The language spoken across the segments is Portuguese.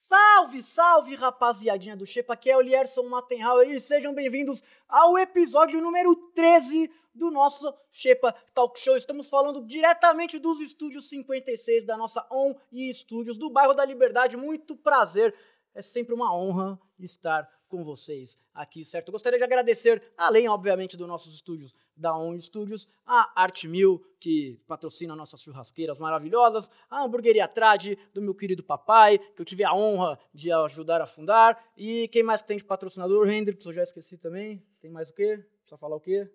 Salve, salve, rapaziadinha do Shepa, aqui é o Lierson Mattenhauer e sejam bem-vindos ao episódio número 13 do nosso Shepa Talk Show. Estamos falando diretamente dos estúdios 56 da nossa On e Estúdios do bairro da Liberdade. Muito prazer, é sempre uma honra estar com vocês aqui, certo? Gostaria de agradecer, além, obviamente, dos nossos estúdios da On Studios, a Art Mil, que patrocina nossas churrasqueiras maravilhosas, a Hamburgueria Trad, do meu querido papai, que eu tive a honra de ajudar a fundar, e quem mais tem de patrocinador? Hendrix, eu já esqueci também. Tem mais o quê? Precisa falar o quê?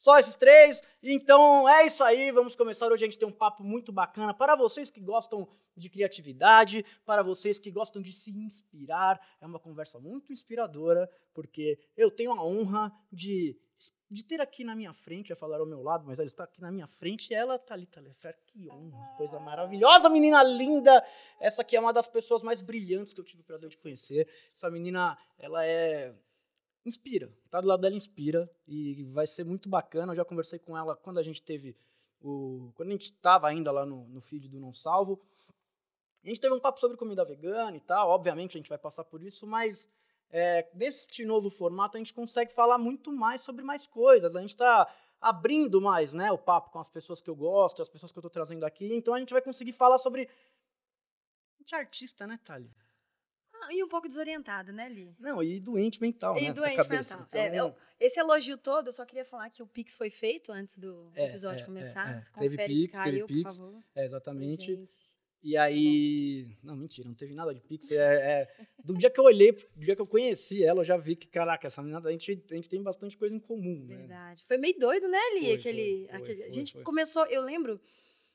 Só esses três. Então é isso aí. Vamos começar hoje. A gente tem um papo muito bacana para vocês que gostam de criatividade, para vocês que gostam de se inspirar. É uma conversa muito inspiradora, porque eu tenho a honra de, de ter aqui na minha frente, ia falar ao meu lado, mas ela está aqui na minha frente e ela, Thalita Lefer, que honra, coisa maravilhosa, menina linda. Essa aqui é uma das pessoas mais brilhantes que eu tive o prazer de conhecer. Essa menina, ela é inspira. Tá do lado dela inspira e vai ser muito bacana. Eu já conversei com ela quando a gente teve o quando a gente estava ainda lá no, no feed do Não Salvo. A gente teve um papo sobre comida vegana e tal. Obviamente a gente vai passar por isso, mas é, neste novo formato a gente consegue falar muito mais sobre mais coisas. A gente está abrindo mais, né, o papo com as pessoas que eu gosto, as pessoas que eu estou trazendo aqui. Então a gente vai conseguir falar sobre a gente é artista, né, Thali? Ah, e um pouco desorientado, né, Li? Não, e doente mental, e né? doente cabeça. mental. Então, É, eu- esse elogio todo, eu só queria falar que o Pix foi feito antes do É, episódio é, começar. é, é. Você Teve confere Pix, que teve caiu, Pix. por favor. É, exatamente. Gente. E aí. Não, mentira, não teve nada de Pix. É, é- do dia que eu olhei, do dia que eu conheci ela, eu já vi que, caraca, essa menina, a gente, a gente tem bastante coisa em comum, né? Verdade. Foi meio doido, né, Li? Foi, aquele, foi, foi, aquele- a gente começou, eu lembro,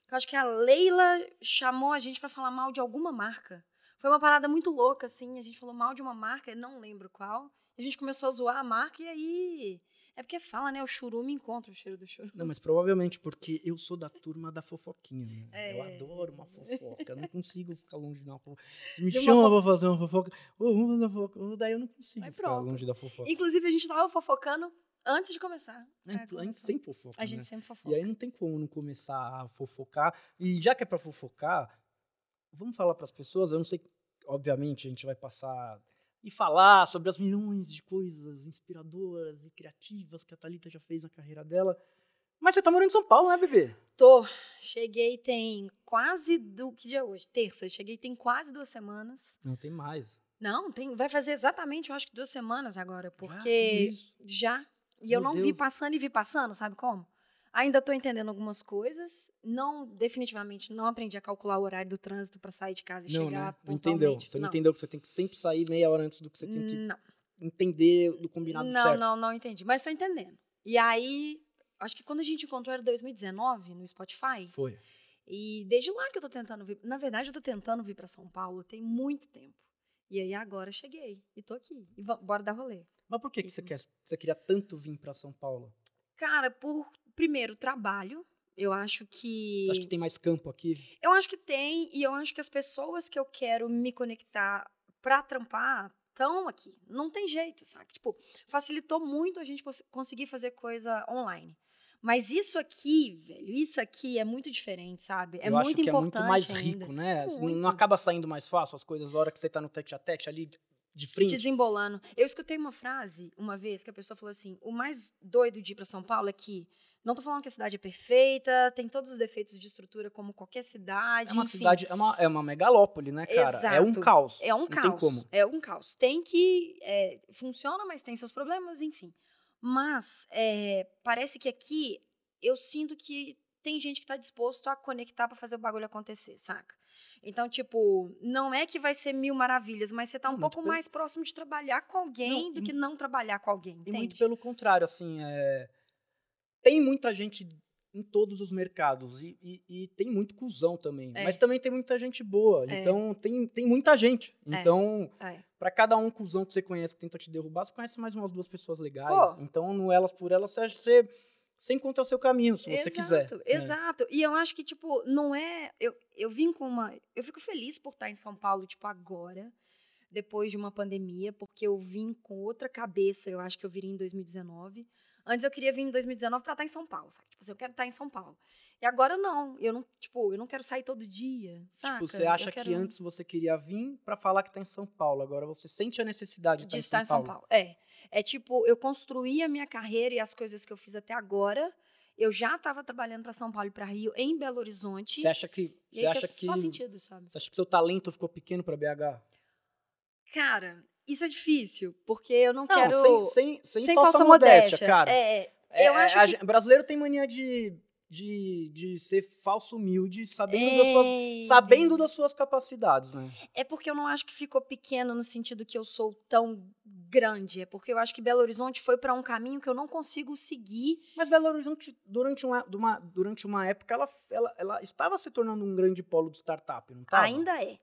que eu acho que a Leila chamou a gente pra falar mal de alguma marca. Foi uma parada muito louca, assim. A gente falou mal de uma marca, eu não lembro qual. A gente começou a zoar a marca e aí. É porque fala, né? O churume encontra o cheiro do churume. Não, mas provavelmente porque eu sou da turma da fofoquinha, né? É. Eu adoro uma fofoca, eu não consigo ficar longe de uma fofoca. Se me chama pra fazer uma fofoca, ô, vamos fazer uma fofoca, daí eu não consigo ficar longe da fofoca. Inclusive, a gente tava fofocando antes de começar. A É, gente- a gente sempre fofoca, A gente né? sempre fofoca. E aí não tem como não começar a fofocar. E já que é pra fofocar, vamos falar pras pessoas, eu não sei, obviamente a gente vai passar e falar sobre as milhões de coisas inspiradoras e criativas que a Thalita já fez na carreira dela. Mas você tá morando em São Paulo, né, bebê? Tô. Cheguei tem quase do. Que dia é hoje? Terça. Cheguei tem quase duas semanas. Não, tem mais. Não, tem, vai fazer exatamente, eu acho que duas semanas agora, tudo porque isso? já. E eu Meu não vi Deus. passando e vi passando, sabe como? Ainda tô entendendo algumas coisas. Não, definitivamente, não aprendi a calcular o horário do trânsito para sair de casa e Não, chegar né? Não entendeu. pontualmente. Você não, entendeu que você tem que sempre sair meia hora antes do que você tem que Não, entender do combinado não, certo. não, não entendi. Mas tô entendendo. E aí, acho que quando a gente encontrou era 2019 no Spotify. Foi. E desde lá que eu tô tentando vir. Na verdade, eu tô tentando vir para São Paulo tem muito tempo. E aí agora eu cheguei. E tô aqui. E bora dar rolê. Mas por que, que você, quer, você queria tanto vir pra São Paulo? Cara, por primeiro trabalho, eu acho que Você acha que tem mais campo aqui? eu acho que tem e eu acho que as pessoas que eu quero me conectar pra trampar estão aqui. Não tem jeito, sabe? Tipo, facilitou muito a gente cons- conseguir fazer coisa online. Mas isso aqui, velho, isso aqui é muito diferente, sabe? É eu acho muito que importante é muito mais ainda. rico, né? Assim, Não, Muito. não acaba saindo mais fácil as coisas na hora que você tá no tete a tete ali de frente. Desembolando. Eu escutei uma frase uma vez que a pessoa falou assim: o mais doido de ir para São Paulo é que. Não tô falando que a cidade é perfeita, tem todos os defeitos de estrutura como qualquer cidade. É uma enfim. cidade, é uma, é uma megalópole, né, cara? É um Exato. caos. É um não caos. tem como. É um caos. Tem que. é, funciona, mas tem seus problemas, enfim. Mas é, parece que aqui eu sinto que tem gente que tá disposto a conectar para fazer o bagulho acontecer, saca? Então, tipo, não é que vai ser mil maravilhas, mas você tá um muito pouco pelo- mais próximo de trabalhar com alguém Não, do que não trabalhar com alguém, E entende? muito pelo contrário, assim, é... tem muita gente em todos os mercados e, e- e tem muito cuzão também. É. Mas também tem muita gente boa. É. Então tem, tem muita gente. É. Então, É. pra cada um cuzão que você conhece que tenta te derrubar, você conhece mais umas duas pessoas legais. Pô. Então, no elas por elas, você, você, você encontra o seu caminho, se você quiser. Exato, É. exato. E eu acho que, tipo, não é. Eu, eu vim com uma. Eu fico feliz por estar em São Paulo, tipo, agora, depois de uma pandemia, porque eu vim com outra cabeça, eu acho que eu viria em 2019. Antes eu queria vir em 2019 pra estar em São Paulo, sabe? Tipo assim, eu quero estar em São Paulo. E agora não, eu não, tipo, eu não quero sair todo dia, saca? Tipo, você acha quero que antes você queria vir pra falar que tá em São Paulo, agora você sente a necessidade de, de estar estar em São Paulo. É. É tipo, eu construí a minha carreira e as coisas que eu fiz até agora. Eu já estava trabalhando para São Paulo e para Rio em Belo Horizonte. Você acha que você acha que só sentido, sabe? você acha que seu talento ficou pequeno pra BH? Cara, isso é difícil, porque eu não, Não, quero. sem, sem, sem, sem falsa, modéstia, cara. É, é, É, eu acho a que- brasileiro tem mania de, de, de ser falso humilde, sabendo, das suas, é, sabendo das suas capacidades, né? É porque eu não acho que ficou pequeno no sentido que eu sou tão grande. É porque eu acho que Belo Horizonte foi para um caminho que eu não consigo seguir. Mas Belo Horizonte, durante uma, uma- durante uma época, ela, ela, ela estava se tornando um grande polo de startup, não estava? Ainda é.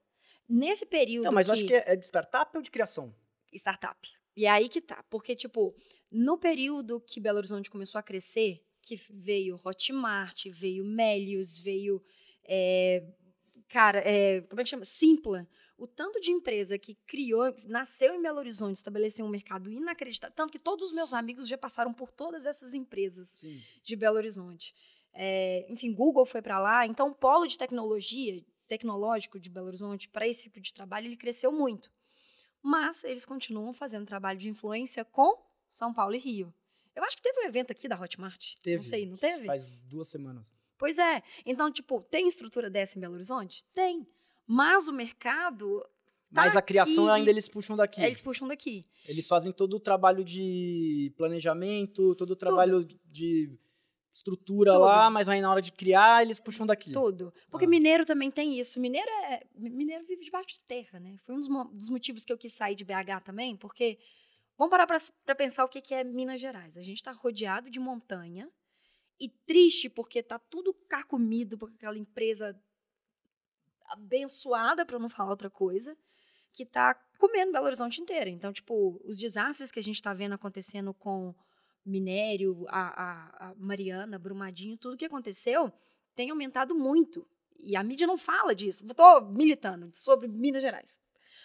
Nesse período. Não, mas eu acho que é, é de startup ou de criação? startup. E aí que tá. Porque, tipo, no período que Belo Horizonte começou a crescer, que veio Hotmart, veio Melius, veio. é, cara, é, como é que chama? Simpla. O tanto de empresa que criou, nasceu em Belo Horizonte, estabeleceu um mercado inacreditável. Tanto que todos os meus amigos já passaram por todas essas empresas Sim. de Belo Horizonte. É, enfim, Google foi para lá. Então, o polo de tecnologia, tecnológico de Belo Horizonte, para esse tipo de trabalho, ele cresceu muito. Mas eles continuam fazendo trabalho de influência com São Paulo e Rio. Eu acho que teve um evento aqui da Hotmart. Teve. Não sei, não teve? Faz duas semanas. Pois é. Então, tipo, tem estrutura dessa em Belo Horizonte? Tem. Mas o mercado, Tá Mas a criação aqui. ainda eles puxam daqui. eles puxam daqui. Eles fazem todo o trabalho de planejamento, todo o trabalho de estrutura Tudo. lá, mas aí na hora de criar, eles puxam daqui. Tudo. Porque Ah. mineiro também tem isso. Mineiro é. Mineiro vive debaixo de terra, né? Foi um dos, dos motivos que eu quis sair de BH também, porque. Vamos parar para pensar o que, que é Minas Gerais. A gente está rodeado de montanha e triste porque tá tudo carcomido por aquela empresa abençoada, para não falar outra coisa, que tá comendo Belo Horizonte inteira. Então, tipo, os desastres que a gente está vendo acontecendo com minério, a, a, a Mariana, Brumadinho, tudo que aconteceu tem aumentado muito. E a mídia não fala disso. Estou militando sobre Minas Gerais.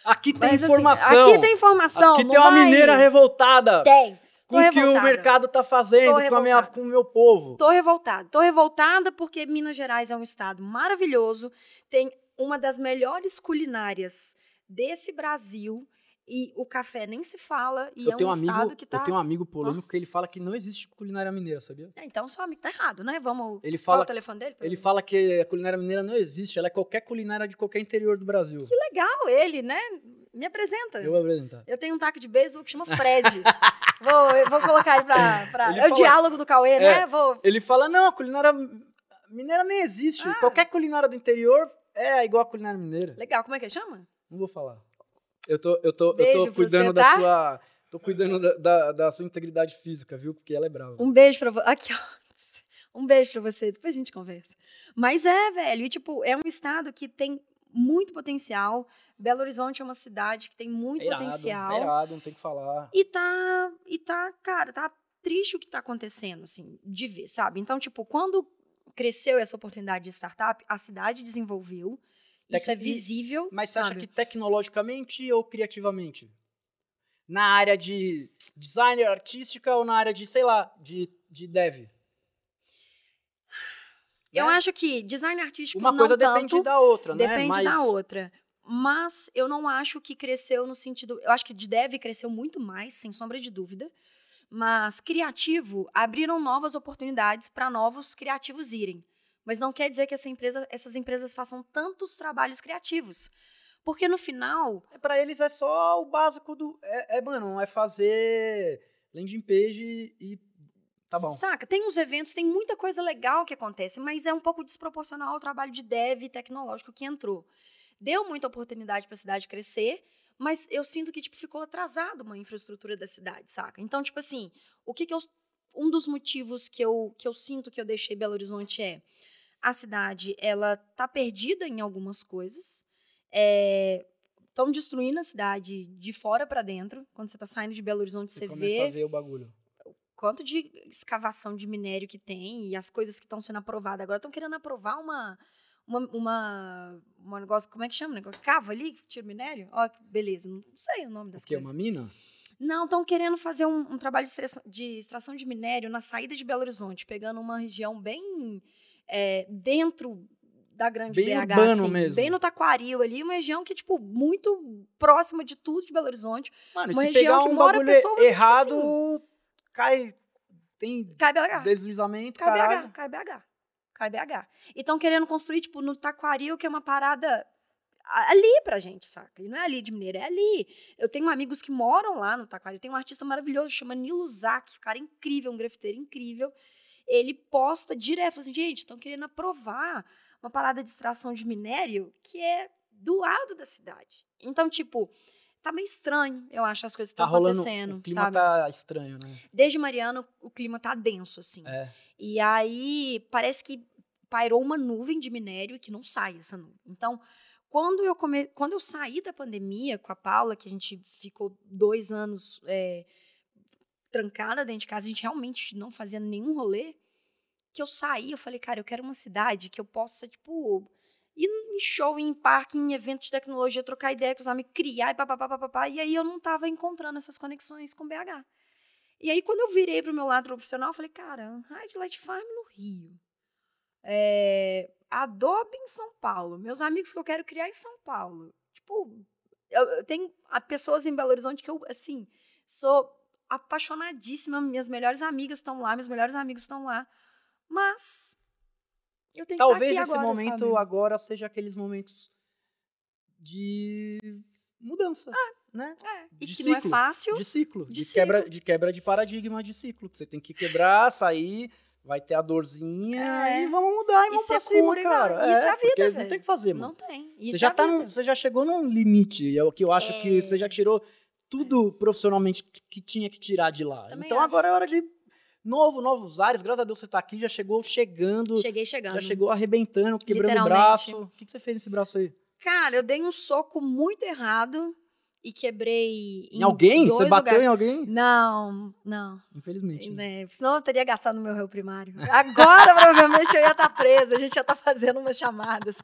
Aqui tem Mas, assim, informação. aqui tem informação. Aqui tem uma vai- mineira revoltada Tem. com o que o mercado tá fazendo com, a minha, com o meu povo. Tô revoltada. Tô revoltada porque Minas Gerais é um estado maravilhoso, tem uma das melhores culinárias desse Brasil e o café nem se fala e eu, é um um amigo, estado que tá eu tenho um amigo polêmico Nossa. que ele fala que não existe culinária mineira, sabia? É, Então seu amigo tá errado, né? Vamos Ele Qual fala, o telefone dele? ele fala que a culinária mineira não existe, ela é qualquer culinária de qualquer interior do Brasil. Que legal ele, né? Me apresenta. Eu vou apresentar. Eu tenho um taco de beisebol que chama Fred. vou, vou colocar ele pra. pra- Ele é o fala- diálogo do Cauê, É. né? Vou. Ele fala, não, a culinária mineira nem existe. Ah. Qualquer culinária do interior é igual a culinária mineira. Legal, como é que ele chama? Não vou falar. Eu tô, eu tô, eu tô cuidando você, da tá? sua. Tô cuidando da, da, da sua integridade física, viu? Porque ela é brava. Um beijo pra você. Aqui, ó. Um beijo pra você. Depois a gente conversa. Mas é, velho. E, tipo, é um estado que tem muito potencial. Belo Horizonte é uma cidade que tem muito É irado, potencial. é irado, não tem o que falar. E tá, e tá, cara, tá triste o que tá acontecendo, assim, de ver, sabe? Então, tipo, quando cresceu essa oportunidade de startup, a cidade desenvolveu. Isso é Tec- visível. Mas você acha sabe? que tecnologicamente ou criativamente? Na área de designer artística ou na área de, sei lá, de, de dev? Eu né? acho que design artístico Uma não coisa tanto, depende da outra, né? Depende Mas da outra. Mas eu não acho que cresceu no sentido. Eu acho que de dev cresceu muito mais, sem sombra de dúvida. Mas criativo abriram novas oportunidades para novos criativos irem. Mas não quer dizer que essa empresa, essas empresas façam tantos trabalhos criativos. Porque no final, Pra eles é só o básico do. É, é, mano, é fazer landing page e. Tá bom. saca, tem uns eventos, tem muita coisa legal que acontece, mas é um pouco desproporcional ao trabalho de dev tecnológico que entrou. Deu muita oportunidade para a cidade crescer, mas eu sinto que tipo ficou atrasado uma infraestrutura da cidade, saca? Então, tipo assim, o que que eu um dos motivos que eu que eu sinto que eu deixei Belo Horizonte é a cidade, ela tá perdida em algumas coisas. Estão destruindo a cidade de fora para dentro. Quando você tá saindo de Belo Horizonte, Você você começa vê a ver o bagulho. quanto de escavação de minério que tem e as coisas que estão sendo aprovadas. Agora estão querendo aprovar uma, uma, uma, um negócio, como é que chama? o Negócio, cava ali, tira minério? Ó, que beleza, não sei o nome das O quê? coisas. Uma mina? Não, estão querendo fazer um, um trabalho de extração, de extração de minério na saída de Belo Horizonte, pegando uma região bem é, dentro da grande Bem BH, assim, mesmo. bem no Taquaril ali, uma região que, tipo, muito próxima de tudo de Belo Horizonte. Mano, Uma se região pegar que um mora bagulho pessoas, tipo errado, cai. Tem Cai BH. deslizamento, Cai caralho. BH, cai BH. Cai BH. E estão querendo construir, tipo, no Taquaril, que é uma parada ali pra gente, saca? E não é ali de Mineiro, é ali. Eu tenho amigos que moram lá no Taquaril. Tem um artista maravilhoso, chama Nilo um cara incrível, um grafiteiro incrível. Ele posta direto, assim, gente, estão querendo aprovar uma parada de extração de minério que é do lado da cidade. Então, tipo, tá meio estranho, eu acho, as coisas que Tá estão rolando. acontecendo, O clima sabe? tá estranho, né? Desde Mariano, o clima tá denso, assim. É. E aí parece que pairou uma nuvem de minério e que não sai essa nuvem. Então, quando eu, come... quando eu saí da pandemia com a Paula, que a gente ficou dois anos é, trancada dentro de casa, a gente realmente não fazia nenhum rolê, que eu saí, eu falei, cara, eu quero uma cidade que eu possa, tipo, ir em show, ir em parque, em eventos de tecnologia, trocar ideia com os amigos, criar e papapá, papapá. E aí eu não estava encontrando essas conexões com BH. E aí, quando eu virei para o meu lado profissional, eu falei, cara, Highlight Farm no Rio. É, Adobe em São Paulo. Meus amigos que eu quero criar em São Paulo. Tipo, eu, eu tenho pessoas em Belo Horizonte que eu, assim, sou apaixonadíssima. Minhas melhores amigas estão lá, meus melhores amigos estão lá. Mas eu tenho Talvez que estar esse aqui agora, momento sabe? agora seja aqueles momentos de mudança, né? É, e de que não é ciclo, fácil. De ciclo, de de, ciclo. quebra de quebra de paradigma de ciclo, que você tem que quebrar, sair, vai ter a dorzinha É. e vamos mudar e E vamos você pra cima, cura cara. Isso é a vida, porque não velho. tem o que fazer, mano. Não tem. Você Isso já, é tá num- você já chegou num limite, é o que eu acho que É. você já tirou tudo profissionalmente que, tinha que tirar de lá. Também então acho. agora é hora de novo, novos ares. Graças a Deus você tá aqui, já chegou chegando, Cheguei chegando. já chegou arrebentando, quebrando o braço. O que, que você fez nesse braço aí? Cara, eu dei um soco muito errado e quebrei Em, alguém? dois Você bateu lugares. em alguém? Não, não. Infelizmente. né? né? Senão eu teria gastado no meu réu primário. Agora, provavelmente, eu ia estar presa. A gente ia estar fazendo umas chamadas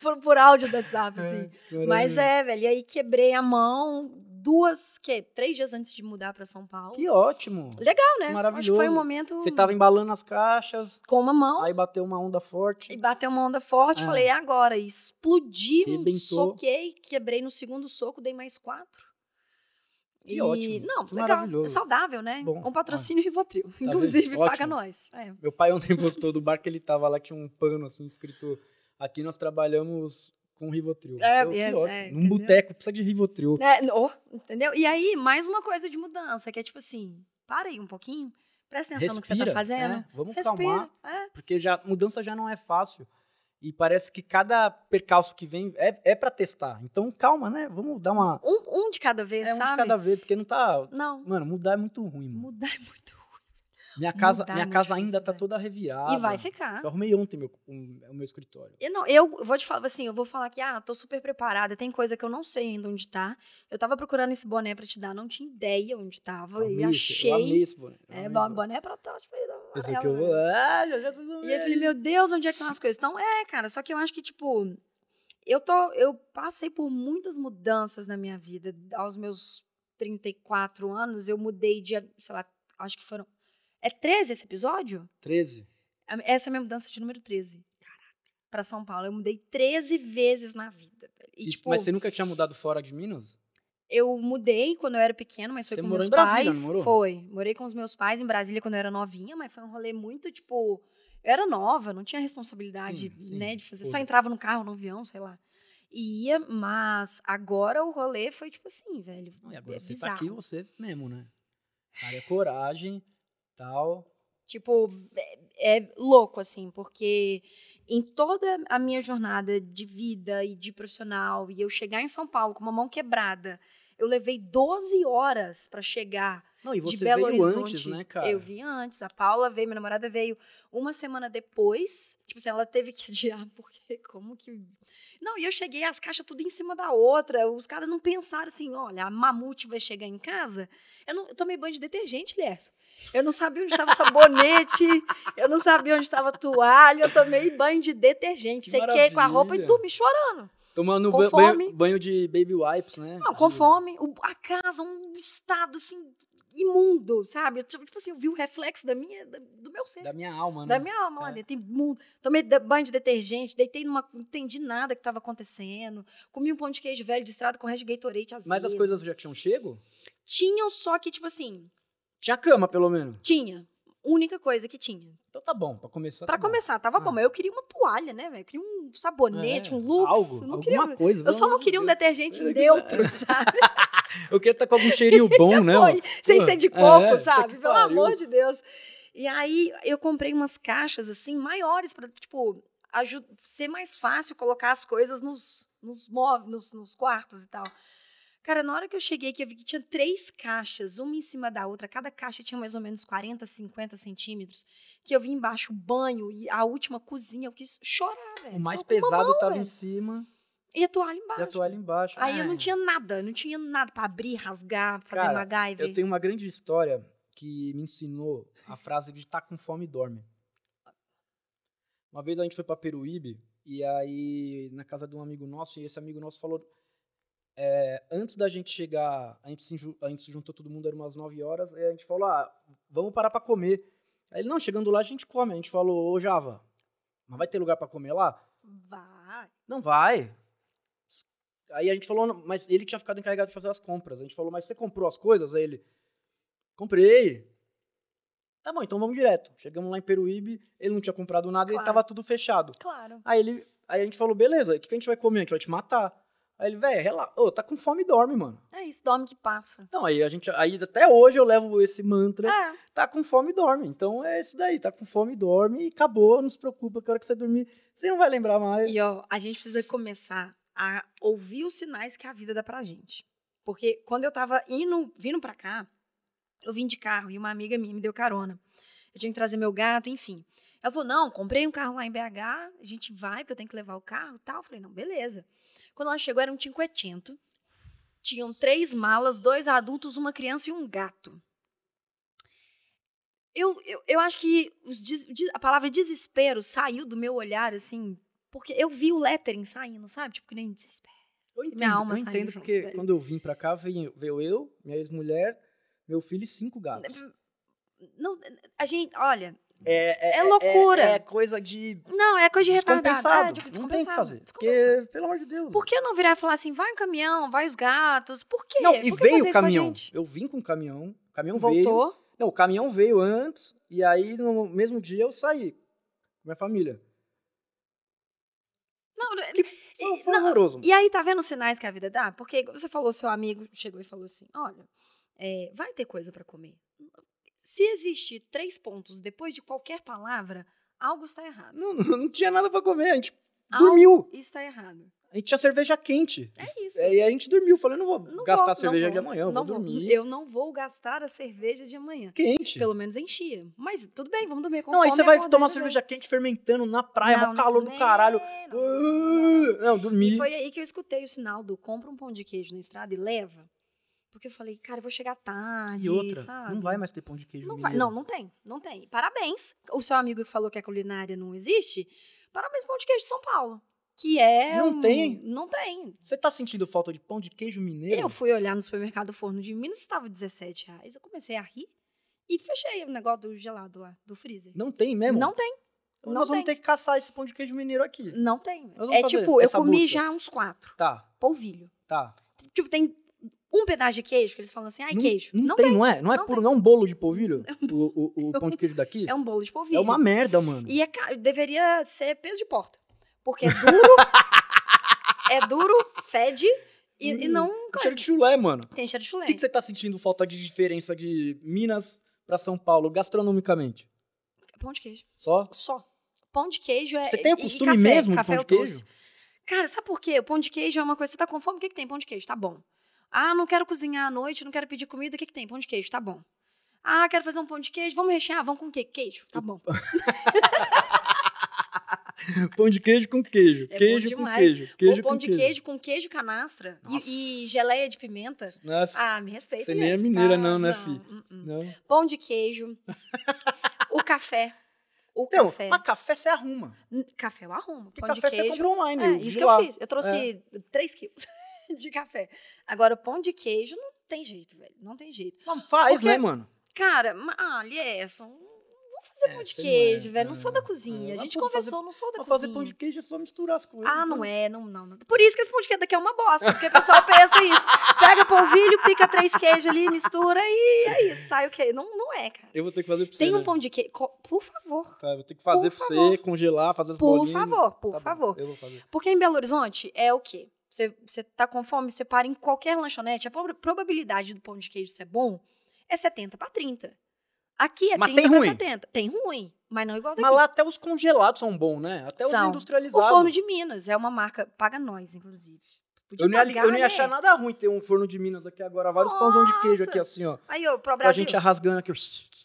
por, por áudio do WhatsApp, assim. Mas é, velho. E aí quebrei a mão duas, que? Três dias antes de mudar pra São Paulo. Que ótimo. Legal, né? maravilhoso. Acho que foi um momento Você tava embalando as caixas, com uma mão aí bateu uma onda forte. e bateu uma onda forte. Ah. Falei, é agora. E explodi, Arrebentou. soquei, quebrei no segundo soco, dei mais quatro. Que E- ótimo, Não, que legal. maravilhoso. É saudável, né? Bom, um patrocínio Rivotril. vendo? Inclusive, paga Ótimo. nós. É. Meu pai ontem postou do bar que ele tava lá, tinha um pano assim escrito: aqui nós trabalhamos com Rivotril. É, que é, ótimo. é, Num boteco precisa de Rivotril. É, oh, entendeu? E aí, mais uma coisa de mudança, que é tipo assim, para aí um pouquinho, presta atenção no que você tá Respira, fazendo. é, vamos Respira. calmar, É. porque já mudança já não é fácil. E parece que cada percalço que vem é, é para testar. Então calma, né? Vamos dar uma Um, um de cada vez, é um sabe? de cada vez, porque não tá, Não, mano, mudar é muito ruim, mano. mudar é muito ruim. Minha casa, é minha casa ainda tá velho. toda revirada. E vai ficar. Eu arrumei ontem meu, um- o meu escritório. Eu, não, eu vou te falar assim, eu vou falar que, ah, tô super preparada, tem coisa que eu não sei ainda onde tá. Eu tava procurando esse boné pra te dar, não tinha ideia onde tava, Eu e esse- Eu amei achei. esse boné. eu É, esse boné. boné protótipo aí Pensei que eu vou. Ah, já já vocês vão E eu falei, meu Deus, onde é que estão as coisas? Então, é, cara, só que eu acho que, tipo, eu tô. Eu passei por muitas mudanças na minha vida. Aos meus 34 anos, eu mudei de, sei lá, acho que foram. É 13 esse episódio? 13. A- Essa é a minha mudança de número 13. Pra São Paulo. Eu mudei 13 vezes na vida. E, Isso- tipo, mas você nunca tinha mudado fora de Minas? eu mudei quando eu era pequena, mas foi Você com morou meus em Brasília, pais. não morou? Foi. Morei com os meus pais em Brasília quando eu era novinha, mas foi um rolê muito, tipo. Eu era nova, não tinha responsabilidade, Sim, sim. né, de fazer. Só entrava no carro, no avião, sei lá. E ia, mas agora o rolê foi tipo assim, velho. E agora é você bizarro. tá aqui, você mesmo, né? Cara, é coragem, tal. Tipo, é, é louco, assim, porque em toda a minha jornada de vida e de profissional, e eu chegar em São Paulo com uma mão quebrada, eu levei 12 horas pra chegar Não, e de você Belo veio Horizonte. antes, né, cara? Eu vi antes. A Paula veio, minha namorada veio uma semana depois. Tipo assim, ela teve que adiar, porque como que. Não, e eu cheguei, as caixas tudo em cima da outra. Os caras não pensaram assim: olha, a mamute vai chegar em casa. Eu, não, eu tomei banho de detergente, Lierson. Eu não sabia onde estava sabonete, eu não sabia onde estava toalha. Eu tomei banho de detergente. Que Sequei com a roupa e maravilha. dormi chorando. Tomando banho, banho de baby wipes, né? Não, com De- fome. O- a casa, um estado assim, imundo, sabe? Tipo tipo assim, eu vi o reflexo da minha, da- do meu ser. Da minha alma, né? Da minha alma lá É. dentro. Tem mundo. Tomei banho de detergente, deitei numa. Não entendi nada que estava acontecendo. Comi um pão de queijo velho de estrada com resto de Gatorade azedo. Mas as coisas já tinham chego? Tinham só que, tipo assim, Tinha cama, pelo menos. tinha. Única coisa que tinha. Então tá bom, pra começar. Pra tá bom. começar, tava bom. Ah. Mas eu queria uma toalha, né, velho? Eu queria um sabonete, É, um lux. Algo, não alguma queria. coisa. Eu só não queria um Deus. detergente neutro, sabe? Eu queria estar com algum cheirinho bom, né? Foi, sem ser de é, coco, puta sabe? Pelo pariu. amor de Deus. E aí eu comprei umas caixas assim maiores para tipo ser mais fácil colocar as coisas nos nos, móveis, nos nos quartos e tal. Cara, na hora que eu cheguei aqui, eu vi que tinha três caixas, uma em cima da outra. Cada caixa tinha mais ou menos 40, 50 centímetros. Que eu vi embaixo o banho e a última cozinha. Eu quis chorar, velho. O mais pesado mão, tava velho. em cima E a toalha embaixo. e a toalha embaixo. Aí eu não É. tinha nada, não tinha nada pra abrir, rasgar, fazer Cara, MacGyver. Eu tenho uma grande história que me ensinou a frase de tá com fome dorme. Uma vez a gente foi pra Peruíbe e aí na casa de um amigo nosso e esse amigo nosso falou é, antes da gente chegar, a gente, se, a gente se juntou todo mundo, era umas 9 horas, e a gente falou, ah, vamos parar pra comer. Aí ele, não, chegando lá a gente come. A gente falou, ô Java, mas vai ter lugar pra comer lá? Vai. Não vai. Aí a gente falou, "Não, mas ele tinha ficado encarregado de fazer as compras. A gente falou, mas você comprou as coisas? Aí ele, comprei. Tá bom, então vamos direto. Chegamos lá em Peruíbe, ele não tinha comprado nada e Claro. tava tudo fechado. Claro. Aí ele, aí a gente falou, beleza, o que, que a gente vai comer? A gente vai te matar. Aí ele, velho, relaxa. Ô, tá com fome, dorme, mano. É isso, dorme que passa. Então, aí a gente, aí até hoje eu levo esse mantra, É. tá com fome, dorme. Então é isso daí, tá com fome, dorme e acabou, não se preocupa, que a hora que você dormir, você não vai lembrar mais. E ó, a gente precisa começar a ouvir os sinais que a vida dá pra gente. Porque quando eu tava indo, vindo pra cá, eu vim de carro e uma amiga minha me deu carona. Eu tinha que trazer meu gato, enfim. Ela falou: não, comprei um carro lá em BH, a gente vai, porque eu tenho que levar o carro e tal. Eu falei, não, beleza. Quando ela chegou, era um cinquecento. Tinham três malas, dois adultos, uma criança e um gato. Eu, eu, eu acho que des- a palavra desespero saiu do meu olhar, assim, porque eu vi o lettering saindo, sabe? Tipo, que nem desespero. Eu entendo, Minha alma eu entendo porque quando eu vim pra cá, veio, veio eu, minha ex-mulher, meu filho e cinco gatos. Não, a gente, olha, É, É loucura. É, coisa de não, é coisa de retardado. descompensado. É, tipo, não tem que descompensado, fazer. descompensado. Porque, pelo amor de Deus. Por que não virar e falar assim, vai o caminhão, vai os gatos? Por quê? Não, e veio o caminhão. Eu vim com o caminhão, o caminhão veio. Voltou? Não, o caminhão veio antes, e aí no mesmo dia eu saí com minha família. Não, Foi, foi não, horroroso. E aí, tá vendo os sinais que a vida dá? Porque você falou, seu amigo chegou e falou assim: olha, é, vai ter coisa pra comer. Se existir três pontos depois de qualquer palavra, algo está errado. Não, não, tinha nada pra comer, a gente Algo dormiu. está errado. A gente tinha cerveja quente. É isso. E a gente dormiu. Falei, não vou Não gastar vou, a cerveja não de vou, amanhã, não vou dormir. Eu não vou gastar a cerveja de amanhã. Quente. Pelo menos enchia. Mas tudo bem, vamos dormir com Não, aí você vai tomar cerveja quente fermentando na praia, Não, mó não, calor do caralho. não. Uh, Não, E dormi. foi aí que eu escutei o sinal do compra um pão de queijo na estrada e leva. Porque eu falei, cara, eu vou chegar tarde, E outra, sabe? não vai mais ter pão de queijo Não, vai, mineiro. não, não tem, não tem. Parabéns. O seu amigo que falou que a culinária não existe, parabéns pão de queijo de São Paulo. Que é. Não um- tem? Não tem. Você tá sentindo falta de pão de queijo mineiro? Eu fui olhar no supermercado Forno de Minas, estava 17 reais. Eu comecei a rir e fechei o negócio do gelado lá, do freezer. Não tem mesmo? Não tem, Então não Nós vamos tem. ter que caçar esse pão de queijo mineiro aqui. não tem. vamos É tipo, eu comi busca. já uns quatro. Tá, Polvilho. tá. Tipo, tem um pedaço de queijo que eles falam assim, ai, não, queijo. Não, tem, não é? Não é Não puro, não é um bolo de polvilho? O, o, o pão de queijo daqui? É um bolo de polvilho. É uma merda, mano. E é caro, deveria ser peso de porta. Porque é duro, é duro, fede e, e Hum, não Cheiro coisa. de chulé, mano. tem cheiro de O chulé. que, que você tá sentindo falta de diferença de Minas pra São Paulo, gastronomicamente? Pão de queijo. Só? Só. Pão de queijo é. Você tem o e- e costume café, mesmo de café pão eu de queijo? trouxe. Cara, sabe por quê? O pão de queijo é uma coisa. Você tá com fome? O que, que tem? Pão de queijo, tá bom. Ah, não quero cozinhar à noite, não quero pedir comida. O que, que tem? Pão de queijo, tá bom. Ah, quero fazer um pão de queijo. Vamos rechear? Vamos com o quê? Queijo? Tá bom. Pão de queijo com queijo. É queijo com queijo. Queijo Ou pão de queijo. com queijo canastra e- e, geleia de pimenta. Nossa. Ah, me respeita. Você nem é mineira Ah, não, né, fi? hum, hum. Não. Pão de queijo. o café. O Então, café. mas café você arruma. Café eu arrumo. Porque Pão de café você queijo. compra online. É, isso que lá. eu fiz. Eu trouxe 3 quilos de café. Agora, o pão de queijo não tem jeito, velho. Não tem jeito. Mas faz, Porque- né, mano? Cara, ma- ah, Lierson, vou fazer É, pão de é, queijo, velho. Não é, sou da é. cozinha. A gente conversou, não sou da cozinha. fazer pão de queijo é só misturar as coisas. Ah, não então. é, não, não, não. Por isso que esse pão de queijo daqui é uma bosta, porque o pessoal pensa isso. Pega polvilho, pica três queijos ali, mistura e é isso, sai o quê? Não, não é, cara. Eu vou ter que fazer pra você. Tem um né? pão de queijo, por favor, Tá, eu vou ter que fazer Por pra favor. você, congelar, fazer as por bolinhas. favor, por Tá bom, favor. Eu vou fazer. Porque em Belo Horizonte é o quê? Você, você tá com fome, você para em qualquer lanchonete, a proba- probabilidade do pão de queijo ser bom é 70 para 30. Aqui é Mas 30 tem ruim? 70. Tem ruim, mas não igual daqui. Mas lá até os congelados são bons, né? Até os São. O industrializados. Forno de Minas é uma marca, paga nós, inclusive. Podia Eu não, ia, eu não ia né? achar nada ruim ter um forno de Minas aqui agora. Vários pãozão de queijo Nossa. aqui, assim, ó. Aí, ó, pro Pra Brasil. gente rasgando aqui.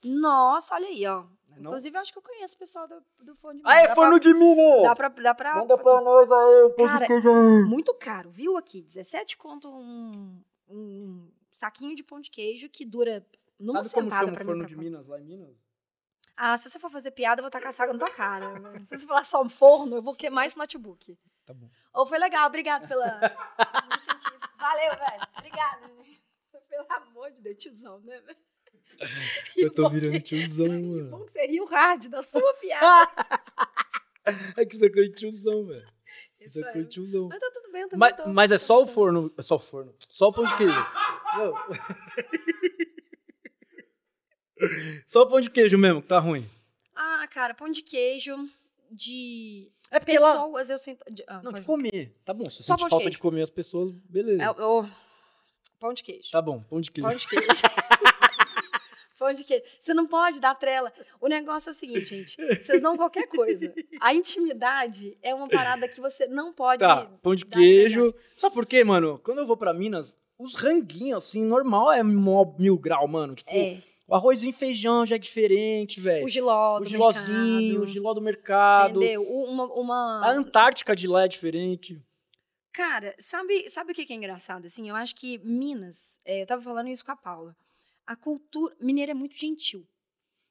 Nossa, olha aí, ó. Não? Inclusive, eu acho que eu conheço o pessoal do, do Forno de Minas. Aê, Dá forno de Minas! Pra, dá pra, dá pra, Manda pra nós aí, um pão Cara, de queijo aí. Muito caro, viu aqui? 17 conto um, um saquinho de pão de queijo que dura numa Sabe como sentada chama o forno de. Minas lá em Minas? Ah, se você for fazer piada, eu vou tacar saga na tua cara. se você falar só um forno, eu vou queimar esse notebook. Tá bom. Ou foi legal, obrigado pela. Valeu, velho. Obrigada. Pelo amor de Deus, tiozão, né? velho? Eu tô virando que- tiozão, mano. bom que você riu hard da sua piada. É que você é tiozão, velho. Isso Você é aí. tiozão. Mas tá tudo bem, eu também Mas, tô- mas é tô só o forno. É só o forno. Só o pão de queijo. Não. Só pão de queijo mesmo, que tá ruim. Ah, cara, pão de queijo de É porque lá. pessoas, eu sinto... de- ah, Não, pode- de comer. Tá bom, se Só sente de falta queijo. de comer as pessoas, beleza. É, Pão de queijo. Tá bom, pão de queijo. Pão de queijo. Pão de queijo. Você não pode dar trela. O negócio é o seguinte, gente. Vocês dão qualquer coisa. A intimidade é uma parada que você não pode. Tá, pão de queijo. Sabe por quê, mano? Quando eu vou pra Minas, os ranguinhos, assim, normal é mil grau, mano. Tipo, É. o arroz e feijão já é diferente, velho. O giló O do gilozinho, mercado, o giló do mercado. Entendeu? O- Uma, uma- A Antártica de lá é diferente. Cara, sabe, sabe o que é engraçado? Assim, eu acho que Minas, é, eu tava falando isso com a Paula. A cultura mineira é muito gentil.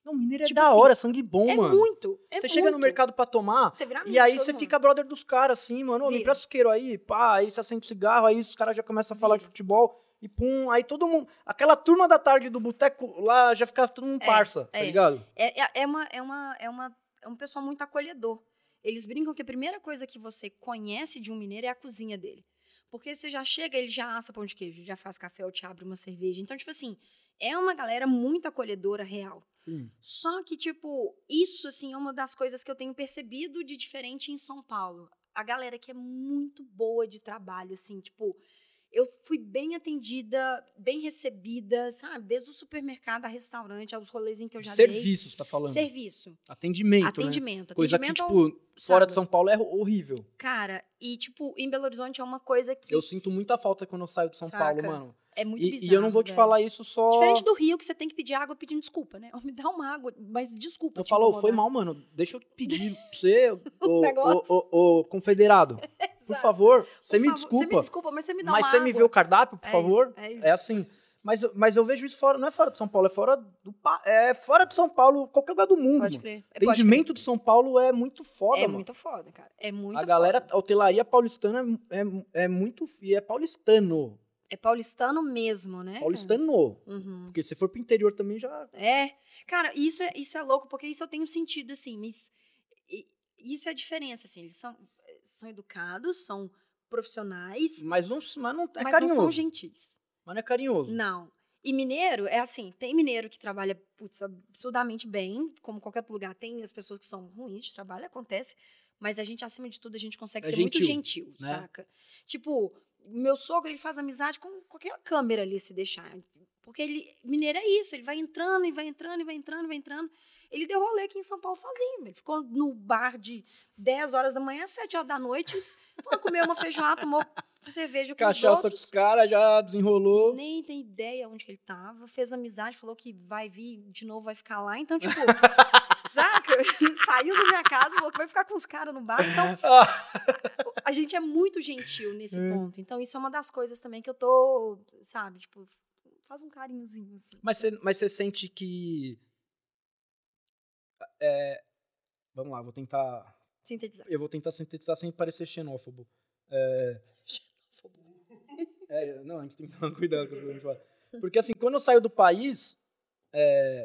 Não, mineiro é Tipo da assim, hora, sangue bom, é mano. muito. É você chega no muito. mercado pra tomar, Você vira amigo e de aí você mundo. fica brother dos caras, assim, mano. Ô, me empresta isqueiro aí, pá, aí você acende cigarro, aí os caras já começam a falar de Vira. futebol. E pum, aí todo mundo. Aquela turma da tarde do boteco lá já fica todo mundo É, parça, tá é. ligado? É, é, é uma, é, uma, é, uma, é um pessoal muito acolhedor. Eles brincam que a primeira coisa que você conhece de um mineiro é a cozinha dele. Porque você já chega, ele já assa pão de queijo, já faz café ou te abre uma cerveja. Então, tipo assim, é uma galera muito acolhedora, real. Sim. Só que, tipo, isso, assim, é uma das coisas que eu tenho percebido de diferente em São Paulo. A galera que é muito boa de trabalho, assim, tipo, eu fui bem atendida, bem recebida, sabe? Desde o supermercado a restaurante, aos rolês em que eu já Serviço, você tá dei. falando. Serviço. Atendimento, né? atendimento. Coisa que, atendimento ao- tipo, fora de? São Paulo é horrível. Cara, e, tipo, em Belo Horizonte é uma coisa que Eu sinto muita falta quando eu saio de São Saca? Paulo, mano. é muito E, bizarro. e eu não vou te velho. falar isso só. Diferente do Rio, que você tem que pedir água pedindo desculpa, né? Me dá uma água, mas desculpa. Eu te falo, "Ô, foi incomodar." mal, mano. Deixa eu pedir pra você, negócio. o, o confederado. Por favor, você Por me favor, desculpa. Você me desculpa, mas você me dá mas você água. me vê o cardápio, por É favor? isso, é isso. É assim. Mas, eu- mas eu vejo isso fora, não é fora de São Paulo, é fora do é fora de São Paulo, qualquer lugar do mundo. Pode mano. crer. É, O pode atendimento de São Paulo é muito crer. foda, É mano. muito foda, cara. É muito a galera, foda. a hotelaria paulistana é, é, é muito. E é paulistano. É paulistano mesmo, né? Paulistano. Uhum. Porque se for pro interior também já. É. Cara, isso é, isso é louco, porque isso eu tenho sentido, assim, mas isso é a diferença, assim, eles são, são educados, são profissionais, Mas não, mas não é mas carinhoso. não são gentis. Mas não é carinhoso. Não. E mineiro é assim, tem mineiro que trabalha putz, absurdamente bem, como qualquer lugar tem as pessoas que são ruins de trabalho, acontece, mas a gente, acima de tudo, a gente consegue É ser muito gentil, gentil, né? saca? Tipo, meu sogro, ele faz amizade com qualquer câmera ali, se deixar. Porque ele, mineiro é isso, ele vai entrando e vai entrando e vai entrando e vai entrando. Ele deu rolê aqui em São Paulo sozinho. Ele ficou no bar de 10 horas da manhã, 7 horas da noite, foi comer uma feijoada, tomou cerveja com os Cachaça com outros. os caras já desenrolou. Nem tem ideia onde que ele tava. Fez amizade, falou que vai vir de novo, vai ficar lá. Então, tipo, saca? Saiu da minha casa, falou que vai ficar com os caras no bar. Então, a gente é muito gentil nesse É. ponto. Então, isso é uma das coisas também que eu tô, sabe? Tipo, faz um carinhozinho, assim. Mas você, mas você sente que. É, Vamos lá, vou tentar. Sintetizar. Eu vou tentar sintetizar sem parecer xenófobo. É, é, não, a gente tem que tomar cuidado com o que a gente fala. Porque assim, quando eu saio do país,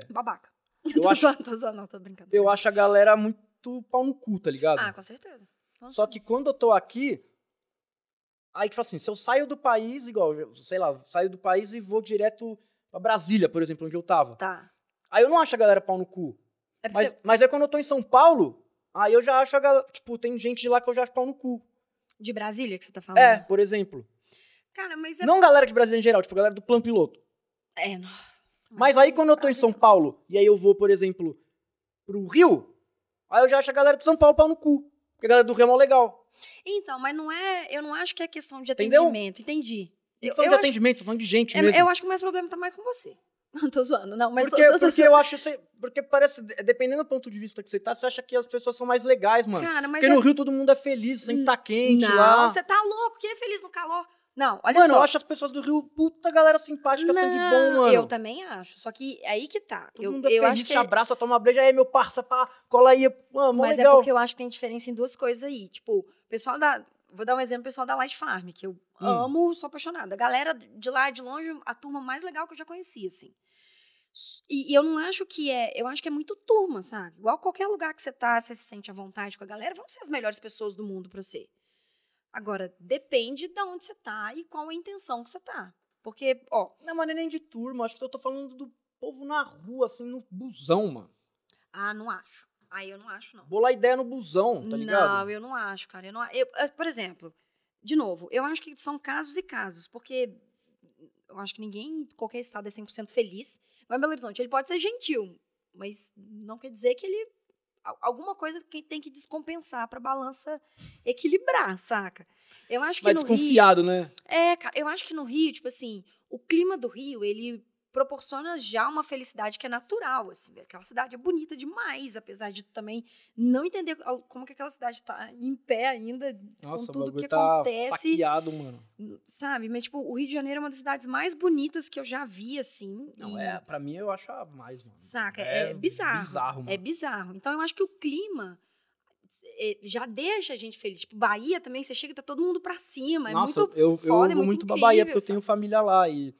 Babaca. Eu tô acho- zoando, tô zoando, não, tô brincando. eu acho a galera muito pau no cu, tá ligado? Ah, com certeza. Com Só que quando eu tô aqui, aí, tipo assim, se eu saio do país, igual, sei lá, saio do país e vou direto pra Brasília, por exemplo, onde eu tava. Tá. Aí eu não acho a galera pau no cu. É Mas, você- mas é quando eu tô em São Paulo, aí eu já acho a galera, tipo, tem gente de lá que eu já acho pau no cu. de Brasília que você tá falando? É, por exemplo. Cara, mas é. Não galera de Brasília em geral, tipo, galera do plano piloto. É, não. Mas aí quando eu tô em São Paulo, e aí eu vou, por exemplo, pro Rio, aí eu já acho a galera de São Paulo pau no cu. Porque a galera do Rio é mó legal. Então, mas não é. Eu não acho que é questão de Entendeu? atendimento. Entendi. Não Eu, falando eu de acho- atendimento, falando de gente é, mesmo. eu acho que o mais problema tá mais com você. Não tô zoando, não. Mas porque, tô- tô- tô- porque eu acho. Porque parece. Dependendo do ponto de vista que você tá, você acha que as pessoas são mais legais, mano. Cara, mas Porque é- no Rio todo mundo é feliz, sempre tá quente não, lá. você tá louco. Quem é feliz no calor? Não, olha mano, só. eu acho as pessoas do Rio puta galera simpática, sangue bom, mano. Eu também acho. Só que aí que tá. Todo eu mundo é eu feliz, acho que se abraça, toma breja, aí meu parça, pá, cola aí, mano, Mas legal. é porque eu acho que tem diferença em duas coisas aí. Tipo, o pessoal da. Vou dar um exemplo, o pessoal da Light Farm, que eu Hum. amo, sou apaixonada. A galera de lá, de longe, a turma mais legal que eu já conheci, assim. E, e eu não acho que é. Eu acho que é muito turma, sabe? Igual qualquer lugar que você tá, você se sente à vontade com a galera, vão ser as melhores pessoas do mundo pra você. Agora, depende de onde você tá e qual a intenção que você tá. Porque, ó, Não, mas é nem de turma, acho que eu tô falando do povo na rua, assim, no busão, mano. ah, não acho. Aí eu não acho, não. Bolar ideia no busão, tá ligado? Não, eu não acho, cara. Eu não, eu, por exemplo, de novo, eu acho que são casos e casos, porque eu acho que ninguém, em qualquer estado, é 100% feliz. Mas em Belo Horizonte, ele pode ser gentil, mas não quer dizer que ele. al- Alguma coisa que tem que descompensar pra balança equilibrar, saca? Eu acho que Mas no Rio. desconfiado, né? É, cara, eu acho que no Rio, tipo assim, o clima do Rio, ele proporciona já uma felicidade que é natural, assim. Aquela cidade é bonita demais, apesar de também não entender como que aquela cidade tá em pé ainda, Nossa, com o tudo bagulho que tá acontece, saqueado, mano. sabe? Mas, tipo, o Rio de Janeiro é uma das cidades mais bonitas que eu já vi, assim. Não, e- é, pra mim eu acho a mais, mano. Saca? É, bizarro. Bizarro, mano. É bizarro. Então, eu acho que o clima é, já deixa a gente feliz. Tipo, Bahia também, você chega e tá todo mundo pra cima. Nossa, é muito eu, eu foda, vou é muito, muito pra incrível, Bahia, porque eu tenho família lá e...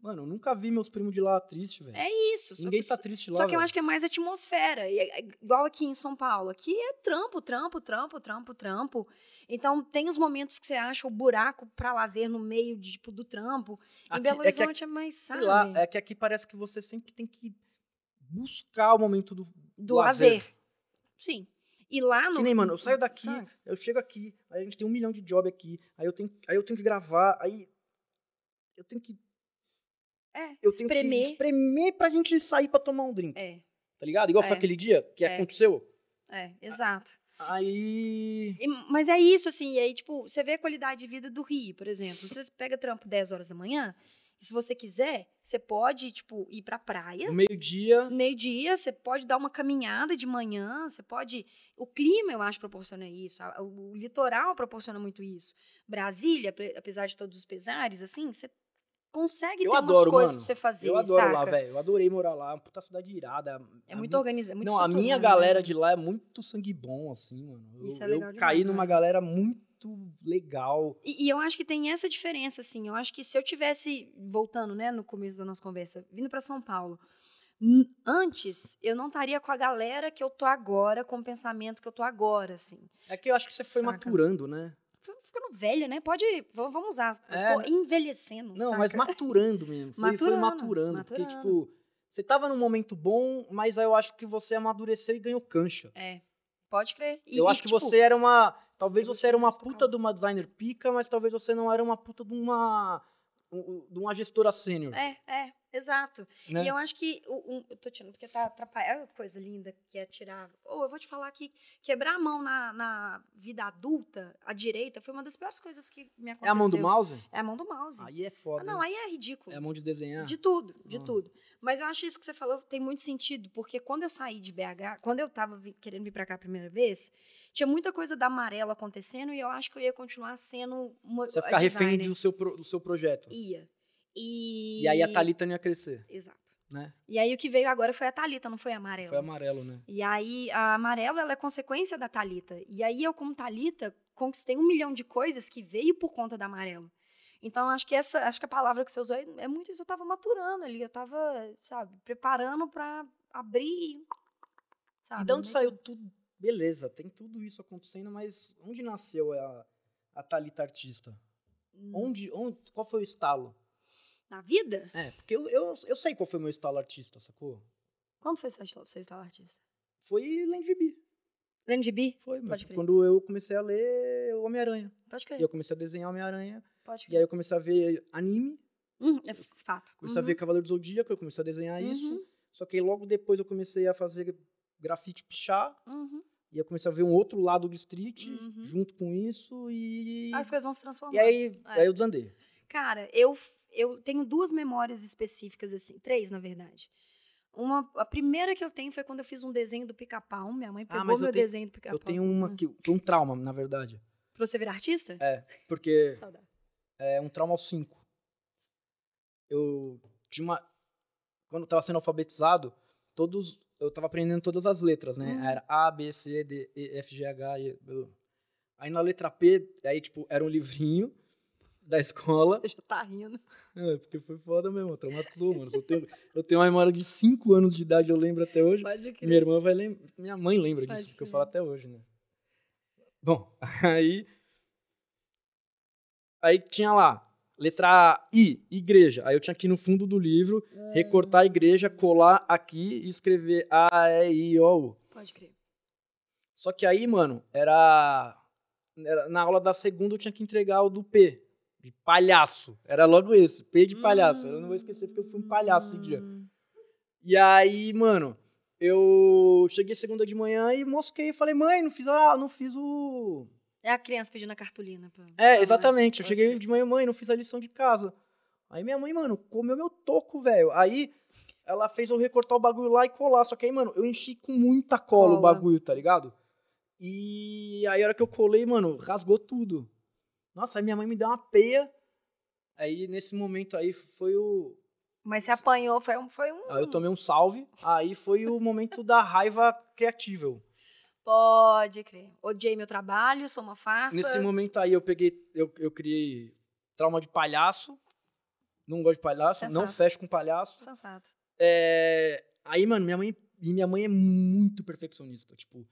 Mano, eu nunca vi meus primos de lá triste, velho. É isso. só Ninguém que- tá triste lá, Só que eu velho. acho que é mais atmosfera. É- é igual aqui em São Paulo. Aqui é trampo, trampo, trampo, trampo, trampo. Então tem os momentos que você acha o buraco pra lazer no meio de, tipo, do trampo. Em Aqui- Belo é que Horizonte é, mais, Sei sabe? lá, é que aqui parece que você sempre tem que buscar o momento do, do lazer. Sim. E lá no. Que nem, mano, eu saio daqui, sabe? eu chego aqui, aí a gente tem um milhão de job aqui, aí eu tenho, aí eu tenho que gravar, aí eu tenho que, É, eu tenho que espremer. espremer pra gente sair pra tomar um drink, É, tá ligado? Igual foi É. aquele dia que É. aconteceu. é, exato. Aí... E- mas é isso, assim, e aí, tipo, você vê a qualidade de vida do Rio, por exemplo. Você pega trampo 10 horas da manhã, e se você quiser, você pode, tipo, ir pra praia. Meio-dia, meio-dia, você pode dar uma caminhada de manhã, você pode. O clima, eu acho, proporciona isso. O, litoral proporciona muito isso. Brasília, ape- apesar de todos os pesares, assim, você consegue Eu ter adoro, umas coisas mano. pra você fazer. eu adoro saca? lá, velho. Eu adorei morar lá, uma puta cidade irada. É A muito mi- organizado. Muito Não, a minha estruturado, galera né? de lá é muito sangue bom, assim, mano. Eu, Isso é eu legal caí demais, numa né? galera muito legal. E, e eu acho que tem essa diferença, assim. Eu acho que se eu tivesse, voltando, né, no começo da nossa conversa, vindo para São Paulo, antes, eu não estaria com a galera que eu tô agora, com o pensamento que eu tô agora, assim. É que eu acho que você foi Saca. maturando, né? Ficando velha, né? Pode. Vamos usar. É, tô envelhecendo. Não, saca? mas maturando mesmo. Foi, foi Maturando, maturando. Porque, maturando. tipo, você tava num momento bom, mas aí eu acho que você amadureceu e ganhou cancha. É. Pode crer. E- eu e, acho que tipo, você era uma. Talvez você era uma puta de uma designer pica, mas talvez você não era uma puta de uma. De uma gestora sênior. É, é, exato. né? E eu acho que. O, um- eu tô tirando porque tá atrapalhando. Coisa linda que é tirar. Ou eu vou te falar que quebrar a mão na, na vida adulta, à direita, foi uma das piores coisas que me É aconteceu. a mão do mouse? É a mão do mouse. Aí é foda. Ah, não, hein? aí é ridículo. É a mão de desenhar. De tudo, de Ah. tudo. Mas eu acho isso que você falou tem muito sentido, porque quando eu saí de BH, quando eu tava querendo vir pra cá a primeira vez, tinha muita coisa da amarela acontecendo e eu acho que eu ia continuar sendo uma Você a ficar refém do seu, pro- do seu projeto. Ia. E... E aí a Thalita não ia crescer. Exato. né? E aí o que veio agora foi a Thalita, não foi a amarela. Foi amarelo, né? E aí a amarelo ela é consequência da Thalita. E aí eu, como Thalita, conquistei um milhão de coisas que veio por conta da amarelo. Então, acho que essa, acho que a palavra que você usou é, é muito isso. Eu tava maturando ali, eu tava, sabe, preparando para abrir. Sabe? E de onde Meio saiu tudo? Beleza, tem tudo isso acontecendo, mas onde nasceu a, a Thalita artista? Hum, Onde, onde, qual foi o estalo? Na vida? É, porque eu, eu, eu sei qual foi o meu estalo artista, sacou? Quando foi seu, estalo- seu estalo artista? Foi. Lendo gibi? Foi. Pode crer. Quando eu comecei a ler Homem-Aranha. Pode E crer. eu comecei a desenhar Homem-Aranha. Pode E crer. aí eu comecei a ver anime. Hum, é fato. Comecei a ver Cavaleiro do Zodíaco, eu comecei a desenhar Uhum. isso. Só que logo depois eu comecei a fazer grafite pichar. Uhum. E eu comecei a ver um outro lado do street Uhum. junto com isso. E. As coisas vão se transformar. E aí, É. aí eu desandei. Cara, eu, eu tenho duas memórias específicas, assim, três, na verdade. Uma, a primeira que eu tenho foi quando eu fiz um desenho do pica-pau. Minha mãe Ah, pegou eu meu tenho- desenho do pica-pau. Eu tenho uma que. Foi um trauma, na verdade. Pra você virar artista? É, porque Saudade. é um trauma aos 5. Eu tinha uma. Quando eu tava sendo alfabetizado, todos. Eu tava aprendendo todas as letras, né? Uhum. Era A, B, C, D, E, F, G, H, I. eu- Aí na letra P, aí, tipo, era um livrinho da escola. Você já tá rindo. É, porque foi foda mesmo, traumatizou, mano. Eu tenho, eu tenho uma memória de 5 anos de idade, eu lembro até hoje. Pode crer. Minha irmã vai lembrar. Minha mãe lembra Pode disso, que eu crer. falo até hoje, né? Bom, aí. Aí tinha lá, letra I, igreja. Aí eu tinha que ir no fundo do livro, recortar a igreja, colar aqui e escrever A, E, I, O, U. Pode crer. Só que aí, mano, era, era- Na aula da segunda eu tinha que entregar o do P, de palhaço. Era logo esse, P de palhaço. Eu não vou esquecer porque eu fui um palhaço esse dia. Hum. E aí, mano, eu cheguei segunda de manhã e mosquei. Falei, mãe, não fiz, a, não fiz o. É a criança pedindo a cartolina. Pra... É, exatamente. Eu cheguei de manhã, mãe, não fiz a lição de casa. Aí minha mãe, mano, comeu meu toco, velho. Aí ela fez eu recortar o bagulho lá e colar. Só que aí, mano, eu enchi com muita cola, o Cola. bagulho, tá ligado? E aí a hora que eu colei, mano, rasgou tudo. Nossa, aí minha mãe me deu uma peia. Aí nesse momento aí foi o. Mas você apanhou, foi um. Foi um... Aí eu tomei um salve. Aí foi o momento da raiva criativa. Pode crer. Odiei meu trabalho, sou uma farsa. Nesse momento aí eu peguei, eu, eu criei trauma de palhaço. Não gosto de palhaço, não Sensato. fecho com palhaço. Sensato. É, aí, mano, minha mãe. E minha mãe é muito perfeccionista. Tipo,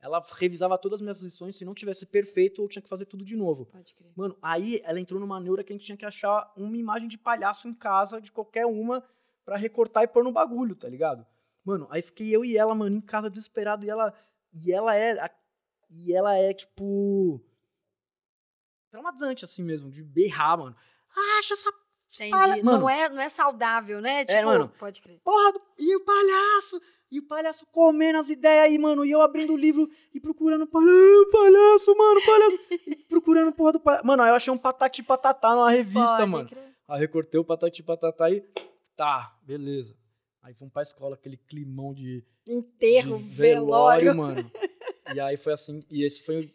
ela revisava todas as minhas lições. Se não tivesse perfeito, eu tinha que fazer tudo de novo. Pode crer. Mano, aí ela entrou numa neura que a gente tinha que achar uma imagem de palhaço em casa, de qualquer uma, pra recortar e pôr no bagulho, tá ligado? Mano, aí fiquei eu e ela, mano, em casa desesperado, e ela. E ela é. a- E ela é, tipo. Traumatizante, assim mesmo, de berrar, mano. Acha essa Entendi. Palha- Não, Mano. é, não é saudável, né? Tipo, mano. pode crer. porra do... E o palhaço! E o palhaço comendo as ideias aí, mano. E eu abrindo o livro e procurando palhaço, palhaço, mano, palhaço. E procurando porra do palhaço. Mano, aí eu achei um patati patatá numa revista, pode mano. crer. Aí recortei o patati patatá e. Tá, beleza. Aí fomos pra escola, aquele climão de, Enterro, de velório. mano. E aí foi assim. E esse foi.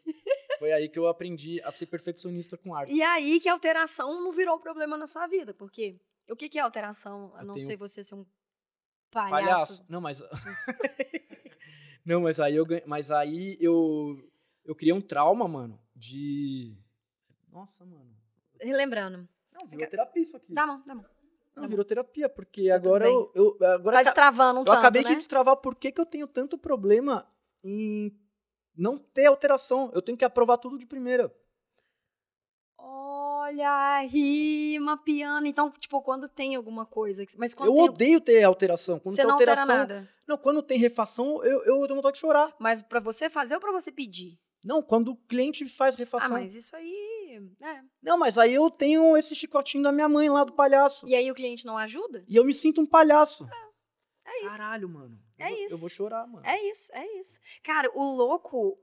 Foi aí que eu aprendi a ser perfeccionista com arte. E aí que a alteração não virou problema na sua vida, porque o que, que é alteração, a Eu não tenho- ser você ser um palhaço? Palhaço. Não, mas. Não, mas aí eu. Mas aí eu. Eu criei um trauma, mano, de. Nossa, mano. Relembrando. Não, virou terapia isso aqui. Dá a mão, dá a mão. Não, virou terapia, porque Tá tudo agora eu, eu. Agora Tá destravando um eu tanto, acabei né? de destravar por que, que eu tenho tanto problema em não ter alteração. Eu tenho que aprovar tudo de primeira. Olha, rima, piano. Então, tipo, quando tem alguma coisa... que- Mas quando eu tem... odeio ter alteração. Quando Você tem não altera alteração. nada. Não, quando tem refação, eu, eu tenho vontade de chorar. Mas pra você fazer ou pra você pedir? Não, quando o cliente faz Ah, refação. mas isso aí... É. Não, mas aí eu tenho esse chicotinho da minha mãe lá do palhaço. E aí o cliente não ajuda? E eu me sinto um palhaço. É isso. Caralho, mano. É eu, isso. Eu vou chorar, mano. É isso, é isso. Cara, o louco.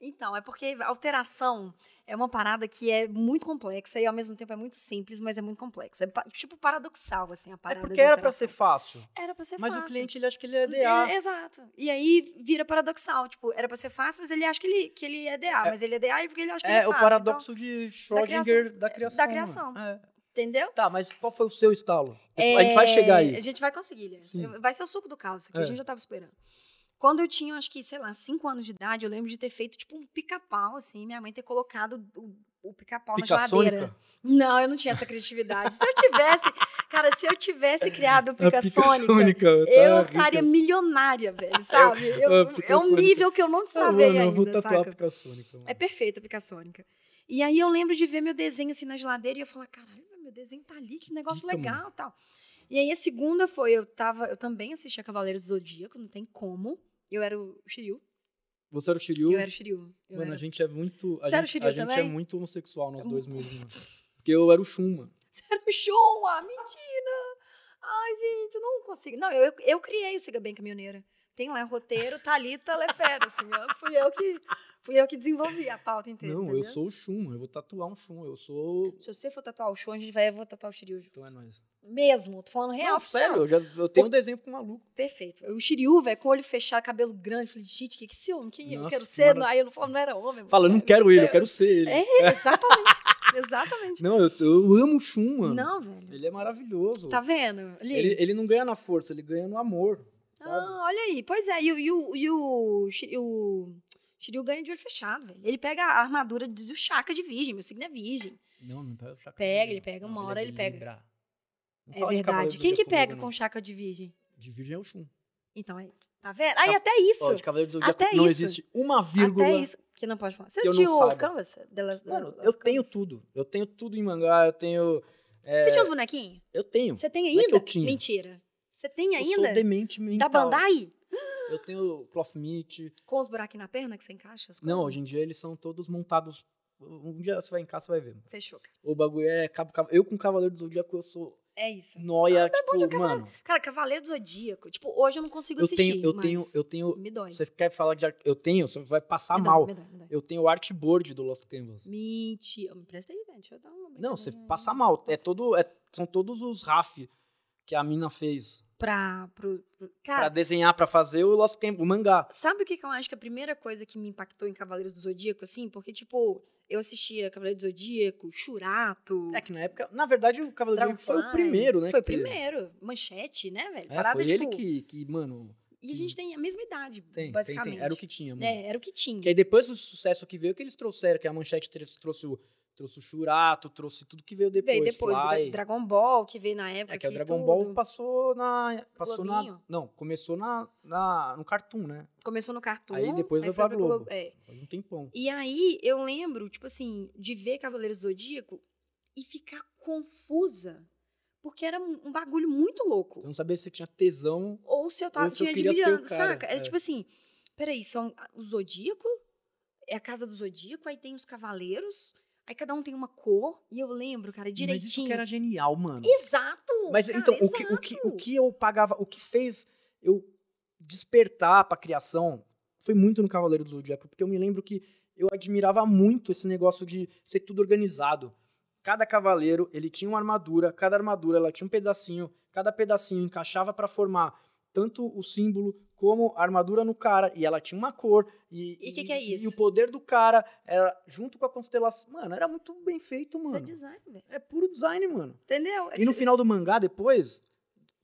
Então, é porque alteração é uma parada que é muito complexa e ao mesmo tempo é muito simples, mas é muito complexo. É tipo paradoxal, assim, a É parada. porque de era pra alteração. ser fácil. Era pra ser Mas fácil. o cliente, ele acha que ele é DA. É, exato. E aí vira paradoxal. Tipo, era pra ser fácil, mas ele acha que ele, que ele é DA. Mas ele é DA porque ele acha que ele É, é o paradoxo de Schrödinger da criação. criação. Da mano. criação. É. Entendeu? Tá, mas qual foi o seu estalo? A gente vai chegar É, A aí. gente vai conseguir. Vai ser o suco do caos, que É. a gente já tava esperando. Quando eu tinha, acho que, sei lá, cinco anos de idade, eu lembro de ter feito, tipo, um pica-pau, assim, minha mãe ter colocado o, o pica-pau na geladeira. Pica-sônica? Não, eu não tinha essa criatividade. se eu tivesse, cara, se eu tivesse criado o A pica-sônica, Pica-Sônica, eu estaria milionária, velho, sabe? Eu- a é um Pica-Sônica. nível que eu não Ah, destravei mano, eu vou ainda, tatuar a saca? Pica-Sônica. mano. É perfeita a pica-sônica. E aí eu lembro de ver meu desenho assim na geladeira e eu falar, caralho, meu desenho tá ali, que negócio Pica, legal tal. E aí a segunda foi, eu tava, eu também assistia Cavaleiros do Zodíaco, não tem como. Eu era o Shiryu. Você era o Shiryu? Eu era o Shiryu. Eu Mano, era... a gente é muito. A Você era o gente, a gente é muito homossexual, nós É dois mesmo. mano. Porque eu era o Shun, mano. Você era o Shun, ah, mentira! Ai, gente, eu não consigo. Não, eu, eu, eu criei o Siga Bem Caminhoneira. Tem lá o roteiro, Thalita Lefera, assim, ó. Fui eu que, fui eu que desenvolvi a pauta inteira. Não, eu entendeu? sou o Shun. Eu vou tatuar um Shun. Eu sou. Se você for tatuar o Shun, a gente vai, eu vou tatuar o Shiryu. junto. Então é nóis. Mesmo, tô falando real, Não, oficial. sério, eu, já, eu tenho um desenho com um maluco. Perfeito. O Shiryu, velho, com o olho fechado, cabelo grande. Falei, gente, que que esse homem? Quem é? eu Nossa, quero ser? Aí eu não falo, não era homem. Fala, eu não quero ele, eu quero ser ele. É, exatamente. exatamente. Não, eu, eu amo o Shun, mano. Não, velho. Ele é maravilhoso. Tá vendo? Ele, ele não ganha na força, ele ganha no amor. Sabe? Ah, olha aí. Pois é, e, o- e, o- e o, o Shiryu ganha de olho fechado, velho. Ele pega a armadura do, Chaka de virgem. Meu signo é virgem. Não, não pega o chakra. Pega, ele pega, uma hora é ele pega. É verdade. Quem que pega com. Chaka de virgem? De virgem é o Shun. Então aí. Tá vendo? Aí até isso. Ó, de Cavaleiro do Zodíaco Até não isso. existe uma vírgula. Até isso. Que não pode falar. Você eu assistiu o. Canvas? The Last- Mano, eu tenho tudo. Eu tenho tudo em mangá, eu tenho. é, Você tinha os bonequinhos? Eu tenho. Você tem é ainda? eu. Mentira. Você tem Eu ainda? sou demente mental. Da Bandai? Eu tenho cloth meat. Com os buraquinhos na perna que você encaixa? Não, hoje em dia eles são todos montados. Um dia você vai em casa, você vai ver. Fechou, cara. O bagulho é. cabo- cabo- Eu com Cavaleiro do Zodíaco, eu sou É isso. noia, de tipo, Cavaleiro. mano. Cara, Cavaleiro do Zodíaco. Tipo, hoje eu não consigo Eu assistir. tenho, eu tenho, eu tenho. Me dói. Você quer falar de? Eu tenho, você vai passar me dói, mal. Me dói, me dói. Eu tenho o artboard do Lost Canvas. Mentira. Me presta aí, velho. Deixa eu dar uma. Não, você passa mal. É todo, é- são todos os RAF que a mina fez Pra. Pro, pro- pra Cara, desenhar, pra fazer o Lost Canvas, o mangá. sabe o que, que eu acho que a primeira coisa que me impactou em Cavaleiros do Zodíaco, assim? Porque, tipo, eu assistia Cavaleiro do Zodíaco, Churato. É que na época, na verdade, o Cavaleiro do Zodíaco foi o primeiro, né? Foi o que primeiro. Manchete, né, velho? É, Parada, foi ele tipo, que, que, mano, E a gente tem a mesma idade, tem, tem, basicamente. tem. Era o que tinha, mano. É, era o que tinha. Que aí depois do sucesso que veio, que eles trouxeram, que a Manchete trouxe o, trouxe o Churato, trouxe tudo que veio depois. veio depois do Fly. Dra- Dragon Ball, que veio na época. É que o Dragon tudo. Ball passou na. Passou na. Não, começou na, na, no Cartoon, né? Começou no Cartoon. Aí depois aí foi foi pra pro Globo. É. Faz um tempão. E aí eu lembro, tipo assim, de ver Cavaleiros do Zodíaco e ficar confusa. Porque era um bagulho muito louco. Você não sabia se você tinha tesão. Ou se eu tava, se eu tinha queria ser o dividido, cara, saca? Era é. tipo assim, peraí, são o Zodíaco, é a casa do Zodíaco, aí tem os Cavaleiros, aí cada um tem uma cor, e eu lembro, cara, direitinho. Mas isso que era genial, mano. Exato! Mas cara, então, o que, o, que, o exato. que eu pagava, o que fez eu despertar pra criação foi muito no Cavaleiro do Zodíaco, porque eu me lembro que eu admirava muito esse negócio de ser tudo organizado. Cada cavaleiro, ele tinha uma armadura, cada armadura ela tinha um pedacinho, cada pedacinho encaixava pra formar tanto o símbolo como a armadura no cara, e ela tinha uma cor. E E que que é E isso? o poder do cara era junto com a constelação. Mano, era muito bem feito, Isso é mano. design, velho. É puro design, mano. Entendeu? E no Esse- final do mangá, depois,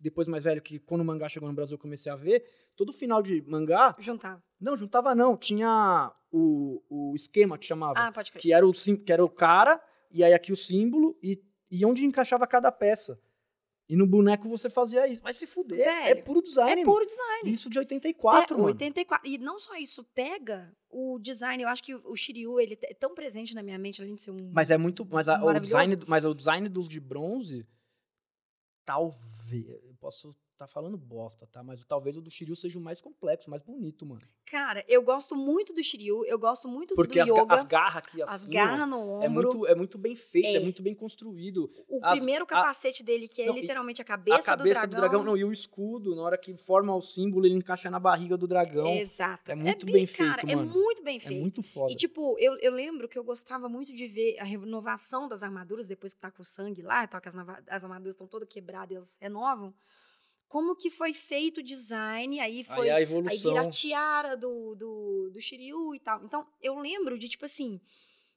depois mais velho, que quando o mangá chegou no Brasil eu comecei a ver, todo final de mangá, Juntar. não, juntava não, tinha o, o esquema que chamava, Ah, pode crer. que era, o, que era o cara, e aí aqui o símbolo, e, e onde encaixava cada peça. E no boneco você fazia isso. Vai se fuder, é Velho, puro design, É puro design. Isso de 84, É, mano. 84. E não só isso, pega o design. Eu acho que o Shiryu, ele é tão presente na minha mente, além de ser um. Mas é muito. Mas a- o design, mas o design dos de bronze. Talvez. Eu posso estar falando bosta, tá? Mas talvez o do Shiryu seja o mais complexo, mais bonito, mano. Cara, eu gosto muito do Shiryu, eu gosto muito Porque do as, ga- yoga. as garras aqui assim. as garras no é ombro. muito, é muito bem feito, é. É. muito bem construído. o as- primeiro a- capacete dele, que é Não, e literalmente a cabeça, a cabeça do dragão. não, e o escudo, na hora que forma o símbolo, ele encaixa na barriga do dragão. Exato. É muito bem, bem cara, feito, é mano. muito bem É feito. muito foda. E, tipo, eu, eu lembro que eu gostava muito de ver a renovação das armaduras, depois que tá com o sangue lá, e tal, que as, as armaduras estão todas quebradas, elas renovam. Como que foi feito o design, aí foi... aí a Aí evolução. vira a tiara do, do, do Shiryu e tal. Então, eu lembro de, tipo assim,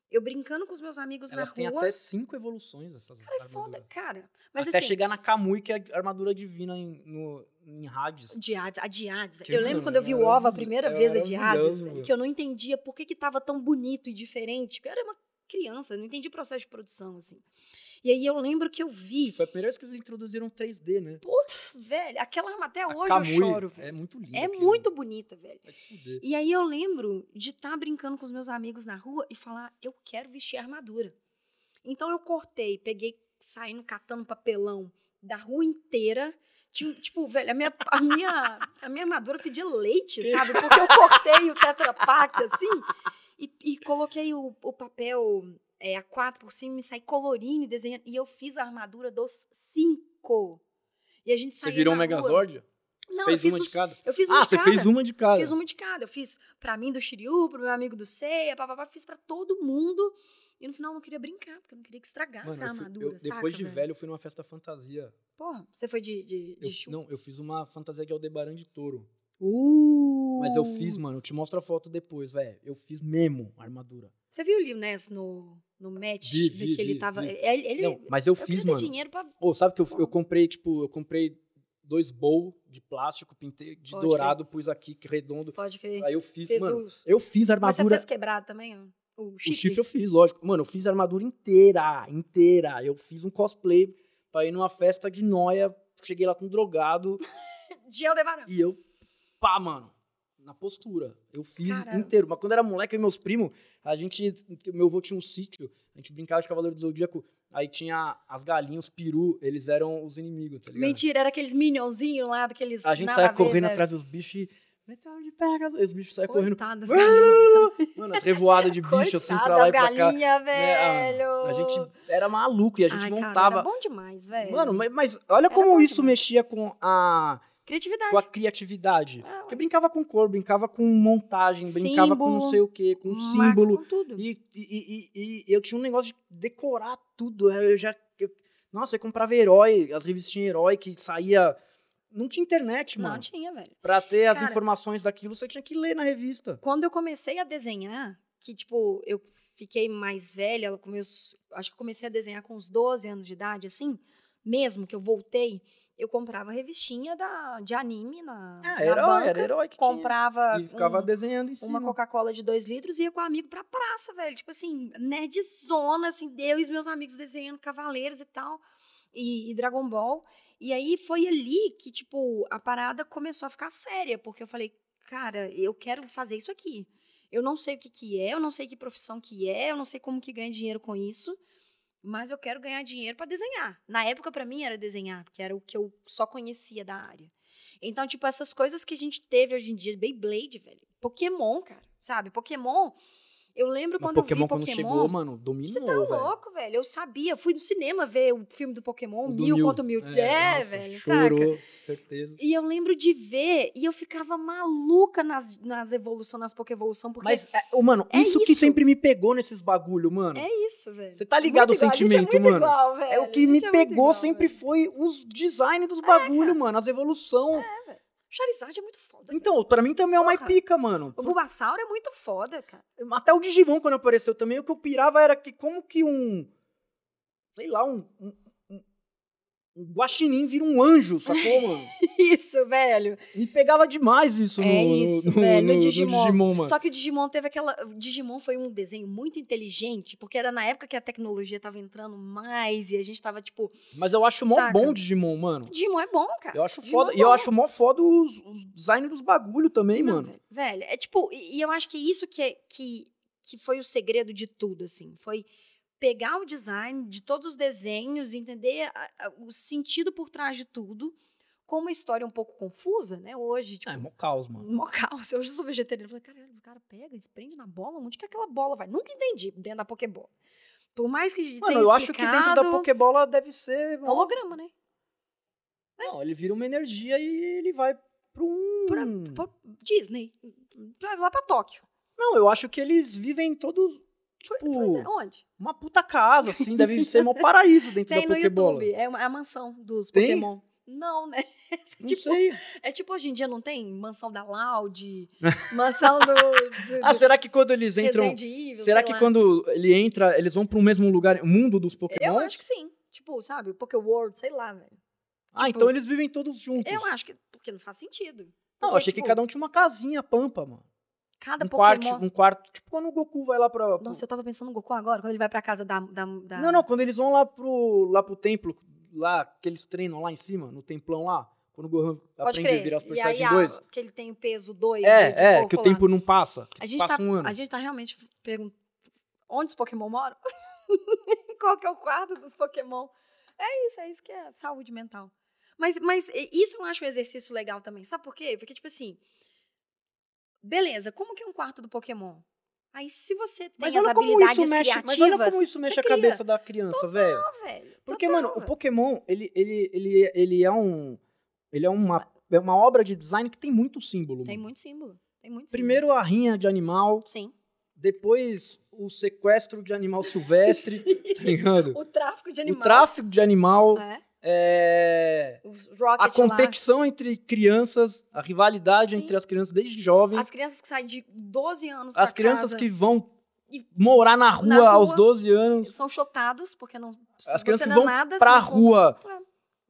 Eu brincando com os meus amigos Elas na têm rua. até cinco evoluções, essas Cara, é foda, armaduras. cara. Mas Até assim, chegar na Kamui, que é a armadura divina em, no, em Hades. de Hades, a de Hades. Que Eu lembro quando eu vi o OVA a primeira é vez a de Hades, velho, que eu não entendia por que, que tava tão bonito e diferente. Eu era uma criança, não entendi o processo de produção, assim. E aí eu lembro que eu vi, Foi a primeira vez que eles introduziram 3D, né? velho, aquela arma até A hoje Kamui eu choro, velho. É muito lindo. É aquilo. muito bonita, velho. Vai se fuder. E aí eu lembro de estar brincando com os meus amigos na rua e falar, eu quero vestir armadura. Então eu cortei, peguei, saindo catando papelão da rua inteira. Tipo, velho, a minha, a minha, a minha armadura fedia leite, sabe? Porque eu cortei o Tetra Pak, assim, e, e coloquei o, o papel é, A4 por cima e saí colorindo e desenhando. E eu fiz a armadura dos cinco. E a gente Você saía virou um. Megazord? Não, eu fez fiz uma dos- de cada? Eu fiz uma Ah, de você cada. fez uma de cada. Fiz uma de cada. Eu fiz pra mim do Shiryu, pro meu amigo do Seiya, papapá, fiz pra todo mundo. E no final eu não queria brincar, porque eu não queria que estragasse Mano, a eu armadura, eu- saca, depois de velho? eu fui numa festa fantasia. Porra, você foi de, de, de Eu- não, eu fiz uma fantasia de Aldebaran de touro. Uh! Mas eu fiz, mano, eu te mostro a foto depois, velho. Eu fiz mesmo a armadura. Você viu o Lil Ness no, no match Vi, vi, que ele vi, tava... vi. Ele, ele- Não, mas eu eu fiz, mano. dinheiro pra... Sabe que eu, eu comprei, tipo, eu comprei dois bowls de plástico, pintei de Pode dourado, pus aqui, que redondo. Pode crer. Aí eu fiz, Fez mano, os... eu fiz a Mas você armadura. fez quebrado também, ó? O O chifre? chifre eu fiz, lógico. Mano, eu fiz a armadura inteira, inteira. Eu fiz um cosplay pra ir numa festa de noia. Cheguei lá com um drogado De Aldebaran. e eu, pá, mano, na postura. Eu fiz Caramba. inteiro. Mas quando era moleque, eu e meus primos, a gente, meu avô tinha um sítio, a gente brincava de Cavaleiro do Zodíaco. Aí tinha as galinhas, os peru, eles eram os inimigos, tá ligado? Mentira, era aqueles minionzinhos lá, daqueles... A gente saia correndo velho. atrás dos bichos e. Metal de pega. Os bichos saiam correndo. Coitadas das galinhas. Mano, as revoadas de bicho assim pra Coitada lá e pra cá. galinha, né? A- velho. A gente era maluco e a gente Ai, cara, montava. era bom demais, velho. Mano, mas, mas olha Era como isso demais. mexia com a, Criatividade. com a criatividade. Ah, Porque brincava com cor, brincava com montagem, brincava com não Símbolo, sei o quê, com símbolo. Com tudo. E, e, e, e- eu tinha um negócio de decorar tudo. Eu já. eu- nossa, eu comprava herói, as revistinhas herói que saía. Não tinha internet, Não mano. tinha, velho. Pra ter as Cara- informações daquilo, você tinha que ler na revista. Quando eu comecei a desenhar, que, tipo, eu fiquei mais velha, com meus, acho que comecei a desenhar com uns 12 anos de idade, assim, mesmo que eu voltei, eu comprava revistinha da, de anime na, Ah, na herói, banca, era herói que comprava tinha. E ficava um- desenhando em cima. uma Coca-Cola de dois litros e ia com um amigo pra praça, velho. Tipo assim, nerdzona, assim, eu e os meus amigos desenhando Cavaleiros e tal, e, e Dragon Ball. E aí foi ali que, tipo, a parada começou a ficar séria, porque eu falei, cara, eu quero fazer isso aqui. Eu não sei o que que é, eu não sei que profissão que é, eu não sei como que ganha dinheiro com isso, mas eu quero ganhar dinheiro pra desenhar. Na época, pra mim, era desenhar, porque era o que eu só conhecia da área. Então, tipo, essas coisas que a gente teve hoje em dia, Beyblade, velho. Pokémon, cara, sabe? Pokémon, eu lembro Mas quando Pokémon, eu vi quando Pokémon... chegou, mano, Você dominou, tá velho. louco, velho? Eu sabia. Eu fui no cinema ver o filme do Pokémon, O do mil Mil. contra mil. É, nossa, velho, saca? chorou, certeza. E eu lembro de ver e eu ficava maluca nas, nas evoluções, nas Pokévolução, porque Mas, é, mano, É isso, que isso. sempre me pegou nesses bagulho, mano. é isso, velho. Você tá ligado o sentimento, é muito mano? Igual, velho. É o que me é pegou igual, sempre velho. foi os design dos bagulho, mano, as evolução. Charizard é muito foda. velho. Então, pra mim também é uma Porra. pica, mano. O Bulbasaur é muito foda, cara. Até o Digimon, quando apareceu também, o que eu pirava era que como que um. Sei lá, um. um, um- um guaxinim vira um anjo, sacou, mano? Isso, velho. Me pegava demais isso É no, isso, no, velho, no no- Digimon. Digimon, mano. Só que o Digimon teve aquela. O Digimon foi um desenho muito inteligente, porque era na época que a tecnologia tava entrando mais e a gente tava, tipo. Mas eu acho mó bom o Digimon, mano. Digimon é bom, cara. Eu acho Digimon foda. é E eu acho mó foda os, os design dos bagulho também, Não, mano. Velho, velho, é tipo, e, e eu acho que isso que, é- que, que foi o segredo de tudo, assim. Foi pegar o design de todos os desenhos, entender a- a- o sentido por trás de tudo, com uma história um pouco confusa, né? Hoje, tipo, É, mó caos, mano. mó caos. Hoje eu sou vegetariano. Eu falei, caralho, o cara pega, se prende na bola, onde que aquela bola vai? Nunca entendi dentro da Pokébola. Por mais que Mano, tenha eu acho que dentro da Pokébola deve ser. ó, holograma, né? Não, ele vira uma energia e ele vai pra um. Pra- pra Disney. Pra, lá pra Tóquio. Não, eu acho que eles vivem todos. Tipo, é, onde? uma puta casa, assim, deve ser um paraíso dentro Tem da no Pokébola. YouTube. É uma- é a mansão dos Tem? Pokémon. Não, né? Não tipo, sei. é tipo hoje em dia não tem mansão da Loud, mansão do, do, Ah, do será que quando eles entram. Evil, Será que lá. quando ele entra, eles vão pro mesmo lugar, mundo dos Pokémon? Eu acho que sim. Tipo, sabe, o Poké World, sei lá, velho. Ah, tipo- então eles vivem todos juntos. Eu acho que. Porque não faz sentido. Não, eu Porque, achei que tipo, cada um tinha uma casinha pampa, mano. Cada Um Pokémon. quarto, um quarto. Tipo quando o Goku vai lá pra. Nossa, eu tava pensando no Goku agora, quando ele vai pra casa da. da, da- Não, não, quando eles vão lá pro, lá pro templo, lá, que eles treinam lá em cima, no templão lá, quando o Gohan Pode aprende crer. a virar Super Saiyajin a- 2. que ele tem o peso 2. É, é, que o tempo não passa. A gente, passa tá, um ano. a gente tá realmente perguntando onde os Pokémon moram? Qual que é o quarto dos Pokémon? É isso, é isso que é saúde mental. Mas, mas isso eu acho um exercício legal também. Sabe por quê? Porque, tipo assim, beleza, como que é um quarto do Pokémon? Aí, se você tem Mas as habilidades isso mexe, criativas... mas olha como isso mexe a cria. cabeça da criança, velho. Porque, total, mano, o. Pokémon, ele, ele, ele, ele é um. Ele é uma, é uma obra de design que tem muito símbolo. Tem mano. muito símbolo. Tem muito símbolo. Primeiro a rinha de animal, Sim. depois o sequestro de animal silvestre, tá ligado? O tráfico de O animal. tráfico de animal, É. é, a Rocket lá. competição entre crianças, a rivalidade Sim. entre as crianças desde jovens, As crianças que saem de 12 anos as crianças casa que vão E- morar na rua, Na rua. aos 12 anos, são chotados, porque não. as crianças que é vão nada, pra rua compra.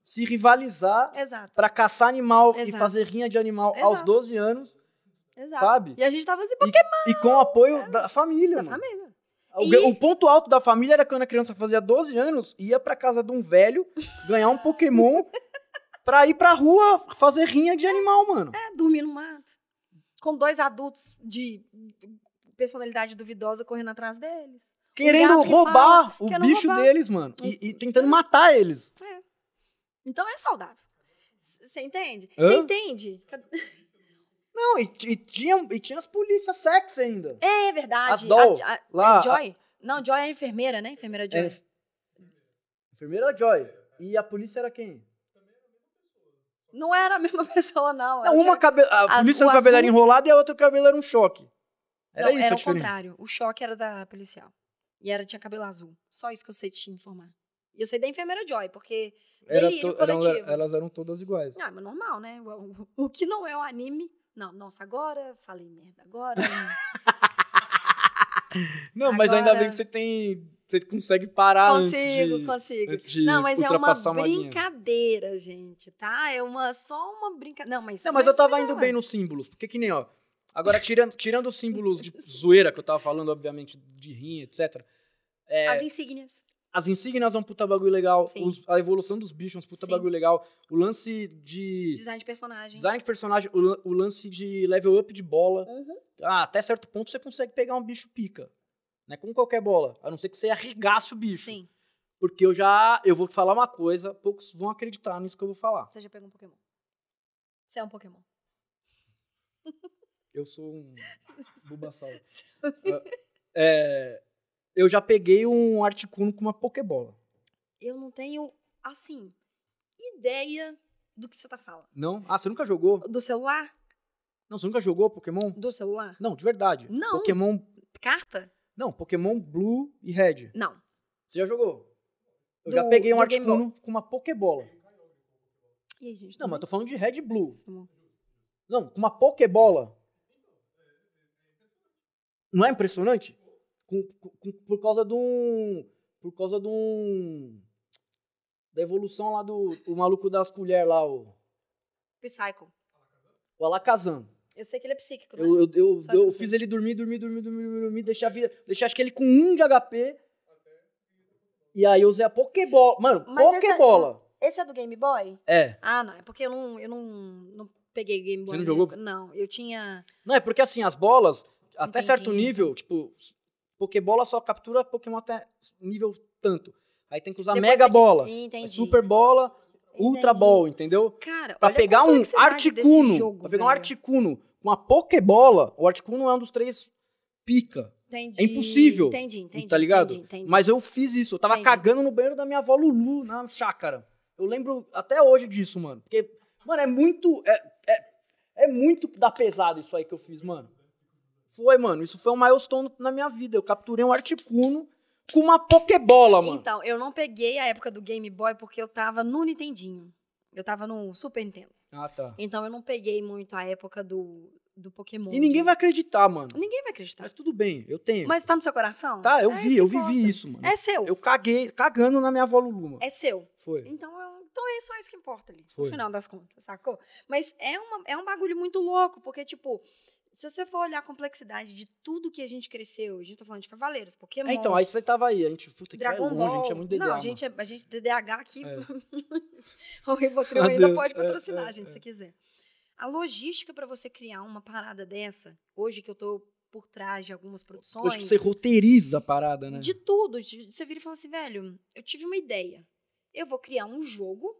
se rivalizar Exato, pra caçar animal e Exato. fazer rinha de animal aos Exato. 12 anos, exato. sabe? E a gente tava assim, E, e com o apoio da família, da mano. família. O, E- o ponto alto da família era quando a criança fazia 12 anos, ia pra casa de um velho, ganhar um Pokémon pra ir pra rua fazer rinha de animal, mano. É, dormir no mato. Com dois adultos de personalidade duvidosa correndo atrás deles. Querendo que roubar o querendo bicho roubar. deles, mano. E, e tentando matar eles. Então é saudável. Você entende? Você entende? Não, e, e tinha, e tinha as polícias sexy ainda. É verdade. As doll, A- a- lá, é Joy? Não, Joy é a enfermeira, né? Enfermeira Joy. É, enfermeira Joy. E a polícia era quem? Não era a mesma pessoa, não. Não, uma cabe... A polícia o um cabelo era azul- enrolado e a outra o cabelo era um choque. Era não, isso era a o contrário. O choque era da policial. E era, tinha cabelo azul. Só isso que eu sei te informar. E eu sei da enfermeira Joy, porque. Era to- eram- elas eram todas iguais. Ah, mas normal, né? O, o- o que não é o anime. Não, nossa, agora. Falei merda. Agora. Não, mas ainda Agora- bem que você tem. Você consegue parar consigo, antes de. consigo. de não, mas é uma uma linha. brincadeira, gente, tá? É uma, só uma brincadeira. Não, mas. Não, mas eu tava indo é, bem nos símbolos. Porque que nem, ó. Agora, tirando, tirando os símbolos de zoeira que eu tava falando, obviamente, de rim, etc. é, As insígnias. As insígnias é um puta bagulho legal. Os- a evolução dos bichos é um puta Sim. bagulho legal. O lance de. Design de personagem. Design de personagem, o, o lance de level up de bola. Uhum. Ah, até certo ponto você consegue pegar um bicho pica. Né? Como qualquer bola. A não ser que você arregasse o bicho. Sim. Porque eu já. Eu vou falar uma coisa, poucos vão acreditar nisso que eu vou falar. Você já pegou um Pokémon. Você é um Pokémon. Eu sou um Bulbasaur. É, eu já peguei um Articuno com uma Pokébola. Eu não tenho, assim, ideia do que você tá falando. Não? Ah, você nunca jogou? Do celular? Não, você nunca jogou Pokémon? Do celular? Não, de verdade. Não. Pokémon. Carta? Não, Pokémon Blue e Red. Não. Você já jogou? Eu Do- já peguei um Articuno com uma Pokébola. E aí, gente? Não, mas eu tô falando de Red e Blue. Tá. Não, com uma Pokébola. Não é impressionante? Com- com- por causa de um. Por causa de um. Da evolução lá do. O maluco das colheres lá, o. Psycho. O Alakazam. Eu sei que ele é psíquico, né? Eu, eu, eu, eu fiz ele dormir, dormir, dormir, dormir, dormir, dormir deixar, a vida, deixar acho que ele com um de HP. E aí eu usei a Pokébola. Mano, Mas essa- Pokébola. Esse é do Game Boy? É. Ah, não. É porque eu não, eu não, não peguei Game Boy. Você não jogou? Não, eu tinha... Não, é porque assim, as bolas, até Entendi. certo nível, tipo, Pokébola só captura Pokémon até nível tanto. Aí tem que usar Depois Mega que- Bola, Entendi. Super Bola, Ultra. Ball, entendeu? Cara, Pra a pegar um Articuno, jogo, pra pegar um velho. Articuno com a Pokébola, o Articuno é um dos três pica. Entendi. É impossível, Entendi, entendi. tá ligado? Entendi, entendi. Mas eu fiz isso, eu tava Entendi. cagando no banheiro da minha avó Lulu, na chácara. Eu lembro até hoje disso, mano. Porque, mano, é muito. É, é, é muito da pesada isso aí que eu fiz, mano. Foi, mano. Isso foi um milestone na minha vida. Eu capturei um Articuno com uma Pokébola, mano. Então, eu não peguei a época do Game Boy porque eu tava no Nintendinho. Eu tava no Super Nintendo. Ah, tá. Então eu não peguei muito a época do, do Pokémon. E ninguém vai acreditar, mano. Ninguém vai acreditar. Mas tudo bem, eu tenho. Mas tá no seu coração? Tá, eu É vi, eu importa. vivi isso, mano. É seu. Eu caguei, cagando na minha avó Lulu, mano. É seu. Foi. Então, é- então é só isso que importa ali, Foi. no final das contas, sacou? Mas é, uma, é um bagulho muito louco, porque, tipo, se você for olhar a complexidade de tudo que a gente cresceu, a gente tá falando de Cavaleiros, Pokémon, É, então, aí você tava aí, a gente, puta, que é Dragon longe, a gente é muito DDA, Não, a gente, é, a gente DDH aqui, É. o Rivotril ainda Deus, pode é, patrocinar é, a gente, é. se quiser. A logística pra você criar uma parada dessa, hoje que eu tô por trás de algumas produções... Acho que você roteiriza a parada, né? De tudo. de- Você vira e fala assim, velho, eu tive uma ideia. Eu vou criar um jogo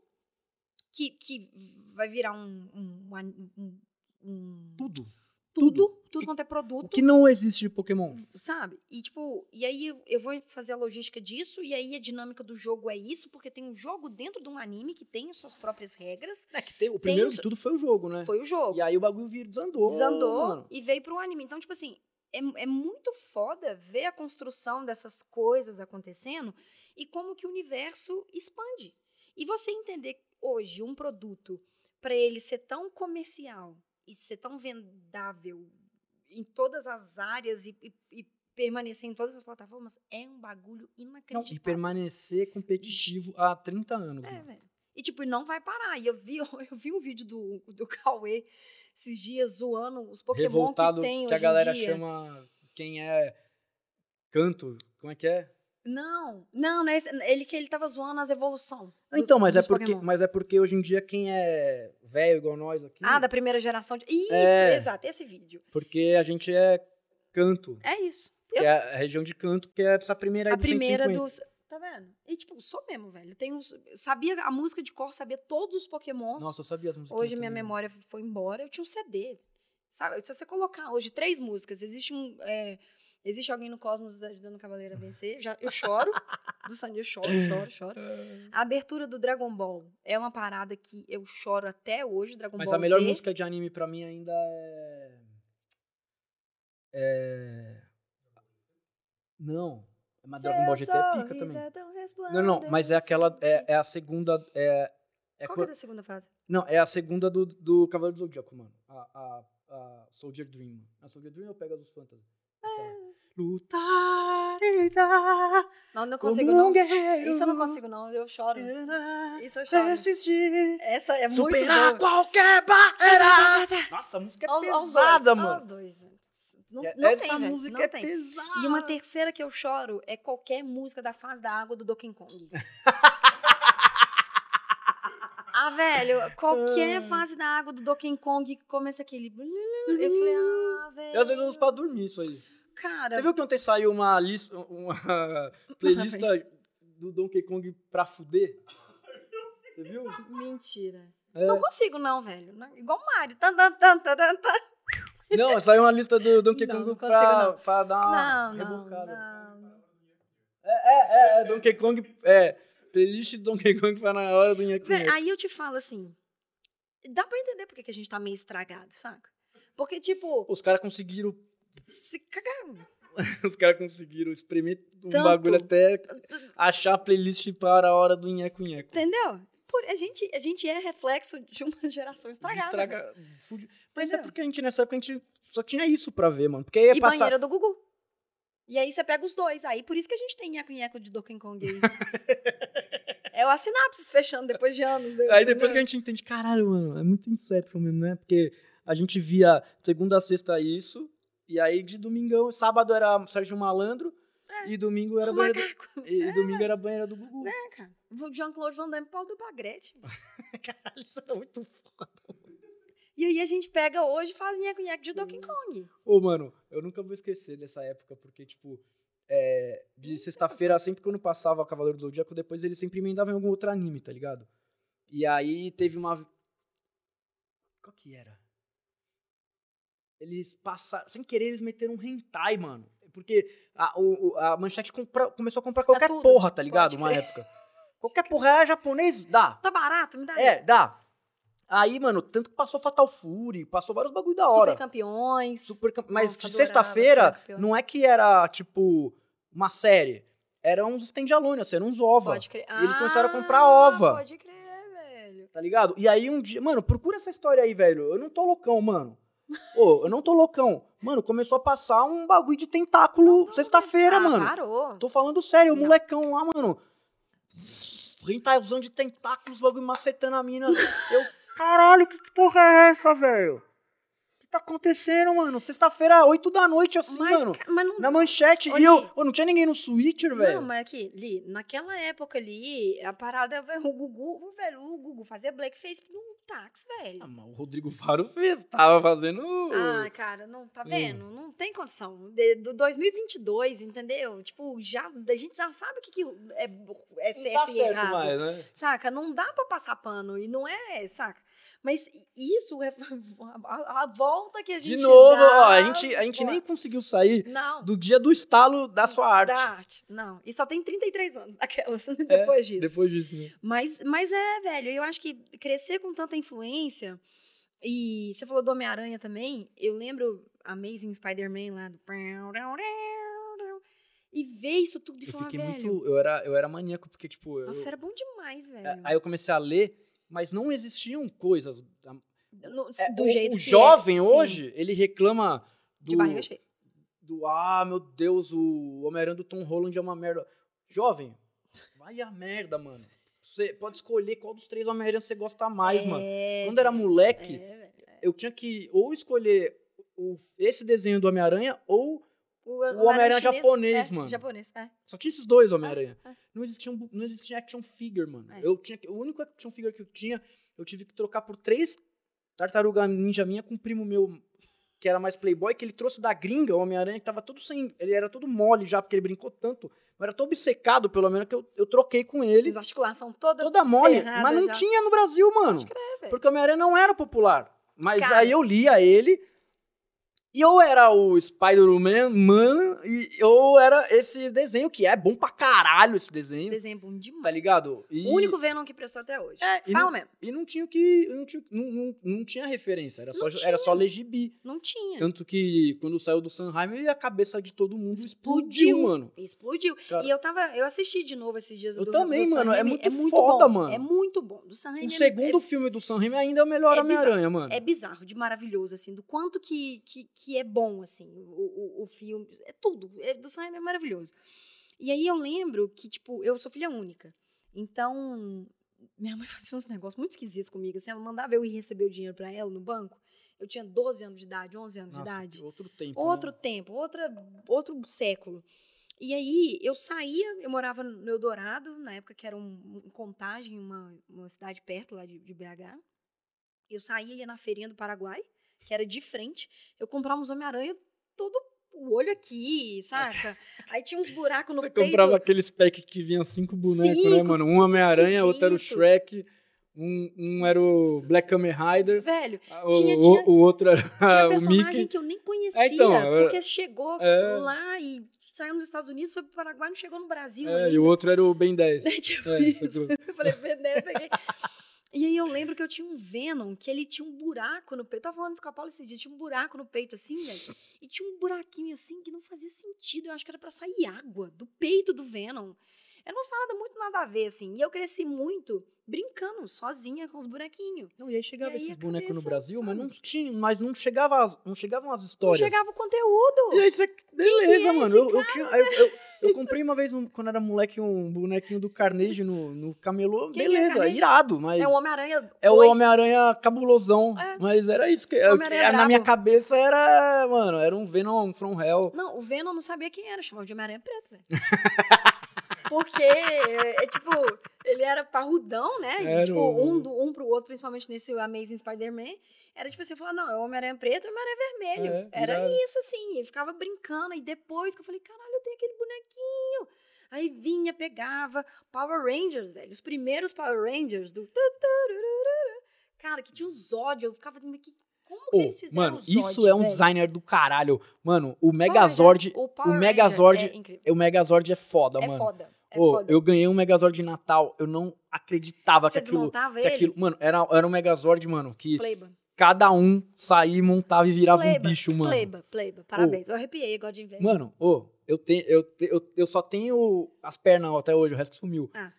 que, que vai virar um. um, um- um- um- Tudo. Tudo, tudo. tudo, quanto é O produto, que não existe de Pokémon. sabe? E tipo, e aí eu, eu vou fazer a logística disso, e aí a dinâmica do jogo é isso, porque tem um jogo dentro de um anime que tem as suas próprias regras. É que tem- o primeiro Tem- de tudo foi o jogo, né? Foi o jogo. E aí o bagulho vir desandou. desandou mano. e veio pro anime. Então, tipo assim, é, é muito foda ver a construção dessas coisas acontecendo e como que o universo expande. E você entender hoje um produto para ele ser tão comercial e ser tão vendável em todas as áreas e, e- e permanecer em todas as plataformas é um bagulho Não, inacreditável. e permanecer competitivo há 30 anos. É, velho. E, tipo, não vai parar. E eu vi, eu vi um vídeo do, do Cauê esses dias zoando os Pokémon Revoltado que tem que a hoje galera em dia. chama quem é canto. Como é que é? Não, não, não é esse- ele que ele tava zoando as evolução. dos- Então, mas é, porque, Pokémon. mas é porque hoje em dia quem é velho igual nós aqui. Ah, da primeira geração de. Isso, É. exato, esse vídeo. Porque a gente é canto. É isso. Que é a região de canto, que é essa primeira aí a do primeira 150. dos. Tá vendo? E, tipo, sou mesmo, velho. Uns, sabia a música de cor, sabia todos os Pokémons. Nossa, eu sabia as músicas. Hoje minha memória foi embora. Eu tinha um CD. Sabe? Se você colocar hoje três músicas, existe um. é, existe alguém no Cosmos ajudando o Cavaleiro a vencer. Já, eu choro. do Sandy, eu choro, choro, choro. A abertura do Dragon Ball é uma parada que eu choro até hoje. Dragon Mas Ball a melhor Z. música de anime pra mim ainda é. É. Não. Mas Dragon Ball GT é pica também. Não, não, mas é aquela. É, é a segunda. É, é Qual que é a segunda fase? Não, é a segunda do, do Cavaleiro do Zodíaco, mano. A, a, a Soldier Dream. A Soldier Dream eu pego dos Fantasy. Aquela. Lutar e dar Não, não como consigo, um não. guerreiro. Isso eu não consigo, não. Eu choro. Isso eu choro. Resistir. Essa é muito Superar boa. qualquer barreira. Nossa, a música é Aos- aos pesada, dois, mano. aos dois. Não, É- não Essa tem, música não é tem. pesada. E uma terceira que eu choro é qualquer música da fase da água do Donkey Kong. ah, velho, qualquer fase da água do Donkey Kong começa aquele. Eu falei, ah, velho. E às vezes eu uso pra dormir isso aí. Cara, Você viu que ontem saiu uma lista, uma playlist do Donkey Kong pra fuder? Você viu? mentira. É. Não consigo, não, velho. Não- Igual o Mario. Tan, tan, tan, tan, tan, tan. Não, saiu uma lista do Donkey Não, Kong não pra, consigo, não. pra dar uma Não, não, rebocada. não, não. É, é, é, é, Donkey Kong, é, playlist do Donkey Kong foi na hora do Vé, Aí eu te falo assim, dá pra entender por que que a gente tá meio estragado, saca? Porque, tipo, Os caras conseguiram, se cagaram. os caras conseguiram espremer um Tanto. bagulho até achar a playlist para a hora do Nheco Nheco. Entendeu? Por, a, gente, a gente é reflexo de uma geração estragada. Estraga, Mas é porque a gente, nessa época, a gente só tinha isso pra ver, mano. Porque aí ia E passar... banheira do Gugu. E aí você pega os dois. Aí por isso que a gente tem nheco-nheco de Donkey Kong aí. é o sinapses fechando depois de anos. né? Aí depois que a gente entende, caralho, mano, é muito Inception mesmo, né? Porque a gente via segunda a sexta isso, e aí de domingão, sábado era Sérgio Malandro, e domingo era O banheira do, e domingo era banheira do Gugu. É, cara. Jean-Claude Van Damme, pau do Bagrete. Caralho, isso era muito foda. E aí a gente pega hoje e faz nheco-nheco de Donkey Kong. Ô, mano, eu nunca vou esquecer dessa época, porque, tipo, é, de sexta-feira, sempre quando passava o Cavaleiro do Zodíaco, depois ele sempre emendava em algum outro anime, tá ligado? E aí teve uma. Qual que era? Eles passaram. Sem querer, eles meteram um hentai, mano. Porque a, o- a manchete compra- começou a comprar qualquer tudo, porra, tá ligado? Uma época. Qualquer porra é japonês, dá. Tá barato, me dá É, aí. dá. Aí, mano, tanto que passou Fatal Fury, passou vários bagulho da hora. Super campeões. Super Mas de sexta-feira, não é que era, tipo, uma série. Eram uns stand-alone, assim, eram uns ova. Pode crer. E eles começaram a comprar Ah, ova. Pode crer, velho. Tá ligado? E aí um dia. Mano, procura essa história aí, velho. Eu não tô loucão, mano. Ô, eu não tô loucão. Mano, começou a passar um bagulho de tentáculo sexta-feira, Ah, mano. Parou. Tô falando sério, o molecão lá, mano. Rentazão de tentáculos, bagulho macetando a mina. Eu, caralho, que, que porra é essa, velho? O tá acontecendo, mano? Sexta-feira, 8 da noite, assim, Mas, mano. mas não, Na manchete. Ô, e eu, ô, não tinha ninguém no Switcher, velho. Não, mas aqui, Li, naquela época ali, a parada, o Gugu, velho, o Gugu fazia blackface num táxi, velho. Ah, mas o Rodrigo Faro fez, tava fazendo. Ah, cara, não, Hum. tá vendo? Não tem condição. De, do 2022, entendeu? Tipo, já, a gente já sabe o que, que é, é não certo tá e certo errado. mais, né? Saca? Não dá pra passar pano. E não é, saca? Mas isso é a, a volta que a gente De novo, dá, ó, a gente, a gente pô, nem conseguiu sair Não. do dia do estalo da sua arte. Da arte. Não. E só tem 33 anos aquelas depois disso. Depois disso, né? Mas, mas é, velho, eu acho que crescer com tanta influência. E você falou do Homem-Aranha também. Eu lembro Amazing Spider-Man lá do. E ver isso tudo de Eu fiquei velho. muito. Eu era, eu era maníaco, porque, tipo. eu- Nossa, era bom demais, é, velho. aí eu comecei a ler, mas não existiam coisas. No- é, do o, jeito o que é, jovem sim, hoje, ele reclama do. De barriga cheia. do ah, meu Deus, o Homem-Aranha do Tom Holland é uma merda. Jovem, vai a merda, mano. Você pode escolher qual dos três Homem-Aranha você gosta mais, mano. É, Quando era moleque, é, eu tinha que ou escolher o- esse desenho do Homem-Aranha ou O, Homem-Aranha chinês, japonês, é, mano. Japonês, é. Só tinha esses dois Homem-Aranha. é. Não, existia um, não existia action figure, mano. É. Eu tinha, o único action figure que eu tinha, eu tive que trocar por três tartaruga ninja minha com um primo meu, que era mais playboy, que ele trouxe da gringa, o Homem-Aranha, que tava todo sem... Ele era todo mole já, porque ele brincou tanto. Mas era todo obcecado, pelo menos, que eu, eu troquei com ele. Eles articulação toda. Toda mole. Mas não já. tinha no Brasil, mano. Velho. Porque o Homem-Aranha não era popular. Mas Cara. aí eu lia ele... E ou era o Spider-Man, man, e, ou era esse desenho, que é bom pra caralho esse Esse desenho. desenho é bom demais. Tá ligado? E, O único Venom que prestou até hoje. É, e Fala não- mesmo. E não tinha que. Não tinha, não, não, não tinha referência. Era só, Não era só legibi. Não tinha. Tanto que quando saiu do Sanheim, a cabeça de todo mundo explodiu, Explodiu. mano. Explodiu. Cara. E eu tava. Eu assisti de novo esses dias Eu do também, do mano, é Raimi. muito foda, bom. mano. É muito bom. Do Sam Raimi O é- segundo é, filme do Sanheim ainda é o melhor É Homem-Aranha, mano. é bizarro, de maravilhoso, assim, do quanto que, que, que é bom, assim, o, o, o filme. É tudo. É, do Sam é maravilhoso. E aí eu lembro que, tipo, eu sou filha única. Então, minha mãe fazia uns negócios muito esquisitos comigo. Assim, ela mandava eu ir receber o dinheiro pra ela no banco. Eu tinha 12 anos de idade, 11 anos de Nossa, idade. outro tempo. Outro né? tempo, outra, outro século. E aí eu saía, eu morava no Eldorado, na época que era um, um Contagem, uma, uma cidade perto lá de, de BH. Eu saía ia na feirinha do Paraguai, que era de frente. Eu comprava uns Homem-Aranha, todo o olho aqui, saca? Aí tinha uns buracos no Você peito. comprava aqueles pack que vinha cinco bonecos, né, Cinco, mano? Um Homem-Aranha, outro era o. Shrek, um, um era o Black Kamen Rider, Velho, o, Tinha- o- tinha- o outro era tinha o personagem Mickey. que eu nem conhecia, então, eu- porque chegou é. lá e saiu nos Estados Unidos, foi pro Paraguai, não chegou no Brasil É, ainda. e o outro era o Ben 10. tipo É, isso. Eu falei, Vené, peguei. E aí eu lembro que eu tinha um Venom, que ele tinha um buraco no peito. Eu tava falando isso com a Paula esses dias, tinha um buraco no peito assim, velho. E tinha um buraquinho assim que não fazia sentido. Eu acho que era pra sair água do peito do Venom. Era umas paradas muito nada a ver, assim. E eu cresci muito brincando, sozinha, com os bonequinhos. Não, e aí chegava E aí esses bonecos no Brasil, mas sabe? não tinha, mas não chegava, as- não chegavam as Não histórias. chegava o conteúdo. E aí você, beleza, é mano. Eu, eu, tinha, eu, eu, eu comprei uma vez, um- quando era moleque, um bonequinho do Carnage no, no camelô. Quem é beleza, Carnage? irado, mas É o Homem-Aranha é o. Homem-Aranha cabulosão. É. Mas era isso que, eu- na minha cabeça era, mano, era um Venom from Hell. Não, o Venom não sabia quem era, chamava de Homem-Aranha Preto, velho. Porque, é, é, tipo, ele era parrudão, né? E, Era tipo, o- um, do, um pro outro, principalmente nesse Amazing Spider-Man. Era tipo assim, falar, não, é o Homem-Aranha Preto e Homem-Aranha Vermelho. É, era irado. isso, assim. Eu ficava brincando. E depois que eu falei, caralho, eu tenho aquele bonequinho. Aí vinha, pegava. Power Rangers, velho. Os primeiros Power Rangers do... Cara, que tinha um Zod. Eu ficava... que- Como que Pô, eles fizeram mano, o Zod, isso é um velho? designer do caralho. Mano, o Megazord, Rangers- Power o Megazord- Ranger é o Megazord é foda, É mano. foda. É Ô, foda. eu ganhei um Megazord de Natal, eu não acreditava que Você aquilo, desmontava que ele? aquilo, mano, era, era um Megazord, mano, que Pleiba. cada um saía, montava e virava Pleiba, um bicho, mano. Pleiba, Pleiba. Parabéns. Eu arrepiei agora de inveja. Mano, ô, eu, tenho, eu, te- eu, eu só tenho as pernas até hoje, o resto sumiu. Ah.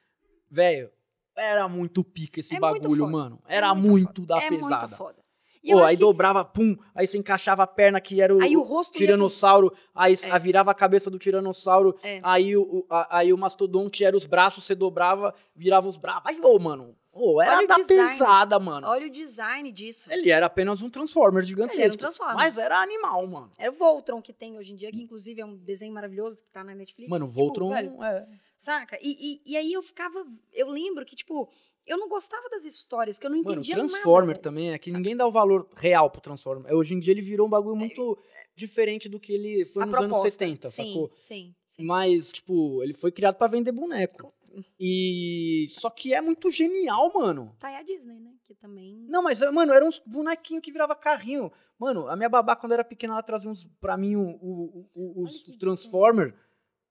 Velho, era muito pica esse É muito bagulho, mano. É Era muito muito, foda. da é pesada. muito foda. Pô, aí que- dobrava, pum, aí você encaixava a perna que era o, aí o rosto pro- tiranossauro, aí É. virava a cabeça do tiranossauro, É. aí, o, a- aí o mastodonte era os braços, você dobrava, virava os braços. Mas, ô, mano, ô, era Olha da pesada, mano. Olha o design disso. Ele era apenas um Transformer gigantesco. Ele era um Transformer. Mas era animal, mano. Era o Voltron que tem hoje em dia, que inclusive é um desenho maravilhoso que tá na Netflix. Mano, o Tipo, Voltron velho, é. saca? E, e, e aí eu ficava. Eu lembro que, tipo, eu não gostava das histórias, que eu não Mano, o entendia Transformer nada. também é que ninguém dá o valor real pro Transformer. Hoje em dia ele virou um bagulho muito diferente do que ele foi nos anos proposta. 70, sim, sacou? Sim, sim. Mas, tipo, ele foi criado pra vender boneco. E. Só que é muito genial, mano. Tá aí a Disney, né? Que também. Não, mas, mano, eram uns bonequinhos que virava carrinho. Mano, a minha babá, quando era pequena, ela trazia uns, pra mim o- o- o- os que Transformer.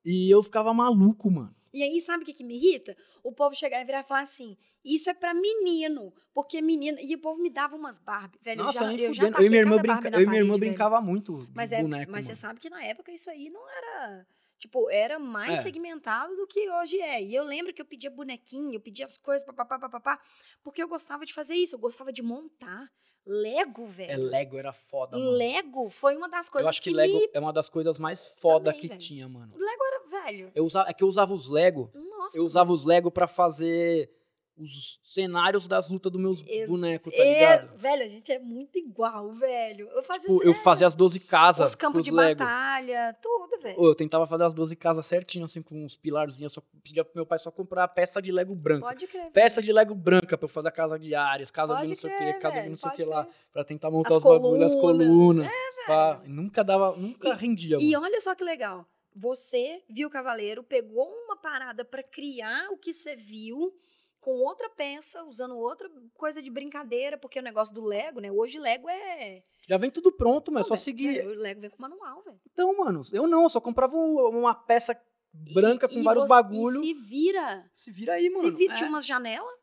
E eu ficava maluco, mano. E aí, sabe o que, que me irrita? O povo chegar e virar e falar assim: isso é pra menino, porque menino. E o povo me dava umas Barbie, velho. Nossa, eu já, nem eu já. Eu e minha irmã, brinca... Eu minha irmã brincava muito Mas, é, boneco, mas você sabe que na época isso aí não era. Tipo, era mais É. segmentado do que hoje é. E eu lembro que eu pedia bonequinho, eu pedia as coisas, papapá, papapá, porque eu gostava de fazer isso, eu gostava de montar. Lego, velho. É, Lego era foda, mano. Lego foi uma das coisas eu acho que, que, Lego me... é uma das coisas mais foda Também, que velho. tinha, mano. Lego velho. Eu usava, é que eu usava os Lego. Nossa. Eu usava os Lego pra fazer os cenários das lutas dos meus Ex- bonecos, tá é, ligado? Velho, a gente é muito igual, velho. Eu fazia Tipo, eu é, fazia as 12 casas os campos de Lego. batalha, tudo, velho. Eu tentava fazer as 12 casas certinho, assim, com uns pilarzinhos. Só pedia pro meu pai só comprar peça de Lego branca. Pode crer. Peça de Lego branca pra eu fazer a casa de Ares, casa de Pode não sei o que, casa de velho, não sei o que lá. Pra tentar montar As os bagulhos, as colunas. É, velho. E Nunca dava, nunca rendia, E mano. olha só que legal. Você viu o Cavaleiro, pegou uma parada pra criar o que você viu com outra peça, usando outra coisa de brincadeira, porque o negócio do Lego, né? Hoje Lego é. Já vem tudo pronto, mas é só velho, seguir. velho, O Lego vem com manual, velho. Então, mano, eu não, eu só comprava um- uma peça branca E- com e vários você- bagulho. E se vira. Se vira aí, mano. se vira. É. Tinha umas janelas,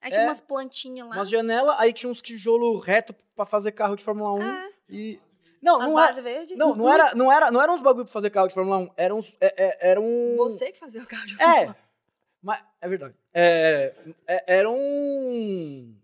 aí tinha É. umas plantinhas lá. Umas janelas, aí tinha uns tijolos reto pra fazer carro de Fórmula 1. É. E. Não, As não era. verdes. Não, não era, não era, não eram uns bagulho pra fazer carro de Fórmula 1. Eram uns. É, é, era um. Você que fazia o carro de É. Fórmula Mas, é verdade. É, é, era um.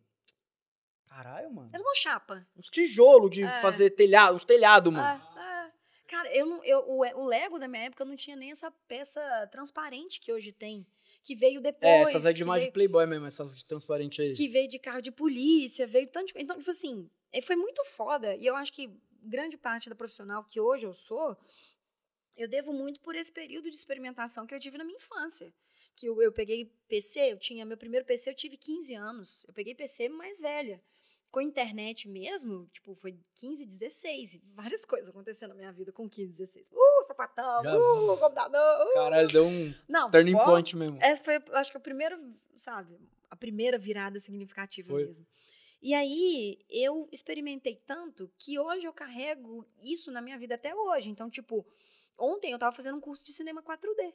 Caralho, mano. Era uma chapa. Uns tijolos de É. fazer telhado, uns telhados, mano. É, é. Cara, eu não, eu, o, o Lego da minha época não tinha nem essa peça transparente que hoje tem. Que veio depois. é, essas é de imagem veio, Playboy mesmo, essas de transparente aí. que veio de carro de polícia, veio tanto. de- Então, tipo assim, é, foi muito foda. E eu acho que grande parte da profissional que hoje eu sou, eu devo muito por esse período de experimentação que eu tive na minha infância. Que eu, eu peguei PC, eu tinha meu primeiro PC, eu tive 15 anos. Eu peguei PC mais velha. Com internet mesmo, tipo, foi 15, 16. e Várias coisas aconteceram na minha vida com 15, 16. Uh, sapatão, Já uh, computador, uh. Caralho, deu um Não, turning ó, point mesmo. essa foi, eu acho que a primeira, sabe, a primeira virada significativa Foi. mesmo. E aí, eu experimentei tanto que hoje eu carrego isso na minha vida até hoje. Então, tipo, ontem eu tava fazendo um curso de cinema 4D.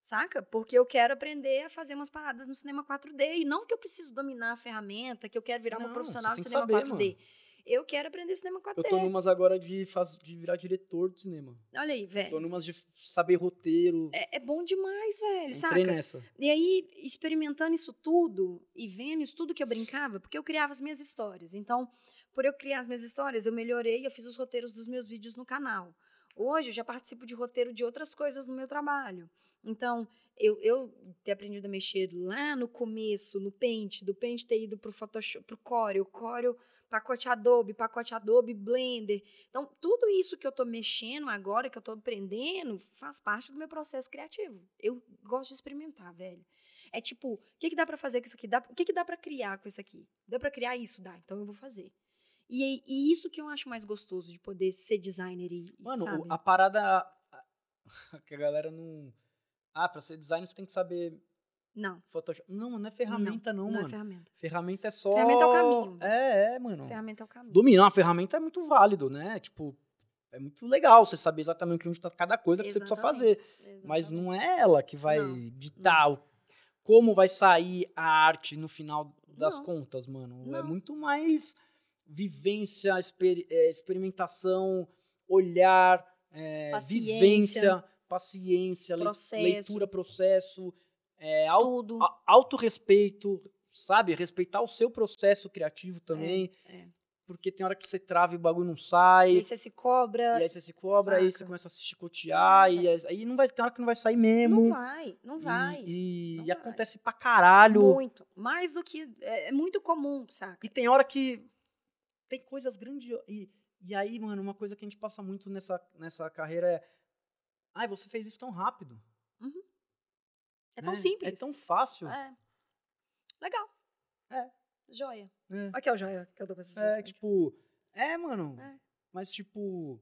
Saca? Porque eu quero aprender a fazer umas paradas no cinema 4D. E não que eu preciso dominar a ferramenta, que eu quero virar Não, uma profissional de cinema saber, 4D. Eu quero aprender cinema 4D. Eu tô numas agora de, faz, de virar diretor de cinema. Olha aí, Tô velho. numas de saber roteiro. É, é bom demais, velho. Entrei Saca? nessa. E aí, experimentando isso tudo e vendo isso tudo que eu brincava, porque eu criava as minhas histórias. Então, por eu criar as minhas histórias, eu melhorei, eu fiz os roteiros dos meus vídeos no canal. Hoje, eu já participo de roteiro de outras coisas no meu trabalho. Então, eu, eu ter aprendido a mexer lá no começo, no Paint, do Paint ter ido pro Photoshop, pro Corel, Corel, pacote Adobe, pacote Adobe, Blender. Então, tudo isso que eu tô mexendo agora, que eu tô aprendendo, faz parte do meu processo criativo. Eu gosto de experimentar, velho. É tipo, o que, que dá pra fazer com isso aqui? Dá, o que, que dá pra criar com isso aqui? Dá pra criar isso? Dá, então eu vou fazer. E, e isso que eu acho mais gostoso de poder ser designer e, Mano, sabe? a parada. que a galera não. Ah, pra ser designer você tem que saber Não, Photoshop. Não, não é ferramenta, não, não, mano. é ferramenta. Ferramenta é só. Ferramenta é o caminho. É, é, mano. Ferramenta é o caminho. Dominar uma ferramenta é muito válido, né? Tipo, é muito legal você saber exatamente onde tá cada coisa que você precisa fazer. Mas Exatamente. não é ela que vai Não, ditar o- como vai sair a arte no final das Não. contas, mano. É Não. muito mais vivência, exper- é, experimentação, olhar, é, Paciência. vivência, paciência, Processo. leitura, processo. É, Estudo. autorrespeito, sabe? Respeitar o seu processo criativo também. é. Porque tem hora que você trava e o bagulho não E sai. aí você se cobra. E aí você se cobra, aí você Saca. começa a se chicotear, É. e aí- aí não vai ter hora que não vai sair mesmo. Não vai, não E- vai. E, Não e vai. acontece pra caralho. Muito. Mais do que. É, é muito comum, saca? E tem hora que tem coisas grandes. E, e aí, mano, uma coisa que a gente passa muito nessa, nessa carreira é. Ai, você fez isso tão rápido. É tão né? simples. É tão fácil. É. Legal. É. Joia. É, Aqui é o joia que eu tô pensando. É, tipo. É, mano. É. Mas, tipo.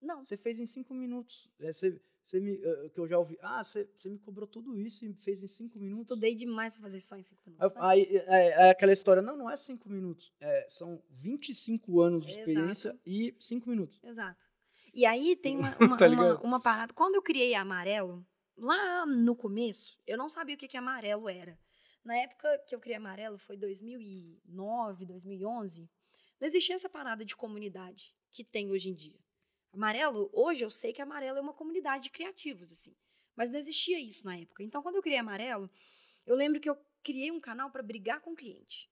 Não. Você fez em cinco minutos. É, você, você me, eh, que eu já ouvi. Ah, você, você me cobrou tudo isso e fez em cinco minutos. Estudei demais pra fazer só em cinco Aí, minutos. né? aí, é, é aquela história, não, não é cinco minutos. É, são 25 anos de Exato. experiência e cinco minutos. Exato. E aí tem uma, uma, Tá uma, uma parada. Quando eu criei a Amarelo, lá no começo, eu não sabia o que, que Amarelo era. Na época que eu criei Amarelo, foi 2009, 2011, não existia essa parada de comunidade que tem hoje em dia. Amarelo, hoje eu sei que Amarelo é uma comunidade de criativos, assim. Mas não existia isso na época. Então, quando eu criei Amarelo, eu lembro que eu criei um canal para brigar com o cliente.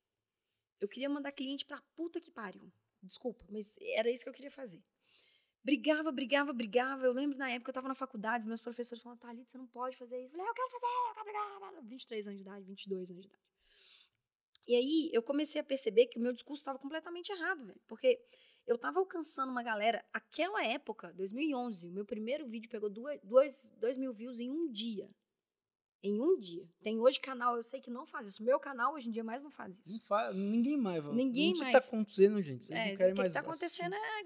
Eu queria mandar cliente pra puta que pariu. Desculpa, mas era isso que eu queria fazer. Brigava, brigava, brigava. Eu lembro na época eu tava na faculdade, meus professores falavam, Thalita, você não pode fazer isso. Eu falei, "Ah, eu quero fazer, eu quero brigar. 23 anos de idade, 22 anos de idade. E aí eu comecei a perceber que o meu discurso estava completamente errado, velho. Porque eu tava alcançando uma galera, aquela época, 2011, o meu primeiro vídeo pegou 2 mil views em um dia. Em um dia. Tem hoje canal, eu sei que não faz isso. O meu canal hoje em dia mais não faz Não isso. fa- ninguém mais. Ninguém não sei o que mais. tá acontecendo, gente. Vocês É, não o querem que, mais que tá assistir. acontecendo é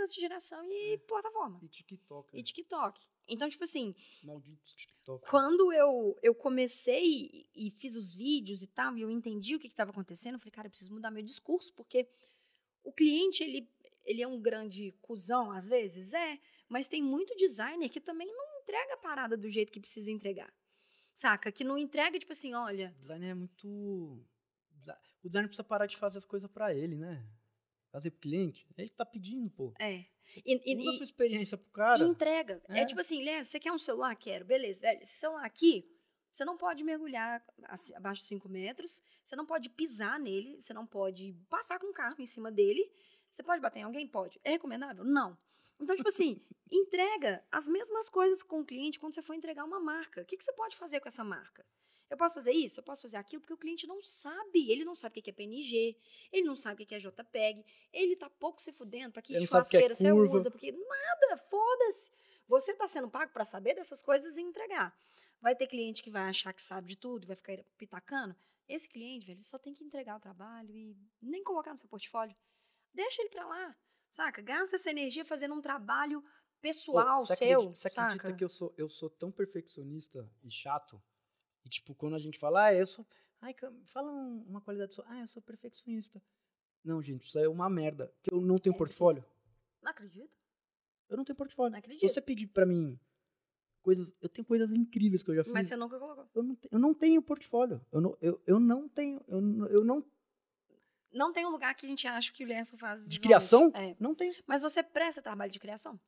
mudança de geração e plataforma. E TikTok. E né? TikTok. Então, tipo assim, Malditos TikTok. quando eu, eu comecei e, fiz os vídeos e tal, e eu entendi o que estava acontecendo, eu falei, cara, eu preciso mudar meu discurso, porque o cliente, ele, ele é um grande cuzão, às vezes, é, mas tem muito designer que também não entrega a parada do jeito que precisa entregar. Saca? Que não entrega, tipo assim, olha, O designer é muito. O designer precisa parar de fazer as coisas pra ele, né? Fazer pro cliente. Ele tá pedindo, pô. é. E, e- Usa e- sua experiência pro cara. entrega. É. É. tipo assim, Léo, você quer um celular? Quero. Beleza, velho. Esse celular aqui, você não pode mergulhar abaixo de 5 metros, você não pode pisar nele, você não pode passar com o carro em cima dele. Você pode bater em alguém? Pode. É recomendável? Não. Então, tipo assim, entrega as mesmas coisas com o cliente quando você for entregar uma marca. O que, que você pode fazer com essa marca? Eu posso fazer isso? Eu posso fazer aquilo? Porque o cliente não sabe. Ele não sabe o que é PNG, ele não sabe o que é JPEG, ele tá pouco se fudendo para que Ele é churrasqueira você curva. usa, porque nada, foda-se. Você tá sendo pago para saber dessas coisas e entregar. Vai ter cliente que vai achar que sabe de tudo, vai ficar pitacando. Esse cliente, velho, só tem que entregar o trabalho e nem colocar no seu portfólio. Deixa ele para lá, saca? Gasta essa energia fazendo um trabalho Pô, pessoal, você seu, acredita, você acredita saca? que eu sou, eu sou tão perfeccionista e chato? E, tipo, quando a gente fala, ah, eu sou. Ai, fala um- uma qualidade sua. Ah, eu sou perfeccionista. Não, gente, isso é uma merda. Que eu não tenho É portfólio. Não acredito. Eu não tenho portfólio. Não Se acredito. você pedir pra mim coisas. Eu tenho coisas incríveis que eu já fiz. Mas você nunca colocou. eu, não, eu não tenho portfólio. Eu não, eu, eu não tenho. Eu, eu não. Não tem um lugar que a gente acha que o Lenço faz De criação? É. Não tenho. Mas você presta trabalho de criação?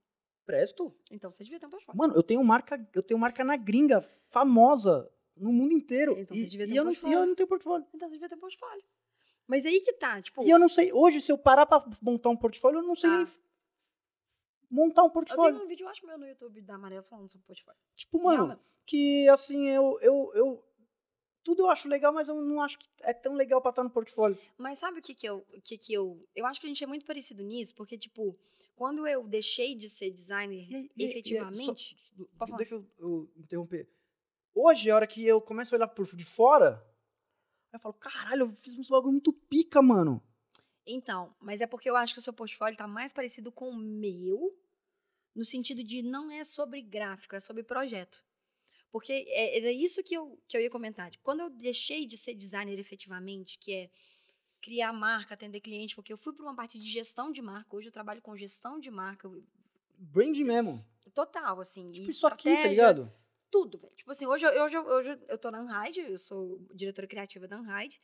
Presto. Então você devia ter um portfólio. Mano, eu tenho marca. Eu tenho marca na gringa, famosa, no mundo inteiro. Então e, você devia ter e um eu não, e portfólio. eu não tenho portfólio. Então você devia ter um portfólio. Mas aí que tá, tipo, E eu não sei, hoje, se eu parar pra montar um portfólio, eu não sei Tá. nem montar um eu portfólio. tenho um vídeo, eu acho meu no YouTube da Maria falando sobre portfólio. Tipo, Real mano, mesmo. que assim, eu, eu, eu. Tudo eu acho legal, mas eu não acho que é tão legal pra estar no portfólio. Mas sabe o que que eu, que que eu, eu acho que a gente é muito parecido nisso, porque tipo, quando eu deixei de ser designer E e e aí, efetivamente, só- Pode falar. deixa eu, eu interromper. Hoje, a hora que eu começo a olhar por de fora, eu falo, caralho, eu fiz uns bagulho muito pica, mano. Então, mas é porque eu acho que o seu portfólio está mais parecido com o meu, no sentido de não é sobre gráfico, é sobre projeto. Porque é- era isso que eu, que eu ia comentar. Quando eu deixei de ser designer efetivamente, que é criar marca, atender cliente, porque eu fui para uma parte de gestão de marca, hoje eu trabalho com gestão de marca, Branding mesmo. total, assim. Tipo isso aqui, tá ligado? Tudo, velho. Tipo assim, hoje, hoje, hoje eu tô na Unride, eu sou diretora criativa da Unride.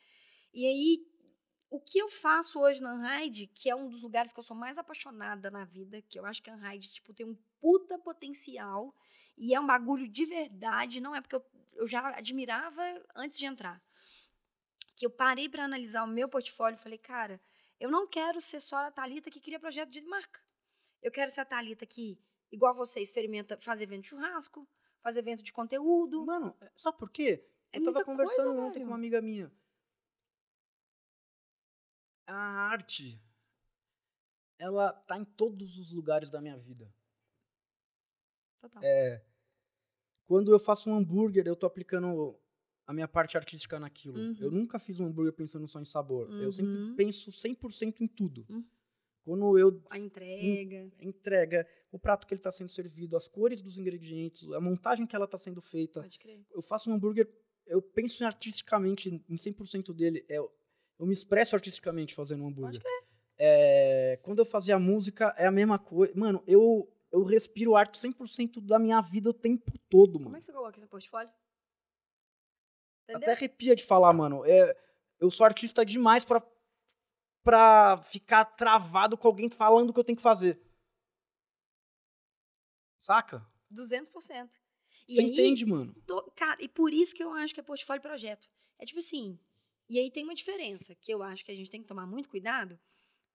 E aí, o que eu faço hoje na Unride, que é um dos lugares que eu sou mais apaixonada na vida, que eu acho que a Unride, tipo, tem um puta potencial e é um bagulho de verdade, não é porque eu, eu já admirava antes de entrar. Que eu parei para analisar o meu portfólio e falei, cara, eu não quero ser só a Thalita que cria projeto de marca. Eu quero ser a Thalita que, igual você, experimenta fazer evento de churrasco, fazer evento de conteúdo. Mano, sabe por quê? É eu tava conversando coisa, ontem velho. com uma amiga minha. A arte, ela tá em todos os lugares da minha vida. Total. É, quando eu faço um hambúrguer, eu tô aplicando a minha parte artística naquilo. Uhum. Eu nunca fiz um hambúrguer pensando só em sabor. Eu sempre Uhum. penso 100% em tudo. Uhum. Quando eu A entrega. entrega o prato que ele está sendo servido, as cores dos ingredientes, a montagem que ela está sendo feita, Pode crer. eu faço um hambúrguer, eu penso em artisticamente, em 100% dele. É, eu me expresso artisticamente fazendo um hambúrguer. É, quando eu fazia música, é a mesma coisa. Mano, eu, eu respiro arte 100% da minha vida o tempo todo, mano. Como é que você coloca esse portfólio? Até Entendeu? arrepia de falar, mano. É, eu sou artista demais pra, pra ficar travado com alguém falando o que eu tenho que fazer. Saca? 200%. E Você aí, entende, mano? tô- cara, e por isso que eu acho que é portfólio projeto. É tipo assim, e aí tem uma diferença que eu acho que a gente tem que tomar muito cuidado,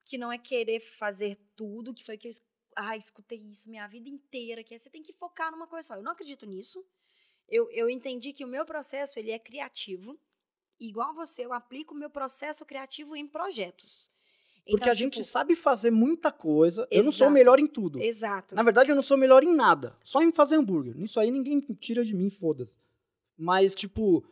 que não é querer fazer tudo, que foi que eu ah, escutei isso minha vida inteira, que é você tem que focar numa coisa só. Eu não acredito nisso. Eu, eu entendi que o meu processo ele é criativo. Igual você, eu aplico o meu processo criativo em projetos. Porque Então, a gente tipo, sabe fazer muita coisa. Eu não sou o Exato. melhor em tudo. Exato. Na verdade, eu não sou melhor em nada. Só em fazer hambúrguer. Nisso aí ninguém tira de mim, foda-se. Mas, tipo.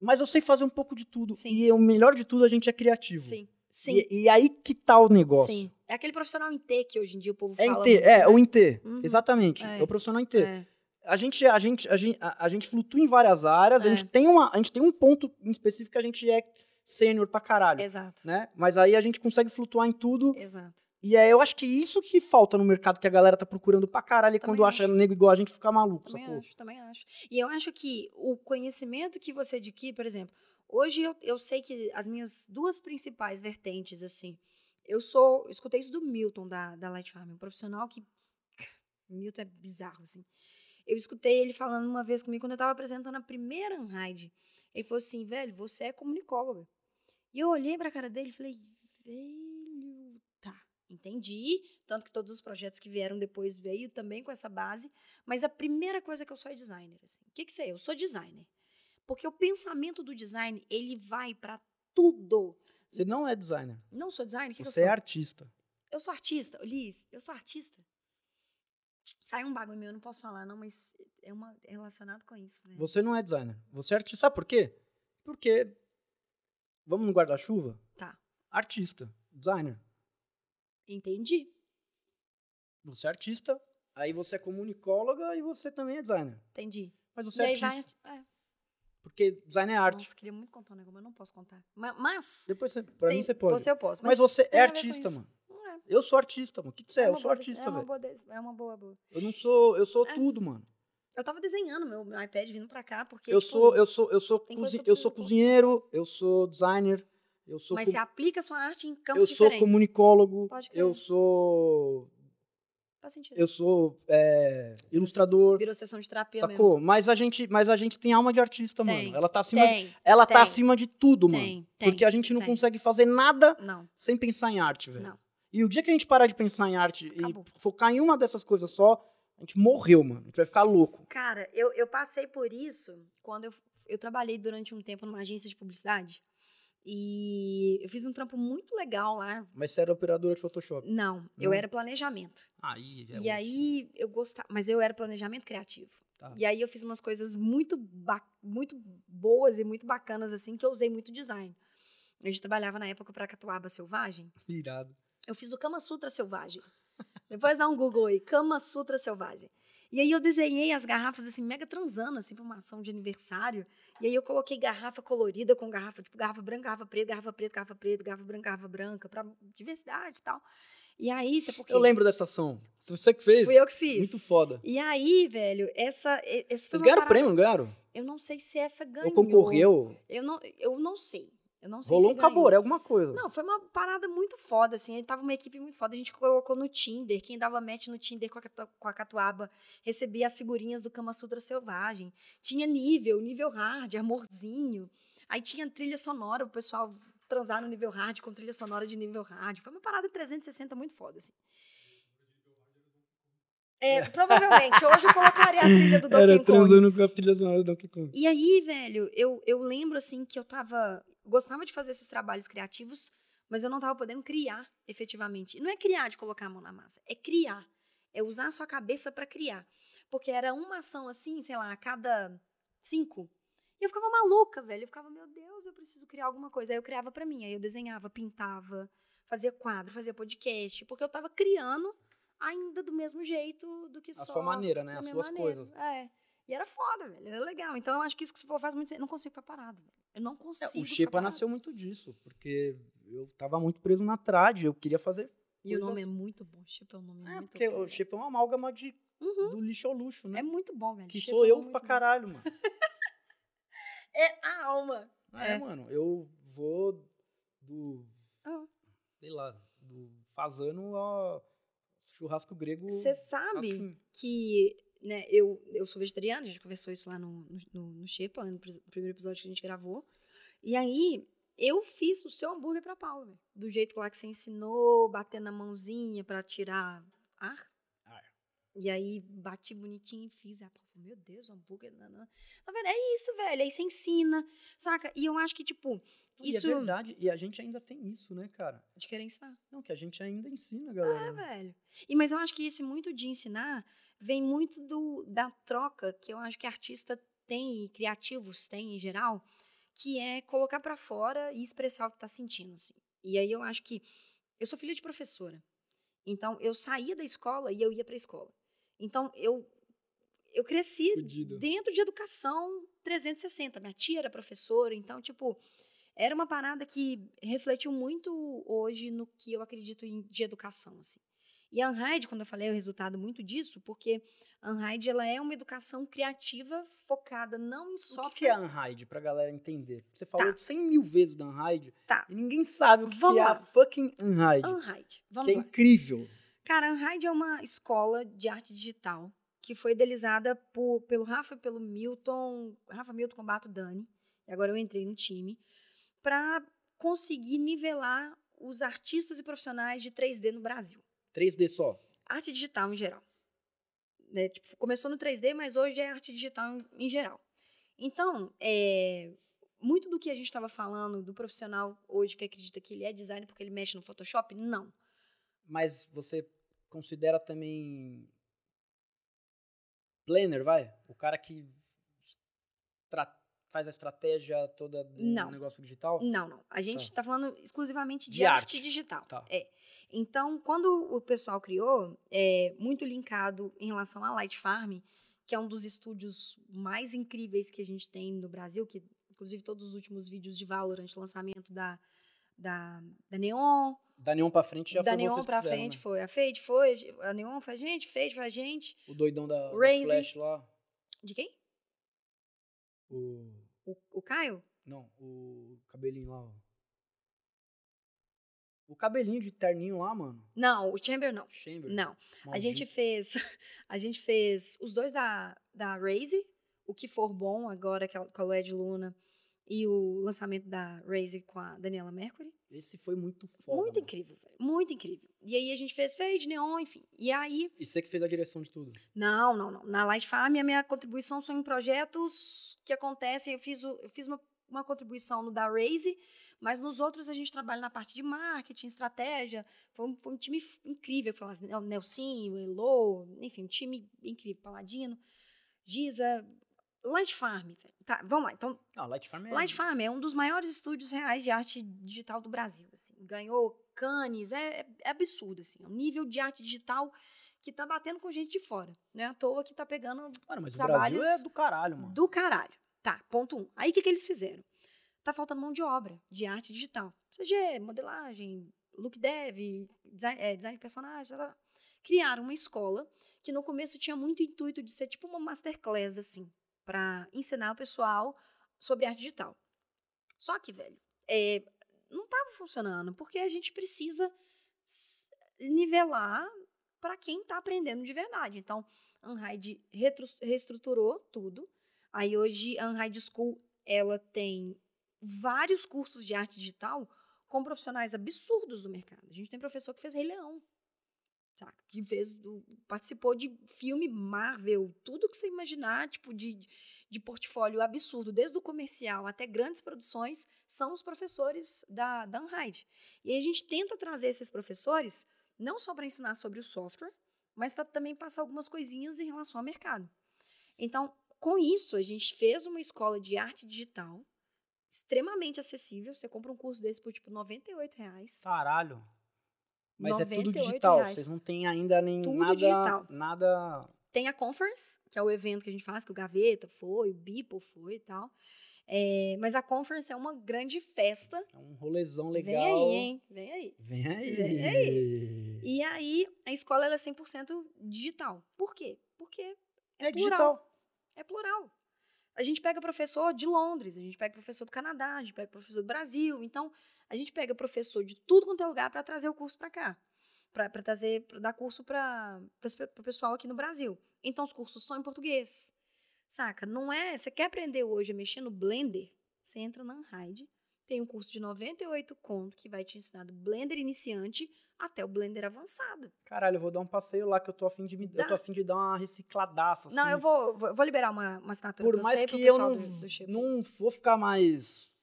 Mas eu sei fazer um pouco de tudo. Sim. E o melhor de tudo, a gente é criativo. Sim. Sim. E, e aí que tá o negócio. Sim. É aquele profissional em T que hoje em dia o povo É fala. em T, é, né? o em T. Uhum. Exatamente. É. É. o profissional em T. É. A gente, a gente, a gente, a, a gente flutua em várias áreas, a É. gente tem uma, a gente tem um ponto em específico que a gente é sênior pra caralho, Exato. né? Mas aí a gente consegue flutuar em tudo. Exato. E é, eu acho que isso que falta no mercado que a galera tá procurando pra caralho e Também quando acha acho. nego igual a gente fica maluco, Também acho, também acho. E eu acho que o conhecimento que você adquire, por exemplo, hoje eu, eu sei que as minhas duas principais vertentes, assim, eu sou, eu escutei isso do Milton, da, da Light Farm, um profissional que, Milton é bizarro, assim. Eu escutei ele falando uma vez comigo, quando eu tava apresentando a primeira Unride, ele falou assim, velho, você é comunicóloga. E eu olhei pra cara dele e falei, velho, tá, entendi. Tanto que todos os projetos que vieram depois veio também com essa base. Mas a primeira coisa que eu sou é designer. Assim. O que, que você é? Eu sou designer. Porque o pensamento do design, ele vai pra tudo. Você não é designer, Não sou designer? O que, que você sou? é artista. Eu sou artista, Liz, eu sou artista. Saiu um bagulho meu, eu não posso falar, não, mas é, uma, é relacionado com isso. Né? Você não é designer, você é artista. Sabe por quê? Porque vamos no guarda-chuva? Tá. Artista, designer. Entendi. Você é artista, aí você é comunicóloga e você também é designer. Entendi. Mas você e é artista, vai. É. porque design é arte. Nossa, queria muito contar um negócio, mas não posso contar. Ma- Mas. Depois você, pra tem- mim você pode. Você eu posso. mas, você tem é artista, mano. É. Eu sou artista, mano. O que, que você é? É Eu sou artista, é uma velho. boa de- É uma boa, boa. Eu não sou, eu sou É. tudo, mano. Eu tava desenhando meu, meu iPad vindo pra cá, porque. Eu tipo, sou, eu sou, eu sou, cozi- eu eu sou cozinheiro, eu sou designer, eu sou, Mas co- você aplica a sua arte em eu campos sou diferentes. comunicólogo, Pode crer. eu sou, Faz sentido. eu sou é, ilustrador, Virou sessão de terapia sacou? Mas a gente, mas a gente tem alma de artista, Tem, mano. Ela tá acima, mesmo. Tem, ela tem, tá acima de tudo, mano. Porque a gente não consegue fazer nada Não, sem pensar em arte, velho. não. E o dia que a gente parar de pensar em arte Acabou. e focar em uma dessas coisas só, a gente morreu, mano. A gente vai ficar louco. Cara, eu, eu passei por isso quando eu, eu trabalhei durante um tempo numa agência de publicidade. E eu fiz um trampo muito legal lá. Mas você era operadora de Photoshop. Não, eu Não? era planejamento. Aí, é e aí eu gostava, mas eu era planejamento criativo. Tá. E aí eu fiz umas coisas muito, muito boas e muito bacanas, assim, que eu usei muito design. A gente trabalhava na época para Catuaba Selvagem. Irado. Eu fiz o Kama Sutra Selvagem. Depois dá um Google aí, Kama Sutra Selvagem. E aí eu desenhei as garrafas assim, mega transando, assim, pra uma ação de aniversário. E aí eu coloquei garrafa colorida com garrafa, tipo, garrafa branca, garrafa preta, garrafa preta, garrafa preta, garrafa branca, garrafa branca, pra diversidade e tal. E aí, até porque Eu lembro dessa ação. Se você que fez, fui eu que fiz. muito foda. E aí, velho, essa. essa foi Vocês ganharam parada- prêmio, não ganharam? Eu não sei se essa ganhou. Ou concorreu? Eu não, eu não sei. Eu não sei Rolou se um ganhou. caboré, alguma coisa. Não, foi uma parada muito foda, assim. Tava uma equipe muito foda. A gente colocou no Tinder. Quem dava match no Tinder com a, com a Catuaba recebia as figurinhas do Kama Sutra Selvagem. Tinha nível, nível hard, amorzinho. Aí tinha trilha sonora, o pessoal transar no nível hard com trilha sonora de nível hard. Foi uma parada 360 muito foda, assim. É, provavelmente. Hoje eu colocaria a trilha do Donkey Kong. com a trilha sonora do Donkey Kong. E aí, velho, eu, eu lembro, assim, que eu tava... Gostava de fazer esses trabalhos criativos, mas eu não tava podendo criar, efetivamente. E não é criar de colocar a mão na massa, é criar. É usar a sua cabeça pra criar. Porque era uma ação, assim, sei lá, a cada cinco. E eu ficava maluca, velho. Eu ficava, meu Deus, eu preciso criar alguma coisa. Aí eu criava pra mim. Aí eu desenhava, pintava, fazia quadro, fazia podcast. Porque eu tava criando ainda do mesmo jeito do que A só... sua maneira, né? As suas maneira. coisas. É. E era foda, velho. Era legal. Então eu acho que isso que você falou faz muito. Eu não consigo ficar parado, velho. Eu não É, consigo. o ficar Xepa nasceu muito disso, porque eu tava muito preso na trad, eu queria fazer. E o coisas- nome é muito bom. Xepa é um nome É, muito porque bom. o Xepa é uma amálgama de, Uhum. do lixo ao luxo, né? É muito bom, velho. que Xepa sou é eu pra bom. caralho, mano. É a alma. É, É. mano, eu vou do. Ah. Sei lá, do fazano ao churrasco grego. Você sabe assim. que né, eu, eu sou vegetariana, a gente conversou isso lá no, no, no, Xepa, no pr- primeiro episódio que a gente gravou. E aí, eu fiz o seu hambúrguer pra Paula. Do jeito lá que você ensinou, bater na mãozinha pra tirar ar. E aí, bati bonitinho e fiz. Falou, meu Deus, hambúrguer, nanã. Tá vendo? É isso, velho. Aí você ensina, saca? E eu acho que, tipo, E isso... é verdade, e a gente ainda tem isso, né, cara? De querer ensinar. Não, que a gente ainda ensina, É, galera. velho. E, mas eu acho que esse muito de ensinar vem muito do, da troca que eu acho que artista tem e criativos têm em geral, que é colocar pra fora e expressar o que tá sentindo, assim. E aí eu acho que eu sou filha de professora. Então eu saía da escola e eu ia pra escola. Então eu eu cresci Fudido. dentro de educação 360. Minha tia era professora, então tipo era uma parada que refletiu muito hoje no que eu acredito em, de educação, assim. E a Unhide, quando eu falei, é o resultado muito disso, porque a Unhide, ela é uma educação criativa focada não em O software. que, que é a Unhide, pra galera entender? Você falou Tá. 100 mil vezes da Unhide Tá. e ninguém sabe o que, Vamos que é a fucking Unhide. Unhide. Vamos que é lá. incrível. Cara, a Unhide é uma escola de arte digital que foi idealizada por, pelo Rafa e pelo Milton, Rafa Milton Combato Dani, e agora eu entrei no time, para conseguir nivelar os artistas e profissionais de 3D no Brasil. 3D só. arte digital em geral. Né? Tipo, começou no 3D, mas hoje é arte digital em, geral. Então, é, muito do que a gente estava falando do profissional hoje que acredita que ele é designer porque ele mexe no Photoshop, não. Mas você considera também planner, vai? O cara que faz a estratégia toda do Não. negócio digital? Não, não. A gente está falando exclusivamente de, De arte. arte. digital. Tá. É. Então, quando o pessoal criou, é muito linkado em relação à Light Farm, que é um dos estúdios mais incríveis que a gente tem no Brasil, que inclusive todos os últimos vídeos de Valorant, lançamento da, da, da Neon, Da Neon pra frente já da foi Neon vocês que pra fizeram, frente né? foi a Fade, foi, a Neon foi a gente, Fade foi a gente. O doidão da, da. Flash lá. De quem? O... O, o Caio? Não, o cabelinho lá, ó. O cabelinho de terninho lá, mano. Não, o Chamber não. Chamber. Não. A maldito. gente fez. A gente fez os dois da, da Raze, o que for bom agora é com a Led Luna e o lançamento da Raze com a Daniela Mercury. Esse foi muito foda. muito mano. incrível, velho. Muito incrível. E aí a gente fez Fade, Neon, enfim. E aí. E você que fez a direção de tudo. Não, não, não. Na Light Farm, a minha contribuição são em projetos que acontecem. Eu fiz, o- eu fiz uma, uma contribuição no da Raze, mas nos outros a gente trabalha na parte de marketing, estratégia. Foi um, foi um time incrível. Foi lá, o Nelsinho, Elo, enfim, um time incrível. Paladino, Giza. Light Farm, velho. Tá, vamos lá. Então, Ah, Light Farm é... Light Farm é um dos maiores estúdios reais de arte digital do Brasil. assim. Ganhou Cannes, é, é- é absurdo, assim. É um nível de arte digital que tá batendo com gente de fora. Não é à toa que tá pegando Mano, mas o trabalhos Brasil é do caralho, mano. do caralho. Tá, ponto um. Aí o que, que eles fizeram? Tá faltando mão de obra de arte digital. CG, modelagem, look dev, design, é, design de tal, tal. Criaram uma escola que no começo tinha muito intuito de ser tipo uma masterclass, assim, para ensinar o pessoal sobre arte digital. Só que, velho, é, não estava funcionando, porque a gente precisa nivelar para quem está aprendendo de verdade. Então, a retro- reestruturou tudo. Aí hoje a Unhide School ela tem vários cursos de arte digital com profissionais absurdos do mercado. A gente tem professor que fez Rei Leão, saca? Que fez, participou de filme Marvel, tudo que você imaginar, tipo de, de portfólio absurdo, desde o comercial até grandes produções, são os professores da, da Unhide. E a gente tenta trazer esses professores não só para ensinar sobre o software, mas para também passar algumas coisinhas em relação ao mercado. Então, com isso, a gente fez uma escola de arte digital extremamente acessível. Você compra um curso desse por tipo 98 reais. Caralho. Mas é tudo 98 digital. reais. Vocês não têm ainda nem Tudo nada. digital. Nada. Tem a Conference, que é o evento que a gente faz, que o Gaveta foi, o Beeple foi e tal. É, mas a Conference é uma grande festa. É um rolezão legal. Vem aí, hein? Vem aí. Vem aí. Vem E aí, a escola ela é 100% digital. Por quê? Porque É plural. digital. É plural. A gente pega professor de Londres, a gente pega professor do Canadá, a gente pega professor do Brasil. Então, a gente pega professor de tudo quanto é lugar para trazer o curso para cá. Para trazer, para dar curso para o pessoal aqui no Brasil. Então, os cursos são em português. Saca? Não é. Você quer aprender hoje a mexer no Blender? Você entra na Unhide. Tem um curso de 98 conto que vai te ensinar do Blender iniciante até o Blender avançado. Caralho, eu vou dar um passeio lá que eu tô afim de me. Eu tô afim de dar uma recicladaça. Não, assim. eu vou, vou, liberar uma, uma assinatura Por pra mais você que eu não, do, do não vou ficar mais.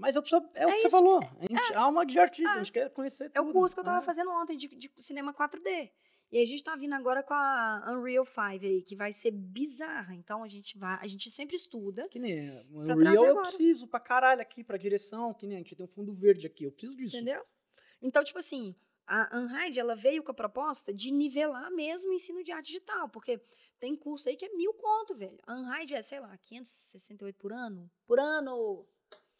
Mas eu preciso, é, o É que você isso. falou. A gente é alma de artista, É. a gente quer conhecer É tudo. o curso que eu tava É. fazendo ontem de, de cinema 4D. E a gente tá vindo agora com a Unreal 5 aí, que vai ser bizarra. Então a gente vai, a gente sempre estuda. Que nem o Pra Unreal eu preciso pra caralho aqui, pra direção, que nem a gente tem um fundo verde aqui, eu preciso disso. Entendeu? Então, tipo assim, a Unhide, ela veio com a proposta de nivelar mesmo o ensino de arte digital, porque tem curso aí que é mil conto, velho. A Unhide é, sei lá, 568 por ano? Por ano!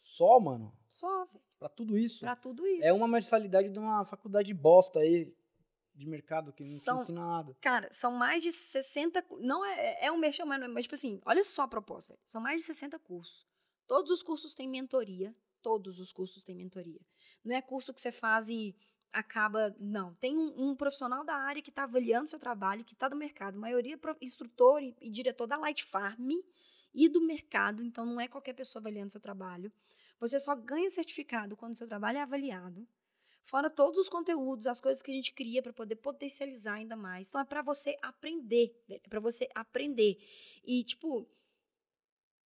Só, mano, Só, velho. pra tudo isso. Pra tudo isso. É uma mensalidade de uma faculdade bosta aí, de mercado, que não São- te ensina nada. Cara, são mais de 60. cu- Não é, é um merchan, mas, é- mas, tipo assim, olha só a proposta. velho. São mais de 60 cursos. Todos os cursos têm mentoria. Todos os cursos têm mentoria. Não é curso que você faz e acaba. Não. Tem um, um profissional da área que está avaliando seu trabalho, que está do mercado. A maioria é instrutor e, e diretor da Light Farm e do mercado. Então, não é qualquer pessoa avaliando seu trabalho. Você só ganha certificado quando seu trabalho é avaliado. Fora todos os conteúdos, as coisas que a gente cria para poder potencializar ainda mais. Então é para você aprender, é para você aprender. E tipo,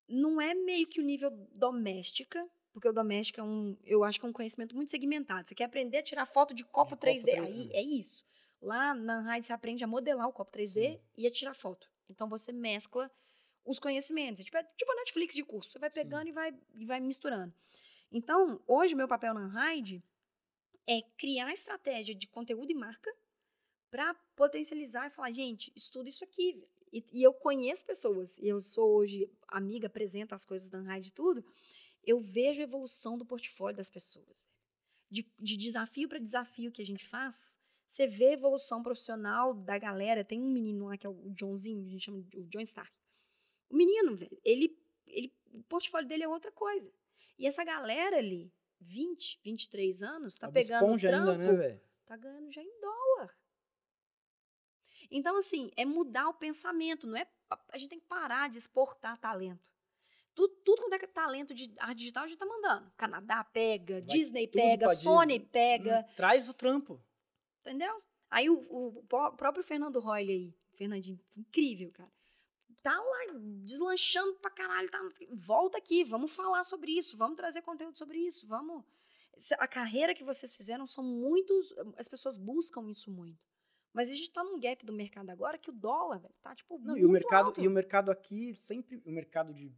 não é meio que o nível doméstica, porque o doméstico é um, eu acho que é um conhecimento muito segmentado. Você quer aprender a tirar foto de copo De copo 3D, 3D. aí é isso. Lá na Raid você aprende a modelar o copo 3D Sim. e a tirar foto. Então você mescla os conhecimentos. É tipo, é tipo a Netflix de curso. Você vai Sim. pegando e vai, e vai misturando. Então, hoje, meu papel na Unhide é criar estratégia de conteúdo e marca para potencializar e falar, gente, estuda isso aqui. E, e eu conheço pessoas, e eu sou hoje amiga, apresento as coisas da Unhide e tudo, eu vejo a evolução do portfólio das pessoas. De, de desafio para desafio que a gente faz, você vê a evolução profissional da galera. Tem um menino lá que é o Johnzinho, a gente chama de o John Stark. O menino, velho, ele, ele, o portfólio dele é outra coisa. E essa galera ali, 20, 23 anos, tá Uma pegando esponja trampo, ainda, né, velho? tá ganhando já em dólar. Então, assim, é mudar o pensamento, não é? A gente tem que parar de exportar talento. Tudo, tudo quanto é talento de arte digital, a gente tá mandando. Canadá pega, Vai Disney pega, Sony Disney. pega, Hum, traz o trampo. entendeu? Aí o, o pró- próprio Fernando Royle aí, Fernandinho, incrível, cara. Tá lá deslanchando pra caralho, tá, volta aqui, vamos falar sobre isso, vamos trazer conteúdo sobre isso, vamos. A carreira que vocês fizeram são muitos, as pessoas buscam isso muito. Mas a gente tá num gap do mercado agora que o dólar, velho, tá tipo Não, muito e o mercado, alto. e o mercado aqui sempre, o mercado de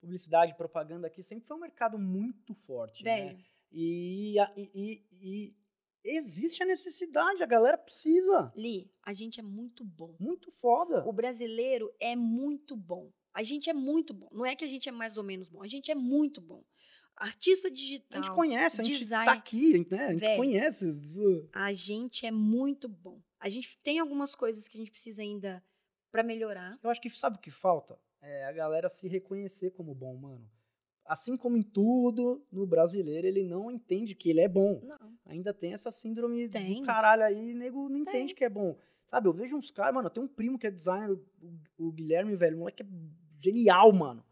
publicidade, propaganda aqui sempre foi um mercado muito forte, né? Velho, E, a- e, e- e existe a necessidade, a galera precisa. Li, a gente é muito bom. Muito foda. O brasileiro é muito bom. A gente é muito bom. Não é que a gente é mais ou menos bom, a gente é muito bom. Artista A digital. gente conhece, a gente design- tá aqui, né? A gente Velho. conhece. A gente é muito bom. A gente tem algumas coisas que a gente precisa ainda pra melhorar. Eu acho que sabe o que falta? É a galera se reconhecer como bom, mano. Assim como em tudo, no brasileiro, ele não entende que ele é bom. Não. Ainda tem essa síndrome Tem. do caralho aí, nego não Tem. entende que é bom. Sabe, eu vejo uns caras, mano, eu tenho um primo que é designer, o, Guilherme, velho, o moleque é genial, mano.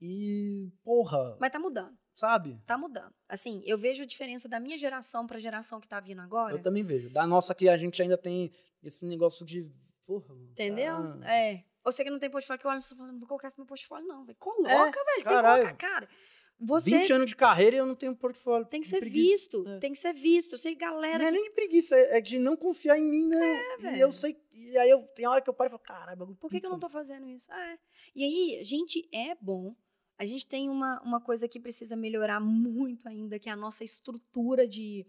E, porra, Mas tá mudando. sabe? Tá mudando. Assim, eu vejo a diferença da minha geração pra geração que tá vindo agora. Eu também vejo. Da nossa que a gente ainda tem esse negócio de, porra, Entendeu? tá- É. Você que não tem portfólio, que olha e você falando, não vou colocar esse meu portfólio, não. velho. Coloca, velho. Você tem que É, caralho. colocar. Cara, você 20 anos de carreira e eu não tenho portfólio. tem que ser visto. É. Tem que ser visto. Eu sei, Não galera. é nem de preguiça, é é de não confiar em mim, né? e velho. eu sei. E aí eu, tem hora que eu paro e falo, caralho, bagulho. Por que, que eu não tô fazendo isso? É. E aí, a gente é bom. A gente tem uma, uma coisa que precisa melhorar muito ainda, que é a nossa estrutura de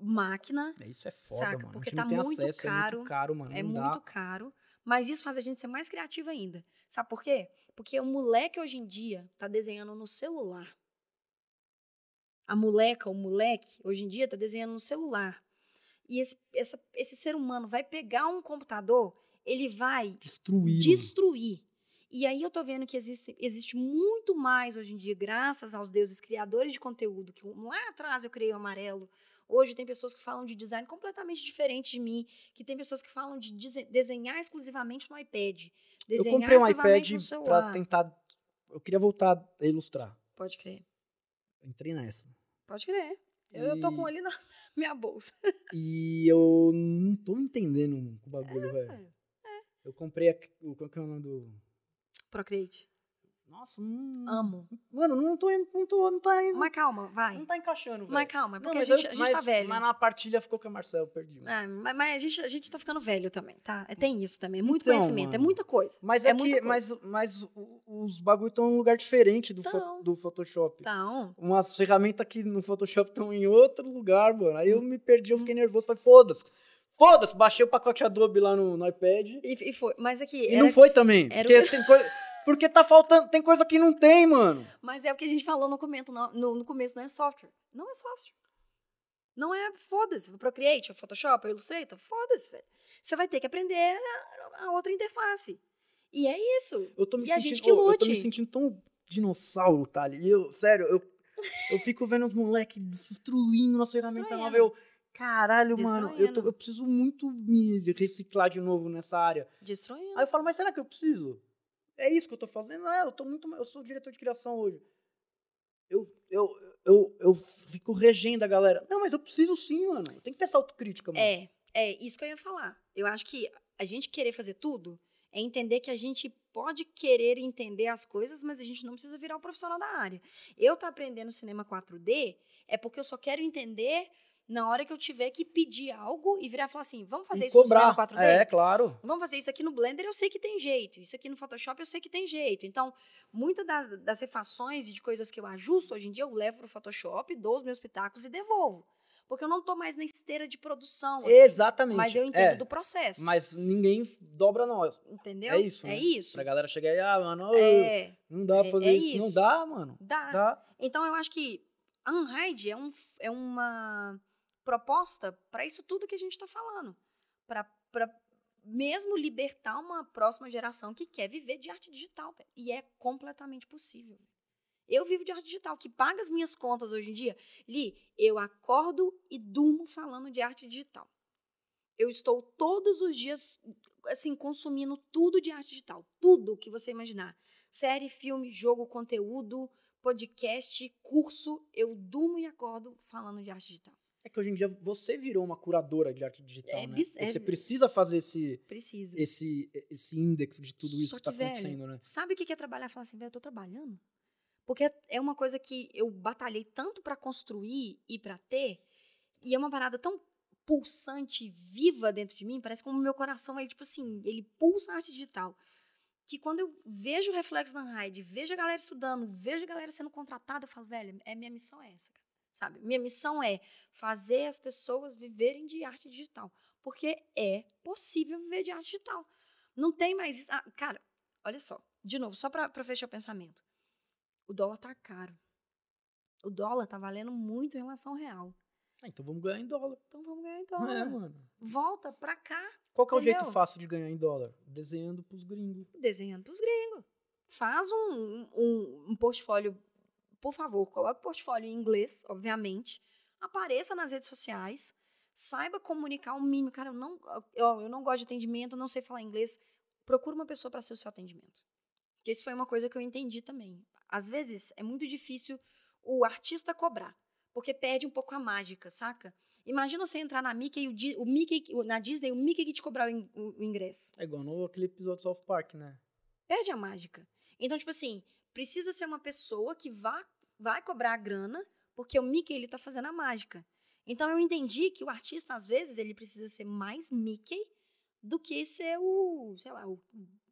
máquina. mano. Isso é foda, Saca? mano. Porque não tá muito acesso, é caro, muito caro, mano. É não muito caro. Mas isso faz a gente ser mais criativo ainda. Sabe por quê? Porque o moleque hoje em dia tá desenhando no celular. A moleca, o moleque, hoje em dia tá desenhando no celular. E esse, essa- esse ser humano vai pegar um computador, ele vai Destruir. destruir. E aí eu tô vendo que existe, existe muito mais hoje em dia, graças aos deuses criadores de conteúdo, que lá atrás eu criei o amarelo. Hoje tem pessoas que falam de design completamente diferente de mim, que tem pessoas que falam de dese- desenhar exclusivamente no iPad. Eu Desenhar comprei um iPad pra tentar. Eu queria voltar a ilustrar. Pode crer. Entrei nessa. Pode crer. Eu, eu tô E- com ele na minha bolsa. E eu não tô entendendo o bagulho, velho. velho. Eu comprei. A, qual que é o nome do. Procreate. Nossa, não. Amo. Mano, não tô, não tô, não tá indo. Mas calma, vai. Não tá encaixando, velho. Mas calma, Não, porque mas a gente, eu- a gente mas, tá velho. Mas na partilha ficou com a Marcelo, perdi. É, mas, mas a, gente, a gente tá ficando velho também, tá? É, Tem isso também. É muito Então, conhecimento, é mano. muita coisa. Mas é é, que. coisa. Mas, mas o- os bagulho estão em um lugar diferente do, fo- do Photoshop. Então, Umas ferramentas que no Photoshop estão em outro lugar, mano. Aí eu me perdi, eu fiquei nervoso. Falei, foda-se. Foda-se, baixei o pacote Adobe lá no, no iPad. e, e foi. Mas aqui, E não foi também. era o Porque, que- tem coisa, porque tá faltando. Tem coisa que não tem, mano. mas é o que a gente falou no, comento, no, no, começo, não é software. Não é software. Não é, foda-se. Procreate, o Photoshop, o Illustrator, foda-se, velho. Você vai ter que aprender a, a outra interface. E é isso. Eu tô me E a sentindo. gente que ô, eu tô me lute. sentindo tão dinossauro, Thali. Eu, sério, eu, eu fico vendo os moleques destruindo nossa ferramenta nova. Eu, caralho, mano, eu, tô- eu preciso muito me reciclar de novo nessa área. Destruindo. Aí eu falo, mas será que eu preciso? É isso que eu tô fazendo? Não, eu tô muito. Eu sou diretor de criação hoje. Eu, eu, eu, eu fico regendo a galera. Não, mas eu preciso sim, mano. Tem que ter essa autocrítica, mano. É, é isso que eu ia falar. Eu acho que a gente querer fazer tudo é entender que a gente pode querer entender as coisas, mas a gente não precisa virar um profissional da área. Eu tá aprendendo cinema 4D é porque eu só quero entender na hora que eu tiver que pedir algo e virar e falar assim, vamos fazer e isso cobrar. no cinema 4D? É, claro. Vamos fazer isso aqui no Blender, eu sei que tem jeito. Isso aqui no Photoshop, eu sei que tem jeito. Então, muitas das, das refações e de coisas que eu ajusto hoje em dia, eu levo para o Photoshop, dou os meus pitacos e devolvo. Porque eu não estou mais na esteira de produção. assim, Exatamente. Mas eu entendo é, do processo. Mas ninguém dobra nós. Entendeu? É isso, É né? isso. Pra galera chegar e, ah, mano, É, não dá pra é- fazer é isso. Não isso. dá, mano. dá. Dá. Então, eu acho que Unhide é, um, é uma proposta para isso tudo que a gente está falando. Para mesmo libertar uma próxima geração que quer viver de arte digital. velho. E é completamente possível. Eu vivo de arte digital, que paga as minhas contas hoje em dia. Li, eu acordo e durmo falando de arte digital. Eu estou todos os dias, assim, consumindo tudo de arte digital. Tudo que você imaginar. Série, filme, jogo, conteúdo, podcast, curso. Eu durmo e acordo falando de arte digital. É que hoje em dia você virou uma curadora de arte digital, É né? é- Você precisa fazer esse, Preciso. esse, esse índex de tudo isso Só que tá que, velho, acontecendo, né? Sabe o que é trabalhar? Falar assim, velho, eu tô trabalhando. Porque é uma coisa que eu batalhei tanto pra construir e pra ter, e é uma parada tão pulsante, viva dentro de mim, parece como o meu coração, ele, tipo assim, ele pulsa a arte digital. Que quando eu vejo o reflexo da Raid, vejo a galera estudando, vejo a galera sendo contratada, eu falo, velho, é minha missão é essa, cara. Sabe? Minha missão é fazer as pessoas viverem de arte digital. Porque é possível viver de arte digital. Não tem mais isso. Ah, cara, olha só. De novo, só para fechar o pensamento. O dólar tá caro. O dólar tá valendo muito em relação ao real. Ah, então vamos ganhar em dólar. Então vamos ganhar em É, dólar. mano. Volta pra cá, Qual que é o jeito fácil de ganhar em dólar? Desenhando pros gringos. desenhando pros gringos. Faz um, um, um portfólio por favor, coloque o portfólio em inglês, obviamente. Apareça nas redes sociais. Saiba comunicar o mínimo. Cara, eu não, eu, eu não gosto de atendimento, não sei falar inglês. Procura uma pessoa para ser o seu atendimento. Porque isso foi uma coisa que eu entendi também. Às vezes, é muito difícil o artista cobrar, porque perde um pouco a mágica, saca? Imagina você entrar na Mickey e o, o Mickey, na Disney, o Mickey que te cobrar o, in- o- o ingresso. É igual no aquele episódio do South Park, né? Perde a mágica. Então, tipo assim, precisa ser uma pessoa que vá, vai cobrar a grana, porque o Mickey, ele tá fazendo a mágica. Então, eu entendi que o artista, às vezes, ele precisa ser mais Mickey do que ser o, sei lá, o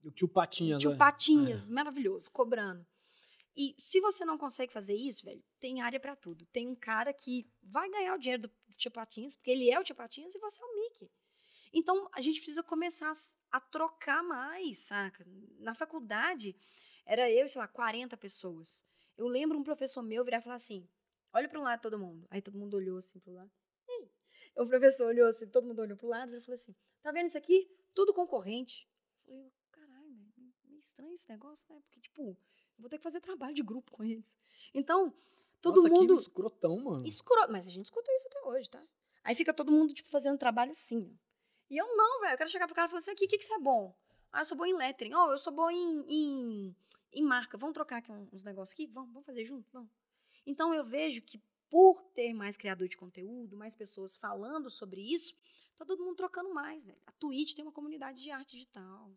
O tio Patinhas, Tio né? Patinhas, maravilhoso, cobrando. E se você não consegue fazer isso, velho, tem área pra tudo. Tem um cara que vai ganhar o dinheiro do Tio Patinhas, porque ele é o Tio Patinhas e você é o Mickey. Então, a gente precisa começar a trocar mais, saca? Na faculdade, era eu, sei lá, 40 pessoas. Eu lembro um professor meu virar e falar assim: olha para um lado todo mundo. Aí todo mundo olhou assim pro lado. Ei. O professor olhou assim, todo mundo olhou pro lado e falou assim: tá vendo isso aqui? Tudo concorrente. Eu falei, caralho, meio estranho esse negócio, né? Porque, tipo, vou ter que fazer trabalho de grupo com eles. Então, todo Nossa, mundo. que escrotão, mano. Escro... Mas a gente escuta isso até hoje, tá? Aí fica todo mundo, tipo, fazendo trabalho assim. E eu não, velho. Eu quero chegar pro cara e falar assim: aqui, o que, que você é bom? Ah, eu sou bom em lettering. Oh, eu sou bom em, em, em marca. Vamos trocar aqui uns negócios aqui? Vamos, vamos fazer junto? Vamos. Então eu vejo que por ter mais criador de conteúdo, mais pessoas falando sobre isso, tá todo mundo trocando mais, velho. A Twitch tem uma comunidade de arte digital?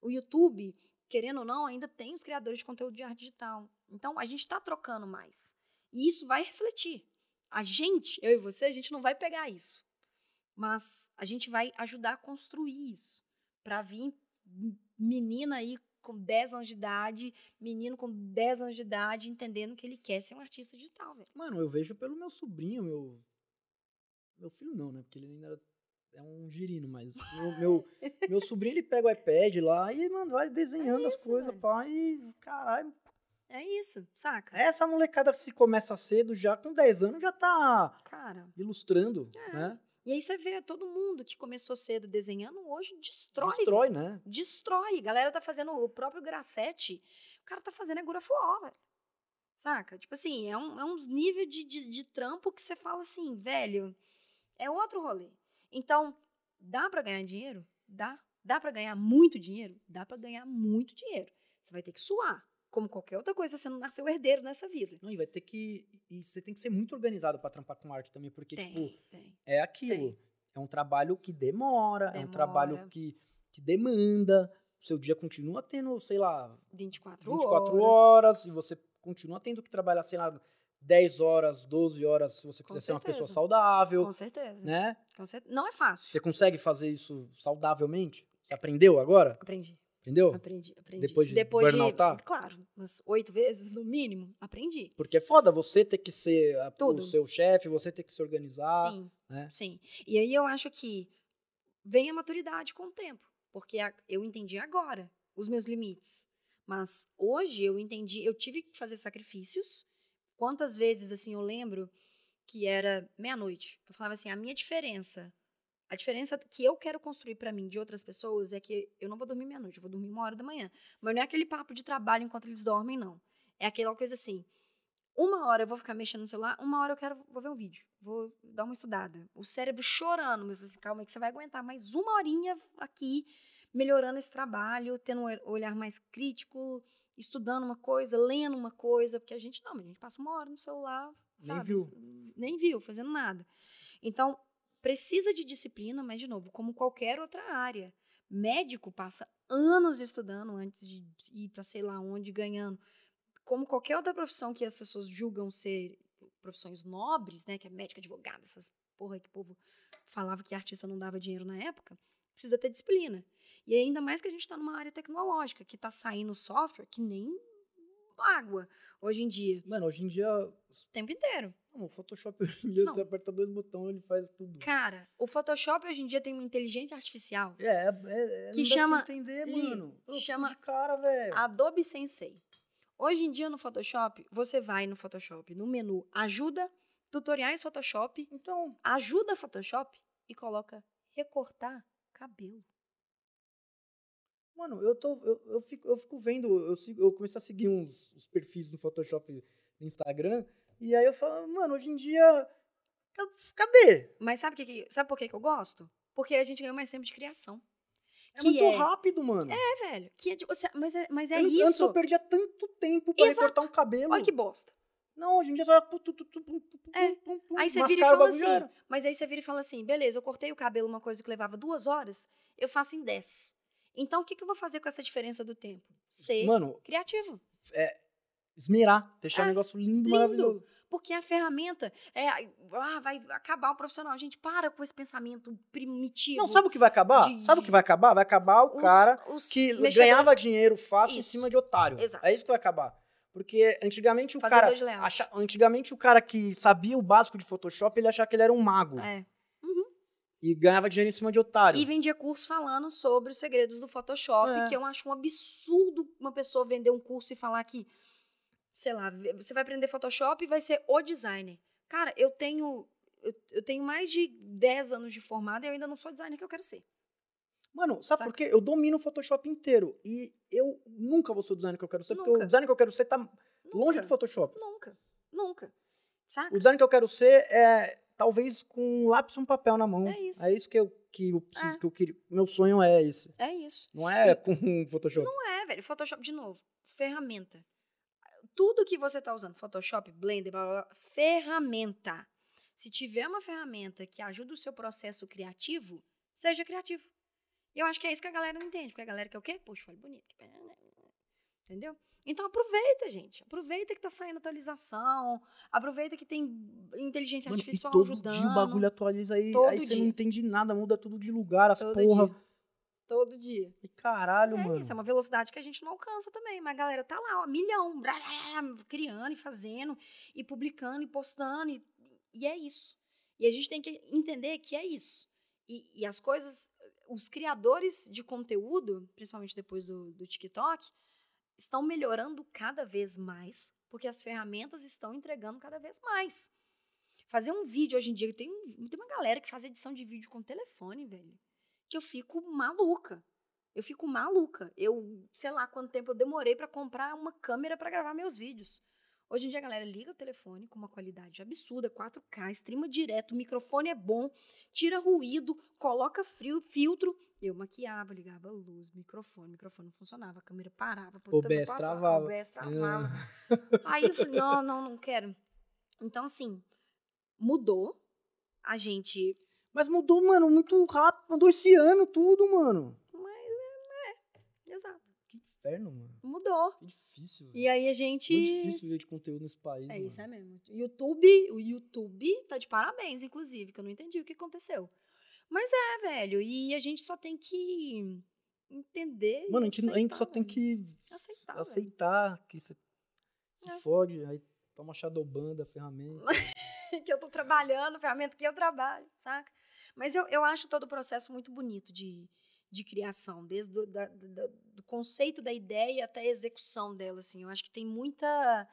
O YouTube, querendo ou não, ainda tem os criadores de conteúdo de arte digital. Então a gente tá trocando mais. E isso vai refletir. A gente, eu e você, a gente não vai pegar isso. Mas a gente vai ajudar a construir isso. Pra vir menina aí com 10 anos de idade, menino com 10 anos de idade, entendendo que ele quer ser um artista digital, velho. Mano, eu vejo pelo meu sobrinho, meu. Meu filho não, né? Porque ele ainda é um girino, mas. Meu, meu, meu sobrinho, ele pega o iPad lá e, mano, vai desenhando as isso, coisas, velho. pá, e. Caralho. É isso, saca? Essa molecada se começa cedo, já com 10 anos, já tá Cara. ilustrando, É. né? E aí você vê todo mundo que começou cedo desenhando, hoje destrói. Destrói, né? destrói. A galera tá fazendo o próprio Grassetti. O cara tá fazendo agora fuó, velho. Saca? Tipo assim, é, um, é uns níveis de, de, de trampo que você fala assim, velho, é outro rolê. Então, dá pra ganhar dinheiro? Dá. Dá pra ganhar muito dinheiro? Dá pra ganhar muito dinheiro. Você vai ter que suar. Como qualquer outra coisa, você não nasceu herdeiro nessa vida. Não, e vai ter que. E você tem que ser muito organizado pra trampar com arte também, porque, tem, tipo, tem. é aquilo. É um trabalho que demora, é um Demora. trabalho que, que demanda. O seu dia continua tendo, sei lá, 24, 24 horas. horas, e você continua tendo que trabalhar, sei lá, 10 horas, 12 horas, se você quiser ser uma pessoa saudável, Com certeza. né? Com certeza. Não é fácil. Você consegue fazer isso saudavelmente? Você aprendeu agora? Aprendi. Aprendeu? Aprendi, aprendi. Depois de Depois burnoutar? Claro, umas oito vezes no mínimo, aprendi. Porque é foda você ter que ser a- o seu chefe, você ter que se organizar. sim, né? sim. E aí eu acho que vem a maturidade com o tempo, porque a- eu entendi agora os meus limites. Mas hoje eu entendi, eu tive que fazer sacrifícios. Quantas vezes, assim, eu lembro que era meia-noite. Eu falava assim, a minha diferença, a diferença que eu quero construir pra mim de outras pessoas é que eu não vou dormir meia-noite, eu vou dormir uma hora da manhã. Mas não é aquele papo de trabalho enquanto eles dormem, não. É aquela coisa assim, uma hora eu vou ficar mexendo no celular, uma hora eu quero vou ver um vídeo, vou dar uma estudada. O cérebro chorando, mas assim, calma aí que você vai aguentar mais uma horinha aqui, melhorando esse trabalho, tendo um olhar mais crítico, estudando uma coisa, lendo uma coisa, porque a gente não, a gente passa uma hora no celular, Nem sabe? viu. Nem viu, fazendo nada. Então, precisa de disciplina, mas de novo, como qualquer outra área. Médico passa anos estudando antes de ir para sei lá onde ganhando como qualquer outra profissão que as pessoas julgam ser profissões nobres, né, que é médica, advogada, essas porra que o povo falava que artista não dava dinheiro na época, precisa ter disciplina. E ainda mais que a gente está numa área tecnológica, que está saindo software que nem água hoje em dia, Mano, hoje em dia, o tempo inteiro. Não, o Photoshop hoje em dia, Não. você aperta dois botões, ele faz tudo. Cara, o Photoshop hoje em dia tem uma inteligência artificial, É, é, é Que não dá chama- entender, Li, mano. Eu chama de cara, velho. Adobe Sensei. Hoje em dia no Photoshop, você vai no Photoshop, no menu Ajuda, Tutoriais Photoshop, Então, ajuda Photoshop e coloca recortar cabelo. mano, eu tô. Eu, eu, fico, eu fico vendo, eu, sigo, eu comecei a seguir uns, uns perfis no Photoshop Instagram. E aí eu falo, mano, hoje em dia. ca- Cadê? Mas sabe, que, sabe por que, que eu gosto? Porque a gente ganhou mais tempo de criação. É Que muito é- rápido, mano. É, velho. Que é de você, mas é, mas é Eu- Antes eu isso. perdia tanto tempo pra Exato. recortar um cabelo. Olha que bosta. Não, hoje em dia pum, pum, É. Aí você vira e fala assim, era. mas aí você vira e fala assim, beleza, eu cortei o cabelo, uma coisa que levava duas horas, eu faço em dez. Então, o que, que eu vou fazer com essa diferença do tempo? Ser Mano, criativo. Esmerar, deixar É, um negócio lindo, lindo. maravilhoso. Porque a ferramenta é, ah, vai acabar o profissional. Gente, para com esse pensamento primitivo. Não, sabe o que vai acabar? de- Sabe o que vai acabar? Vai acabar o Os- cara os que mexedores- ganhava dinheiro fácil em Isso. cima de otário. Exato. É isso que vai acabar. Porque antigamente o Fazedor cara. acha- antigamente o cara que sabia o básico de Photoshop, ele achava que ele era um mago. É. E ganhava dinheiro em cima de otário. E vendia curso falando sobre os segredos do Photoshop, É. que eu acho um absurdo uma pessoa vender um curso e falar que, sei lá, você vai aprender Photoshop e vai ser o designer. Cara, eu tenho eu, eu tenho mais de 10 anos de formada e eu ainda não sou designer que eu quero ser. Mano, sabe Saca? por quê? Eu domino o Photoshop inteiro. E eu nunca vou ser o designer que eu quero ser, porque o Nunca. designer que eu quero ser tá longe Nunca. do Photoshop. Nunca. Nunca. Saca? O designer que eu quero ser é talvez com um lápis e um papel na mão. É isso. É isso que eu, que eu preciso, É. que eu queria. Meu sonho é esse. É isso. Não é com Photoshop. Não é, velho. Photoshop, de novo, ferramenta. Tudo que você tá usando, Photoshop, Blender, blá, blá, blá, ferramenta. Se tiver uma ferramenta que ajuda o seu processo criativo, seja criativo. E eu acho que é isso que a galera não entende. Porque a galera quer o quê? Poxa, olha bonito. Entendeu? Então aproveita, gente. Aproveita que tá saindo atualização. Aproveita que tem inteligência Mano, e artificial todo ajudando. dia o bagulho atualiza aí, Todo aí você não dia. entende nada, muda tudo de lugar, as Todo porra. dia. Todo dia. E caralho, É mano. isso, é uma velocidade que a gente não alcança também. Mas a galera tá lá, ó, milhão, brá, brá, brá, criando e fazendo, e publicando e postando, e, e é isso. E a gente tem que entender que é isso. E, e as coisas, os criadores de conteúdo, principalmente depois do, do TikTok, estão melhorando cada vez mais, porque as ferramentas estão entregando cada vez mais. Fazer um vídeo hoje em dia, tem, tem uma galera que faz edição de vídeo com telefone, velho, que eu fico maluca. Eu fico maluca. Eu, sei lá quanto tempo eu demorei pra comprar uma câmera pra gravar meus vídeos. Hoje em dia a galera liga o telefone com uma qualidade absurda, 4K, streama direto, o microfone é bom, tira ruído, coloca frio, filtro. Eu maquiava, ligava a luz, microfone, o microfone não funcionava, a câmera parava. OBS travava. OBS travava. Aí eu falei, não, não, não quero. Então, assim, mudou. A gente. Mas mudou, mano, muito rápido. Mudou esse ano tudo, mano. Exato. Que inferno, mano. Mudou. Que difícil. E aí a gente. Muito difícil ver de conteúdo nesse país. É mano. isso, é mesmo. YouTube, o YouTube tá de parabéns, inclusive, que eu não entendi o que aconteceu. Mas é, velho, e a gente só tem que entender. Mano, a gente, a gente só aceitar, tem velho. que aceitar. velho. aceitar que você se É. fode, aí toma shadowban da ferramenta. que eu tô trabalhando, ferramenta que eu trabalho, saca? Mas eu, eu acho todo o processo muito bonito de, de criação, desde do, da, da- do conceito da ideia até a execução dela, assim. Eu acho que tem muita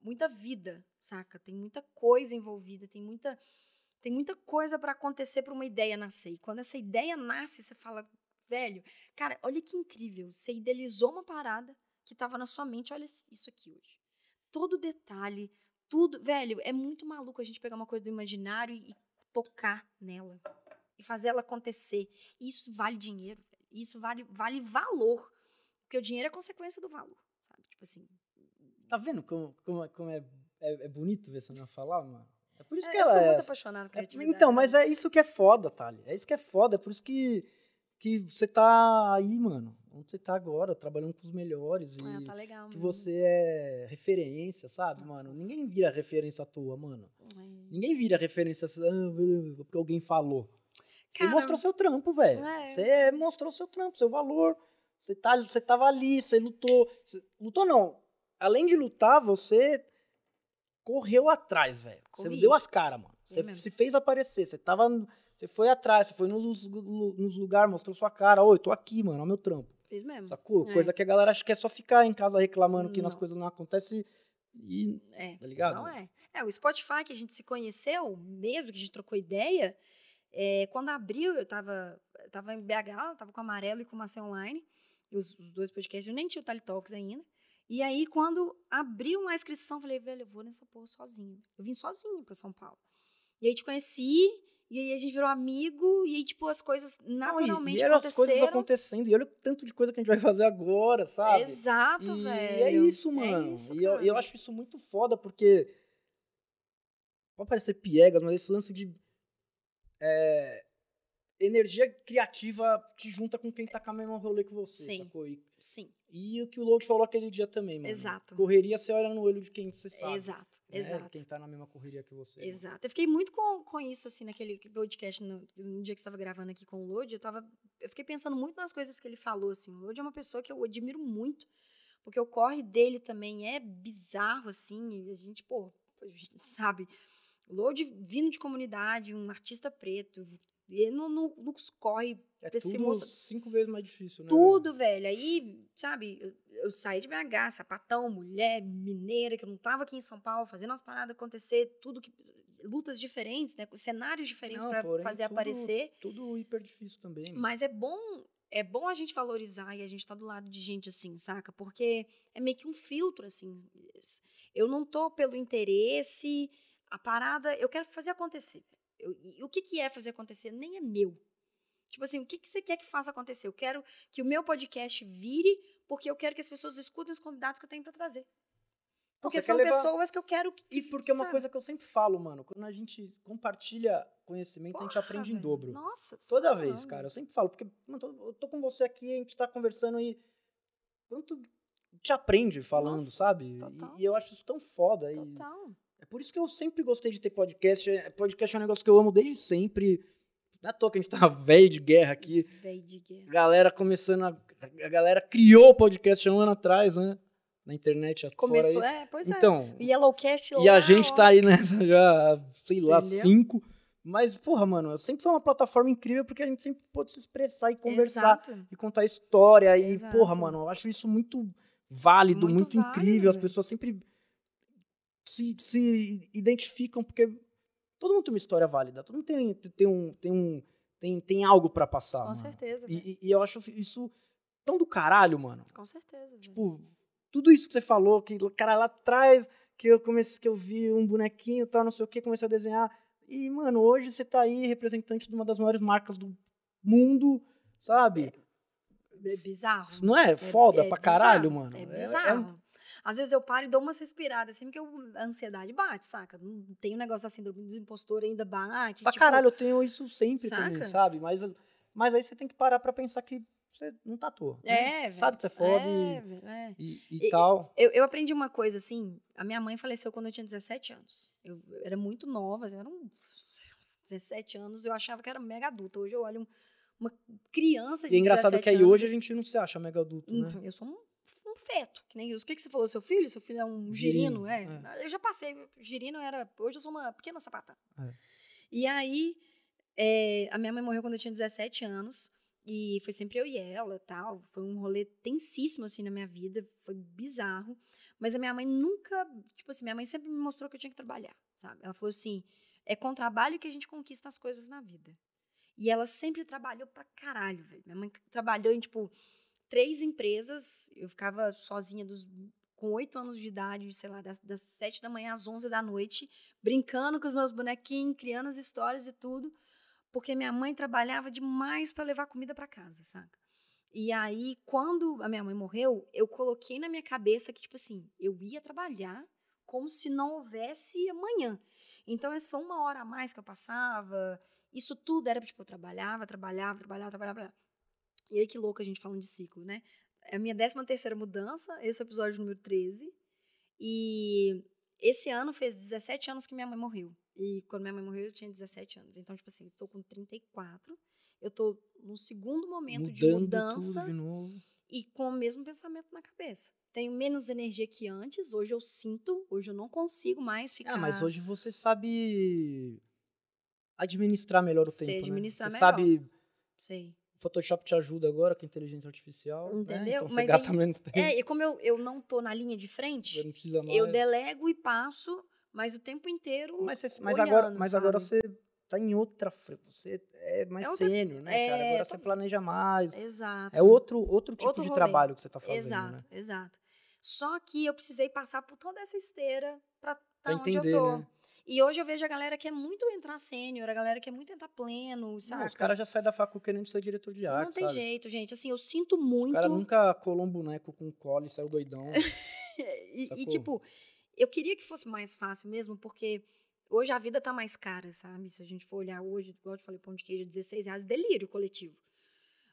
muita vida, saca? Tem muita coisa envolvida, tem muita tem muita coisa para acontecer para uma ideia nascer. E quando essa ideia nasce, você fala, velho, cara, olha que incrível, você idealizou uma parada que estava na sua mente, olha isso aqui hoje. Todo detalhe, tudo, velho, é muito maluco a gente pegar uma coisa do imaginário e, tocar nela e fazer ela acontecer. Isso vale dinheiro. Isso vale vale valor, porque o dinheiro é consequência do valor, sabe? Tipo assim, Tá vendo como, como, é- como é, é, é bonito ver essa menina falar, mano? É por isso é, que eu ela sou é. muito essa. apaixonada por É- criatividade. então, mas né? é isso que é foda, Thali. É isso que é foda. É por isso que, que você tá aí, mano. Onde você tá agora, trabalhando com os melhores. E Ah, tá legal. que mesmo. você é referência, sabe, mano? Ninguém vira referência à toa, mano. É. Ninguém vira referência ah, porque alguém falou. Você mostrou seu trampo, velho. é. Você mostrou seu trampo, seu valor. Você, tá, você tava ali, você lutou. Você- lutou não. Além de lutar, você correu atrás, velho. Você deu as caras, mano. Você mesmo. se fez aparecer. Você tava. Você foi atrás, você foi nos, nos lugares, mostrou sua cara. Oi, tô aqui, mano. Olha o meu trampo. Fiz mesmo. Sacou? É. Coisa que a galera acha que é só ficar em casa reclamando que as Não. coisas não acontecem e. É. Tá ligado? Não é. É, o Spotify que a gente se conheceu, mesmo que a gente trocou ideia, é, quando abriu, eu tava, eu tava em BH, eu tava com o Amarelo e com o Márcia Online, os, os dois podcasts, eu nem tinha o Tali Talks ainda. E aí, quando abriu uma inscrição, eu falei, velho, eu vou nessa porra sozinha. Eu vim sozinha pra São Paulo. E aí te conheci, e aí a gente virou amigo, e aí, tipo, as coisas naturalmente não, e, e eram as aconteceram. coisas acontecendo. E olha o tanto de coisa que a gente vai fazer agora, sabe? Exato, e velho. é isso, mano. É isso, e eu, eu acho isso muito foda, porque. Pode parecer piegas, mas esse lance de. é, energia criativa te junta com quem tá com a mesma rolê que você, Sim. sacou? E, Sim, e o que o Load falou aquele dia também, mano. Exato. Correria, você olha no olho de quem você sabe. exato, né? exato. Quem tá na mesma correria que você. mano. Exato. Eu fiquei muito com, com isso, assim, naquele podcast, no, no dia que você estava gravando aqui com o Lodi, eu tava. Eu fiquei pensando muito nas coisas que ele falou, assim. O Lodi é uma pessoa que eu admiro muito, porque o corre dele também é bizarro, assim. e a gente, pô, a gente sabe. O Lodi vindo de comunidade, um artista preto, e no, no, nos corre É esse tudo moço- cinco vezes mais difícil, né? tudo, velho. Aí, sabe, eu, eu saí de BH, sapatão, mulher, mineira, que eu não tava aqui em São Paulo, fazendo as paradas acontecer, tudo que. lutas diferentes, né? Cenários diferentes Não, pra porém, fazer tudo- aparecer. Tudo hiper difícil também. mano. Mas é bom. É bom a gente valorizar e a gente tá do lado de gente assim, saca? Porque é meio que um filtro, assim. Eu não tô pelo interesse, a parada. Eu quero fazer acontecer. Eu- e o que, que é fazer acontecer? Nem é meu. Tipo assim, o que, que você quer que faça acontecer? Eu quero que o meu podcast vire, porque eu quero que as pessoas escutem os convidados que eu tenho pra trazer. Porque você são levar- pessoas que eu quero que. E porque é uma coisa que eu sempre falo, mano. Quando a gente compartilha conhecimento, a gente Porra, aprende em velho. dobro. Nossa. Toda falando. vez, cara. Eu sempre falo, porque mano, eu tô com você aqui, a gente tá conversando e. Quanto te aprende falando, Nossa, sabe? E, e eu acho isso tão foda. E Total. É por isso que eu sempre gostei de ter podcast. É- Podcast é um negócio que eu amo desde sempre. Não é à toa que a gente tá velho de guerra aqui. Véi de guerra. Galera começando a. A galera criou o podcast um ano atrás, né? Na internet. Começou, é, pois é. Então, O Yellowcast e a lá, gente ó. tá aí nessa já, sei lá, Entendeu? cinco. Mas, porra, mano, sempre foi uma plataforma incrível porque a gente sempre pôde se expressar e conversar Exato. e contar história. E, Exato. porra, mano, eu acho isso muito válido, Muito muito, válido, incrível. As velho. pessoas sempre se, se identificam porque todo mundo tem uma história válida. Todo mundo tem, tem, um, tem, um, tem, tem algo pra passar. Com mano. certeza. E, e- eu acho isso tão do caralho, mano. Com certeza, velho. Tipo, tudo isso que você falou, que, cara, lá atrás, que eu comecei, que eu vi um bonequinho e tal, não sei o que, comecei a desenhar. E, mano, hoje você tá aí representante de uma das maiores marcas do mundo, sabe? É bizarro. Isso não é foda é pra caralho, bizarro, mano? É É- bizarro. Às vezes eu paro e dou umas respiradas, assim, porque eu- a ansiedade bate, saca? Não tem um negócio da síndrome do impostor ainda bate. Pra tipo, caralho, eu tenho isso sempre também, saca? sabe? Mas, mas aí você tem que parar pra pensar que você não tá à toa. né? É, velho. sabe que você é foda É, é. e, e, e tal. Eu, eu aprendi uma coisa, assim, a minha mãe faleceu quando eu tinha 17 anos. Eu era muito nova, eu era um 17 anos, eu achava que era mega adulta. Hoje eu olho um- uma criança de E é engraçado 17 que aí anos, hoje a gente não se acha mega adulto, né? Então, Eu sou um, um feto, que nem isso. O que, que você falou? Seu filho? Seu filho é um Girino, girino? é. Eu já passei. Girino era. Hoje eu sou uma pequena sapatã. É. E aí, é, a minha mãe morreu quando eu tinha 17 anos. E foi sempre eu e ela tal. Foi um rolê tensíssimo, assim, na minha vida. Foi bizarro. Mas a minha mãe nunca. Tipo assim, minha mãe sempre me mostrou que eu tinha que trabalhar, sabe? Ela falou assim: é com trabalho que a gente conquista as coisas na vida. E ela sempre trabalhou pra caralho, velho. Minha mãe trabalhou em, tipo, três empresas. Eu ficava sozinha dos, com oito anos de idade, sei lá, das, das sete da manhã às onze da noite, brincando com os meus bonequinhos, criando as histórias e tudo, porque minha mãe trabalhava demais para levar comida para casa, saca? E aí, quando a minha mãe morreu, eu coloquei na minha cabeça que, tipo assim, eu ia trabalhar como se não houvesse amanhã. Então, é só uma hora a mais que eu passava. Isso tudo era, tipo, eu trabalhava, trabalhava, trabalhava, trabalhava. E aí, que louco a gente falando de ciclo, né? É a minha 13 terceira mudança, esse é o episódio número 13. E esse ano fez 17 anos que minha mãe morreu. E quando minha mãe morreu, eu tinha 17 anos. Então, tipo assim, eu tô com 34. Eu tô no segundo momento de Mudando mudança tudo de novo. e com o mesmo pensamento na cabeça. Tenho menos energia que antes, hoje eu sinto, hoje eu não consigo mais ficar. Ah, mas hoje você sabe administrar melhor o Sei tempo, administrar né? Você melhor. sabe, Sei. Photoshop te ajuda agora com a inteligência artificial, né? Entendeu? Então você Mas gasta aí- menos tempo, É, e como eu, eu não tô na linha de você frente, não precisa mais. eu delego e passo, mas o tempo inteiro. Mas, você- mas olhando, agora, mas agora você tá em outra, você é mais É outra- sênior, né, cara? é, Agora você tô- planeja mais. Exato. É outro, outro tipo Outro de rolê. trabalho que você tá fazendo, Exato, né? exato. Só que eu precisei passar por toda essa esteira estar Pra onde entender, eu tô. né? E hoje eu vejo a galera que é muito entrar sênior, a galera que é muito entrar pleno, sabe? Não, os caras já saem da facu querendo ser diretor de arte, Não tem sabe? jeito, gente. Assim, eu sinto Os muito. caras nunca colou um boneco com cola e saiu doidão. E, e, tipo, eu queria que fosse mais fácil mesmo, porque hoje a vida tá mais cara, sabe? Se a gente for olhar hoje, igual eu te falei, pão de queijo, 16 reais, delírio coletivo.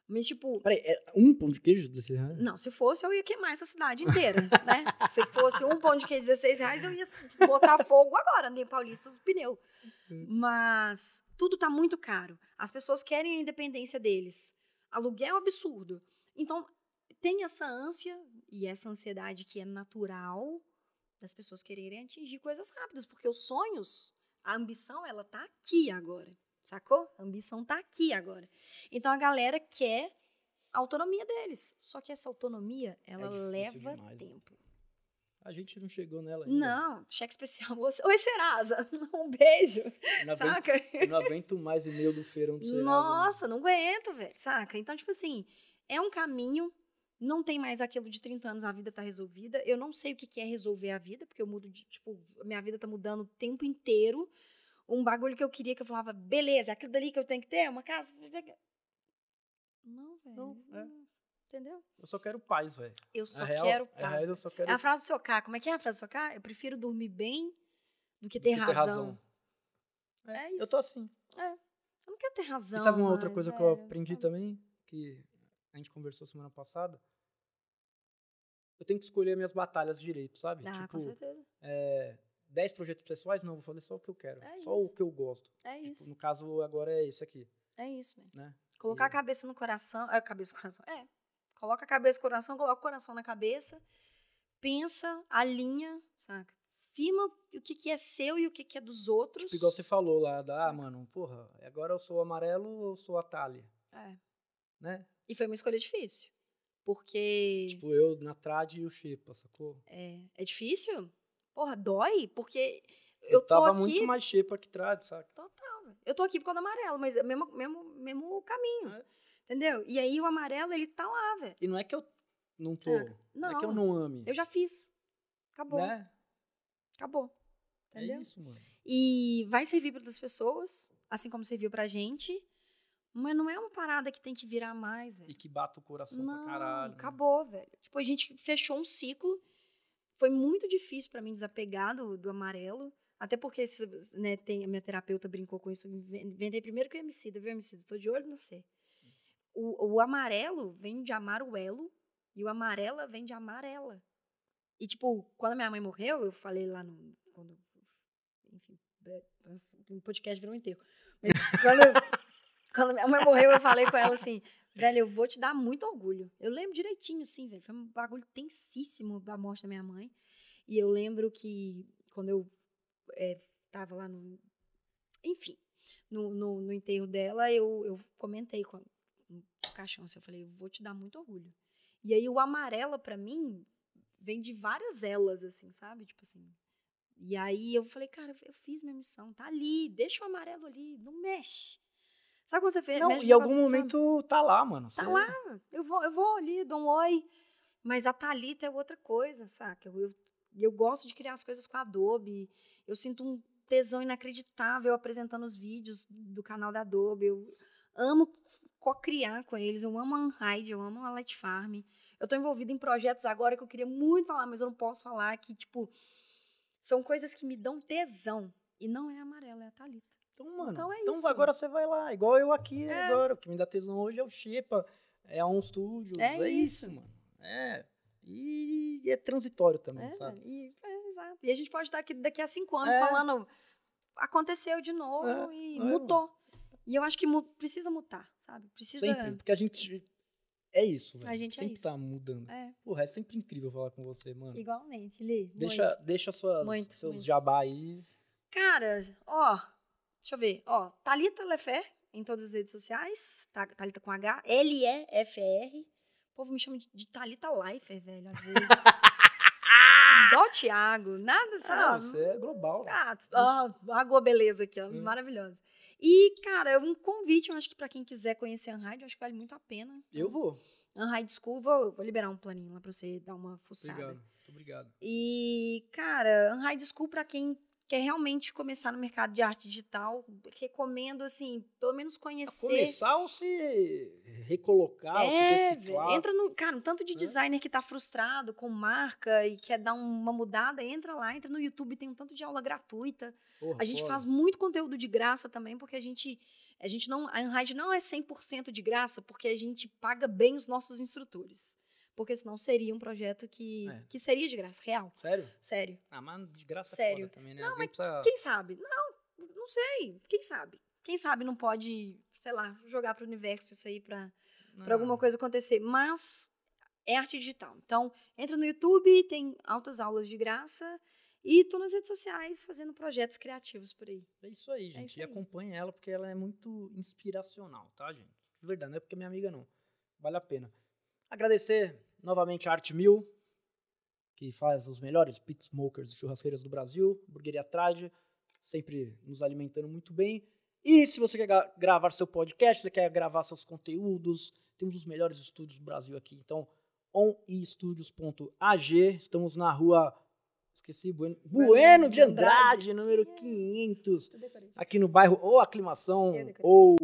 Mas, tipo, Peraí, é um pão de queijo desse reais? não, se fosse, eu ia queimar essa cidade inteira, né? Se fosse um pão de queijo, 16 reais, eu ia botar fogo agora, nem Paulista, os pneus. Hum. Mas tudo tá muito caro. As pessoas querem a independência deles. Aluguel é um absurdo. Então, tem essa ânsia e essa ansiedade que é natural das pessoas quererem atingir coisas rápidas, porque os sonhos, a ambição, ela tá aqui agora. Sacou? A ambição tá aqui agora. Então a galera quer a autonomia deles. Só que essa autonomia, ela difícil leva demais, né? tempo. A gente não chegou nela ainda. Não, cheque especial. Oi, Serasa. Um beijo. Não aguento, Saca? eu não aguento mais e-mail do feirão do Serasa. Nossa, não aguento, velho. Saca? Então, tipo assim, é um caminho. Não tem mais aquilo de 30 anos, a vida tá resolvida. Eu não sei o que que é resolver a vida, porque eu mudo de, tipo, minha vida tá mudando o tempo inteiro. Um bagulho que eu queria que eu falava, beleza, é aquilo dali que eu tenho que ter, uma casa. Não, velho. Não, é. Entendeu? Eu só quero paz, velho. Eu só real, quero na real, paz. eu só quero É a frase do seu K. Como é que é a frase do seu K? Eu prefiro dormir bem do que do ter que razão. É, É Eu isso. tô assim. Eu não quero ter razão. E sabe uma outra coisa que eu velho, aprendi sabe? também? Que a gente conversou semana passada? Eu tenho que escolher minhas batalhas direito, sabe? Ah, tipo, com certeza. é, 10 projetos pessoais, não, vou fazer só o que eu quero. É só isso. o que eu gosto. É Tipo, isso. no caso, agora é esse aqui, É isso, velho. né? Colocar a E- cabeça no coração. É, cabeça no coração. É. Coloca a cabeça no coração, coloca o coração na cabeça. Pensa, alinha, saca? Firma o que, que é seu e o que, que é dos outros. Tipo, igual você falou lá, da, ah, mano, porra, agora eu sou amarelo ou sou a Thalia, É. né? E foi uma escolha difícil. Porque Tipo, eu na trad e o Xepa, sacou? é, é difícil. Porra, dói, porque Eu, eu tô tava aqui. muito mais Xepa que trad, saca? Total. Eu tô aqui por causa do amarelo, mas é mesmo, mesmo, mesmo caminho. É. Entendeu? E aí o amarelo, ele tá lá, velho. E não é que eu não tô, Saca? não, é que eu Não. ame, Eu já fiz. Acabou. né? Acabou. Entendeu? É isso, mano. E vai servir para outras pessoas, assim como serviu pra gente. Mas não é uma parada que tem que virar mais, E velho. que bata o coração Não, pra caralho. né? acabou, velho. Tipo, a gente fechou um ciclo. Foi muito difícil pra mim desapegar do, do amarelo. Até porque, né, tem, a minha terapeuta brincou com isso. Inventei primeiro que o Emicida, viu, Emicida? Tô de olho no você. O, o amarelo vem de amar o elo e o amarela vem de amarela. E, tipo, quando minha mãe morreu, eu falei lá no. Quando, enfim, o podcast virou um enterro. Mas quando, quando minha mãe morreu, eu falei com ela assim: velho, eu vou te dar muito orgulho. Eu lembro direitinho, assim, velho. Foi um bagulho tensíssimo da morte da minha mãe. E eu lembro que quando eu é, tava lá no. Enfim, no, no, no enterro dela, eu, eu comentei com no caixão, assim, eu falei, eu vou te dar muito orgulho. E aí o amarelo, pra mim, vem de várias elas, assim, sabe? Tipo assim. E aí eu falei, cara, eu fiz minha missão, tá ali, deixa o amarelo ali, não mexe. Sabe quando você fez? Não, no algum momento tá lá, mano. Tá Você- lá, eu vou, eu vou ali, dou um oi. Mas a Thalita é outra coisa, saca? Eu, eu, eu gosto de criar as coisas com a Adobe. Eu sinto um tesão inacreditável apresentando os vídeos do canal da Adobe. Eu amo co-criar com eles. Eu amo a Unhide, eu amo a Light Farm. Eu tô envolvida em projetos agora que eu queria muito falar, mas eu não posso falar que, tipo, são coisas que me dão tesão. E não é a amarela, é a Thalita. Então, mano, Então é então isso. agora você vai lá, igual eu aqui É. agora. O que me dá tesão hoje é o Xepa, é a On Studios, É é, isso. isso. mano. É. E é transitório também, É, sabe? E, é, exato. E a gente pode estar aqui daqui a cinco anos É. falando aconteceu de novo É, e é. mudou. E eu acho que mu- precisa mutar, sabe? Precisa. Sempre. Porque a gente. É isso, velho. A gente é sempre isso. tá mudando. É, Porra, é sempre incrível falar com você, mano. igualmente, Li. Deixa, muito. deixa suas, Muito, seus muito. jabá aí. Cara, ó, deixa eu ver. Ó, Thalita Lefer em todas as redes sociais. Thalita com H. L-E-F-R. O povo me chama de, de Thalita Leifer, velho, às vezes. Igual o Thiago. Nada, Ah, sabe? você é global. Ah, ó, a globeleza aqui, ó, Hum. maravilhosa. E, cara, um convite, eu acho que pra quem quiser conhecer a Unhide, eu acho que vale muito a pena. Eu vou. Unhide School, vou, vou liberar um planinho lá pra você dar uma fuçada. Obrigado. Muito obrigado. E, cara, Unhide School, pra quem quer realmente começar no mercado de arte digital, recomendo, assim, pelo menos conhecer. Começar ou se recolocar, ou se É, reciclar. entra no. Cara, um tanto de né? designer que tá frustrado com marca e quer dar uma mudada, entra lá, entra no YouTube, tem um tanto de aula gratuita. Porra, A gente foda. faz muito conteúdo de graça também, porque a gente. A gente não. A Unhide não é 100% de graça, porque a gente paga bem os nossos instrutores. Porque senão seria um projeto que, É. que seria de graça, real. Sério? Sério. Ah, mas de graça Sério. é foda também, né? Não, Alguém mas precisa- Quem sabe? Não, não sei. Quem sabe? Quem sabe não pode, sei lá, jogar pro universo isso aí pra alguma coisa acontecer. Mas é arte digital. Então, entra no YouTube, tem altas aulas de graça. E tô nas redes sociais fazendo projetos criativos por aí. É isso aí, gente. isso e aí. acompanha ela porque ela é muito inspiracional, tá, gente? De verdade, não é porque é minha amiga, não. Vale a pena. Agradecer novamente a Art Mill, que faz os melhores pit smokers e churrasqueiras do Brasil, Burgueria Trade, sempre nos alimentando muito bem. E se você quer gra- gravar seu podcast, você quer gravar seus conteúdos, temos os melhores estúdios do Brasil aqui. Então, onestudios.ag, estamos na rua, esqueci, Bueno, bueno de Andrade, número 500 Eu decorei. aqui no bairro ou Aclimação decorei. ou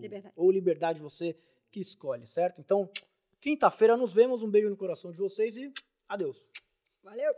Liberdade. ou Liberdade, você que escolhe, certo? Então, quinta-feira nos vemos, um beijo no coração de vocês e adeus. Valeu!